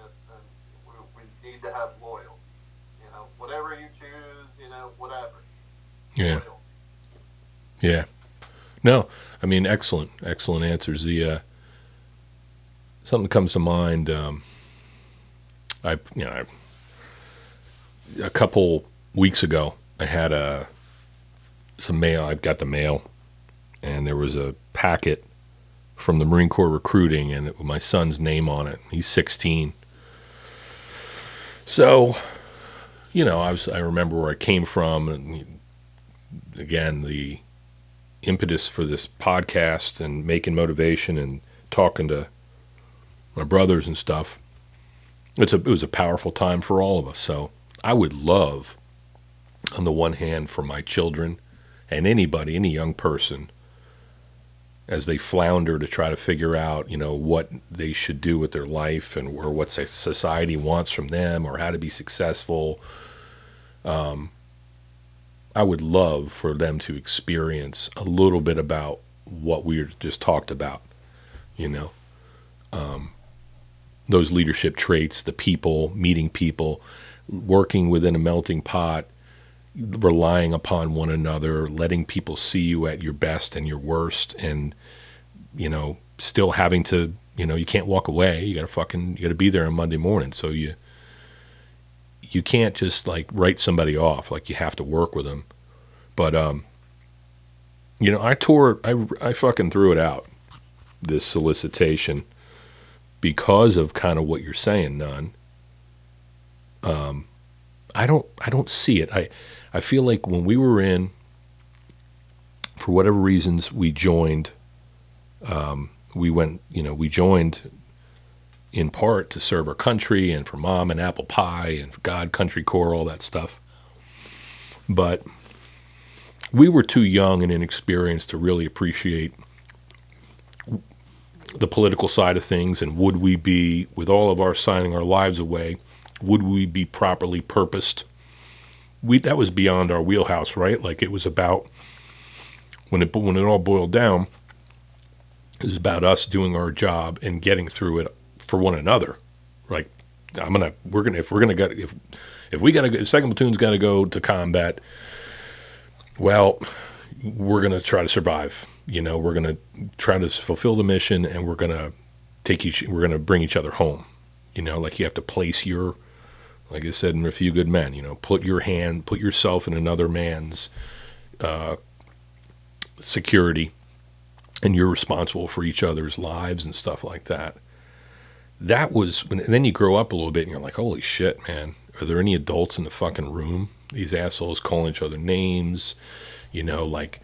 And, and we, we need to have loyalty. You know, whatever you choose, you know, whatever. Yeah. Loyalty. Yeah. No, I mean, excellent, excellent answers. The uh, something comes to mind. Um, I, you know, I, a couple weeks ago, I had a some mail. I got the mail, and there was a packet from the Marine Corps recruiting, and it, my son's name on it. He's 16. So, you know, I was. I remember where I came from, and again, the impetus for this podcast and making motivation and talking to my brothers and stuff. It's a it was a powerful time for all of us. So I would love, on the one hand, for my children and anybody, any young person, as they flounder to try to figure out, you know, what they should do with their life and or what society wants from them or how to be successful. Um, I would love for them to experience a little bit about what we just talked about, you know, um, those leadership traits, the people, meeting people, working within a melting pot, relying upon one another, letting people see you at your best and your worst, and, you know, still having to, you know, you can't walk away. You got to fucking, you got to be there on Monday morning. So you, you can't just like write somebody off. Like you have to work with them. But um, you know, I tore, I I fucking threw it out. This solicitation because of kind of what you're saying, Nunn. Um, I don't, I don't see it. I, I feel like when we were in, for whatever reasons, we joined. Um, we went, you know, we joined in part to serve our country and for mom and apple pie and for God, country Corps, all that stuff. But we were too young and inexperienced to really appreciate the political side of things and would we be with all of our signing our lives away would we be properly purposed we that was beyond our wheelhouse right like it was about when it when it all boiled down it was about us doing our job and getting through it for one another like i'm gonna we're gonna if we're gonna get if if we gotta go second platoon's gotta go to combat well we're to try to survive. You know, we're to try to fulfill the mission and we're to take each, we're to bring each other home. You know, like you have to place your, like I said in A Few Good Men, you know, put your hand, put yourself in another man's uh, security and you're responsible for each other's lives and stuff like that. That was, when, and then you grow up a little bit and you're like, holy shit, man. Are there any adults in the fucking room? These assholes calling each other names you know, like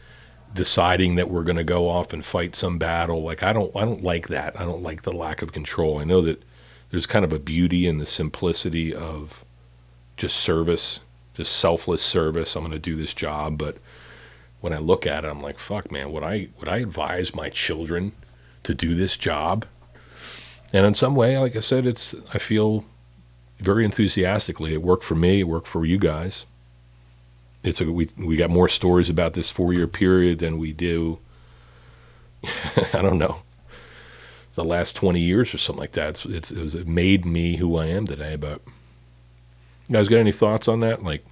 deciding that we're going to go off and fight some battle. Like I don't, I don't like that. I don't like the lack of control. I know that there's kind of a beauty in the simplicity of just service, just selfless service. I'm going to do this job, but when I look at it, I'm like, fuck, man. Would I, would I advise my children to do this job? And in some way, like I said, it's, I feel very enthusiastically. It worked for me. It worked for you guys it's a we we got more stories about this four year period than we do. I don't know, the last twenty years or something like that. It's, it's it, was, it made me who I am today. But you guys got any thoughts on that? Like,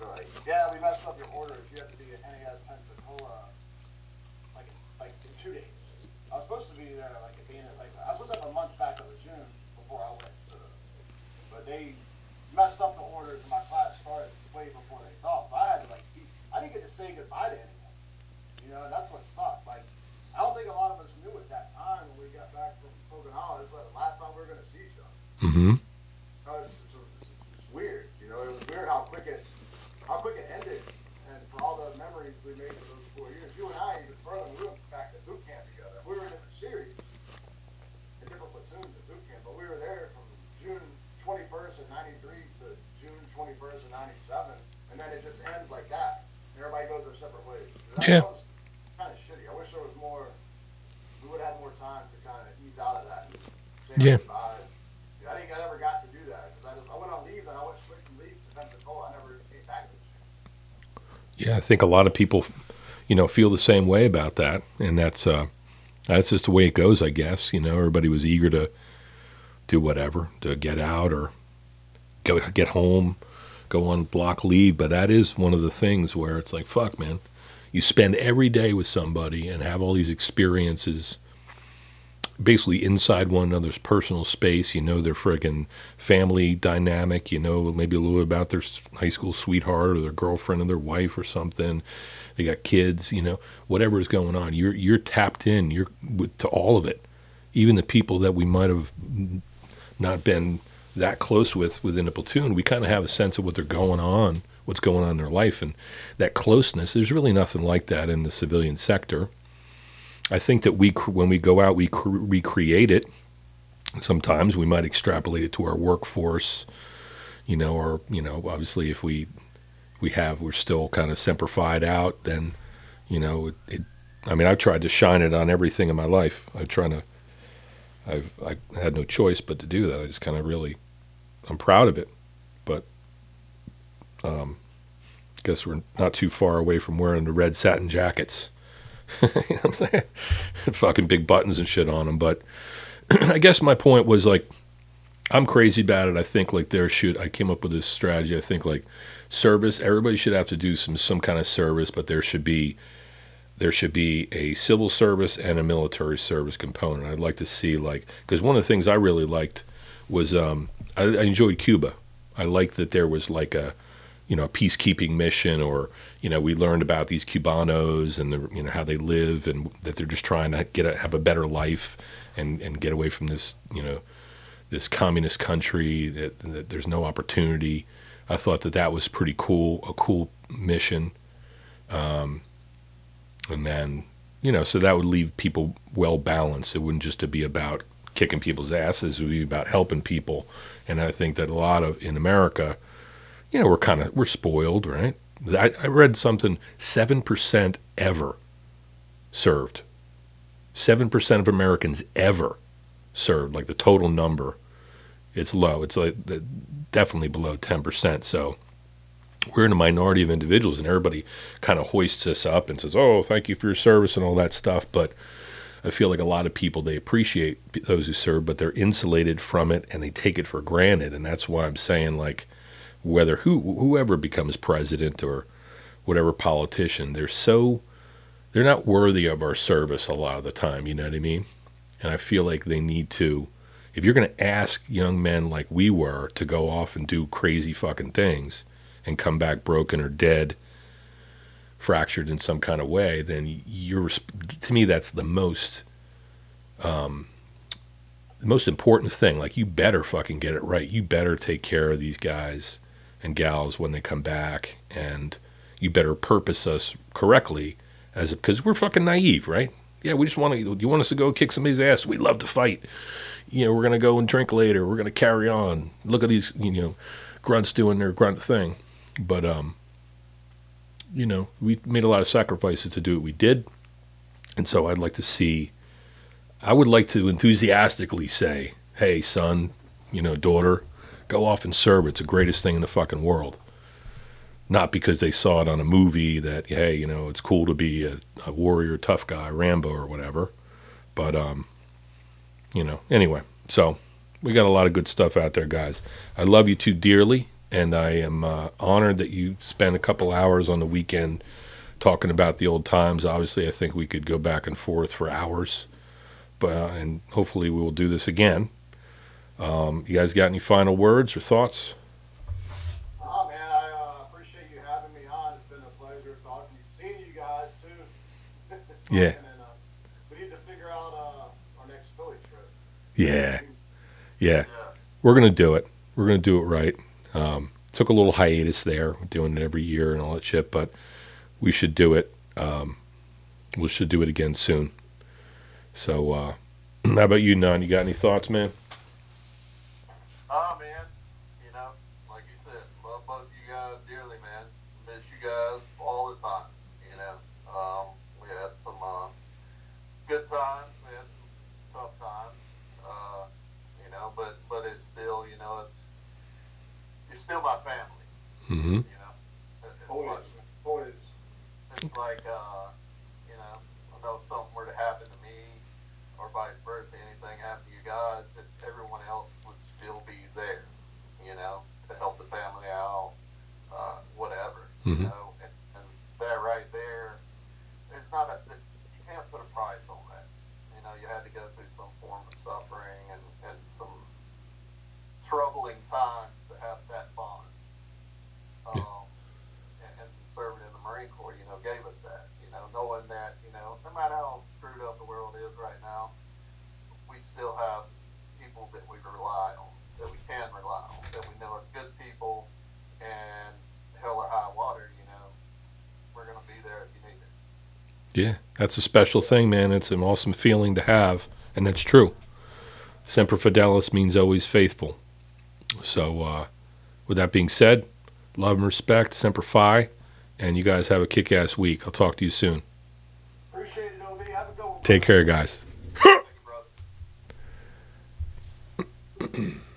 Right. Yeah, we messed up your order. You have to be at NAS Pensacola, like like in two days. I was supposed to be there like at the end of like I was supposed to have a month back of June before I went. To, but they messed up the orders and my class started way before they thought. So I had to like I didn't get to say goodbye to anyone. You know, that's what sucked. Like I don't think a lot of us knew at that time when we got back from Pocahontas that the last time we were gonna see each other. Mm-hmm. Yeah. kind of shitty. I wish there was more. We would have had more time to kind of ease out of that. And Yeah. I think I never got to do that because I just I went on leave and I went straight from leave to Pensacola. I never came back. Yeah, I think a lot of people, you know, feel the same way about that, and that's uh, that's just the way it goes, I guess. You know, everybody was eager to do whatever, to get out or go get home, go on block leave, but that is one of the things where it's like, fuck, man, you spend every day with somebody and have all these experiences. Basically, inside one another's personal space, you know their friggin' family dynamic. You know maybe a little bit about their high school sweetheart or their girlfriend or their wife or something. They got kids, you know, whatever is going on. You're you're tapped in. You're with, to all of it, even the people that we might have not been that close with within a platoon. We kind of have a sense of what they're going on, what's going on in their life, and that closeness. There's really nothing like that in the civilian sector. I think that we, when we go out, we cr- recreate it. Sometimes we might extrapolate it to our workforce, you know, or you know, obviously, if we we have, we're still kind of semperfied out, then you know, it, it. I mean, I've tried to shine it on everything in my life. I'm trying to. I've I had no choice but to do that. I just kind of really, I'm proud of it, um, guess we're not too far away from wearing the red satin jackets. you know what I'm saying? Fucking big buttons and shit on them. But I guess my point was like, I'm crazy about it. I think like there should, I came up with this strategy. I think like service, everybody should have to do some, some kind of service, but there should be, there should be a civil service and a military service component. I'd like to see like, because one of the things I really liked was, um, I, I enjoyed Cuba. I liked that there was like a, you know, a peacekeeping mission or, you know, we learned about these Cubanos and the, you know, how they live and that they're just trying to get a, have a better life and, and get away from this, you know, this communist country that, that there's no opportunity. I thought that that was pretty cool, a cool mission. Um, and then, you know, so that would leave people well balanced. It wouldn't just be about kicking people's asses. It would be about helping people. And I think that a lot of in America, you know, we're kind of we're spoiled, right? I, I read something seven percent ever served. Seven percent of Americans ever served, like the total number. It's low. It's like definitely below ten percent. So we're in a minority of individuals, and everybody kind of hoists us up and says, "Oh, thank you for your service" and all that stuff. But I feel like a lot of people they appreciate those who serve, but they're insulated from it and they take it for granted, and that's why I'm saying like whether who whoever becomes president or whatever politician, they're so they're not worthy of our service a lot of the time. You know what I mean? And I feel like they need to. If you're going to ask young men like we were to go off and do crazy fucking things and come back broken or dead, fractured in some kind of way, then you're to me that's the most um, the most important thing. Like you better fucking get it right. You better take care of these guys and gals when they come back, and you better purpose us correctly, as because we're fucking naive, right? Yeah, we just want to. You want us to go kick somebody's ass? We love to fight. You know, we're gonna go and drink later. We're gonna carry on. Look at these, you know, grunts doing their grunt thing, but um, you know, we made a lot of sacrifices to do what we did, and so I'd like to see. I would like to enthusiastically say, "Hey, son, you know, daughter, go off and serve. It's the greatest thing in the fucking world." Not because they saw it on a movie that, hey, you know, it's cool to be a, a warrior, tough guy, Rambo or whatever, but um, you know, anyway. So we got a lot of good stuff out there, guys. I love you too dearly, and I am uh, honored that you spent a couple hours on the weekend talking about the old times. Obviously, I think we could go back and forth for hours, but uh, and hopefully we will do this again. Um, you guys got any final words or thoughts? Oh man, I uh, appreciate you having me on. It's been a pleasure talking to you, seeing you guys too. Yeah. And uh, we need to figure out uh, our next Philly trip. Yeah, yeah. Yeah. we're gonna do it. We're gonna do it right. Um, took a little hiatus there, doing it every year and all that shit, but we should do it. Um, we should do it again soon. So, uh, how about you, Nunn? You got any thoughts, man? Ah, man, you know, like you said, love both you guys dearly, man. Miss you guys all the time. You know, um, we had some uh, good times, we had some tough times. Uh, you know, but but it's still, you know, it's you're still my family. Mm-hmm. You know, It- it's like, Always, always. it's like uh, you know, I know if something were to happen to me, or vice versa, anything happen to you guys, that everyone else would still be there, you know, to help the family out, uh, Mhm. you know, and, and that right there, it's not a, you can't put a price on that. You know, you had to go through some form of suffering and, and some troubling times to have that bond. Yeah. Um, and, and serving in the Marine Corps, you know, gave us that. You know, knowing that, you know, no matter how screwed up the world is right now, we still have people that we rely on, that we can rely on, that we know are good people, and hell or high water, you know, we're gonna be there if you need it. Yeah, that's a special thing, man. It's an awesome feeling to have, and that's true. Semper Fidelis means always faithful. So, uh, with that being said, love and respect, Semper Fi, and you guys have a kick ass week. I'll talk to you soon. Appreciate it, OB. Have a good one. Take care, guys. Thank you, brother.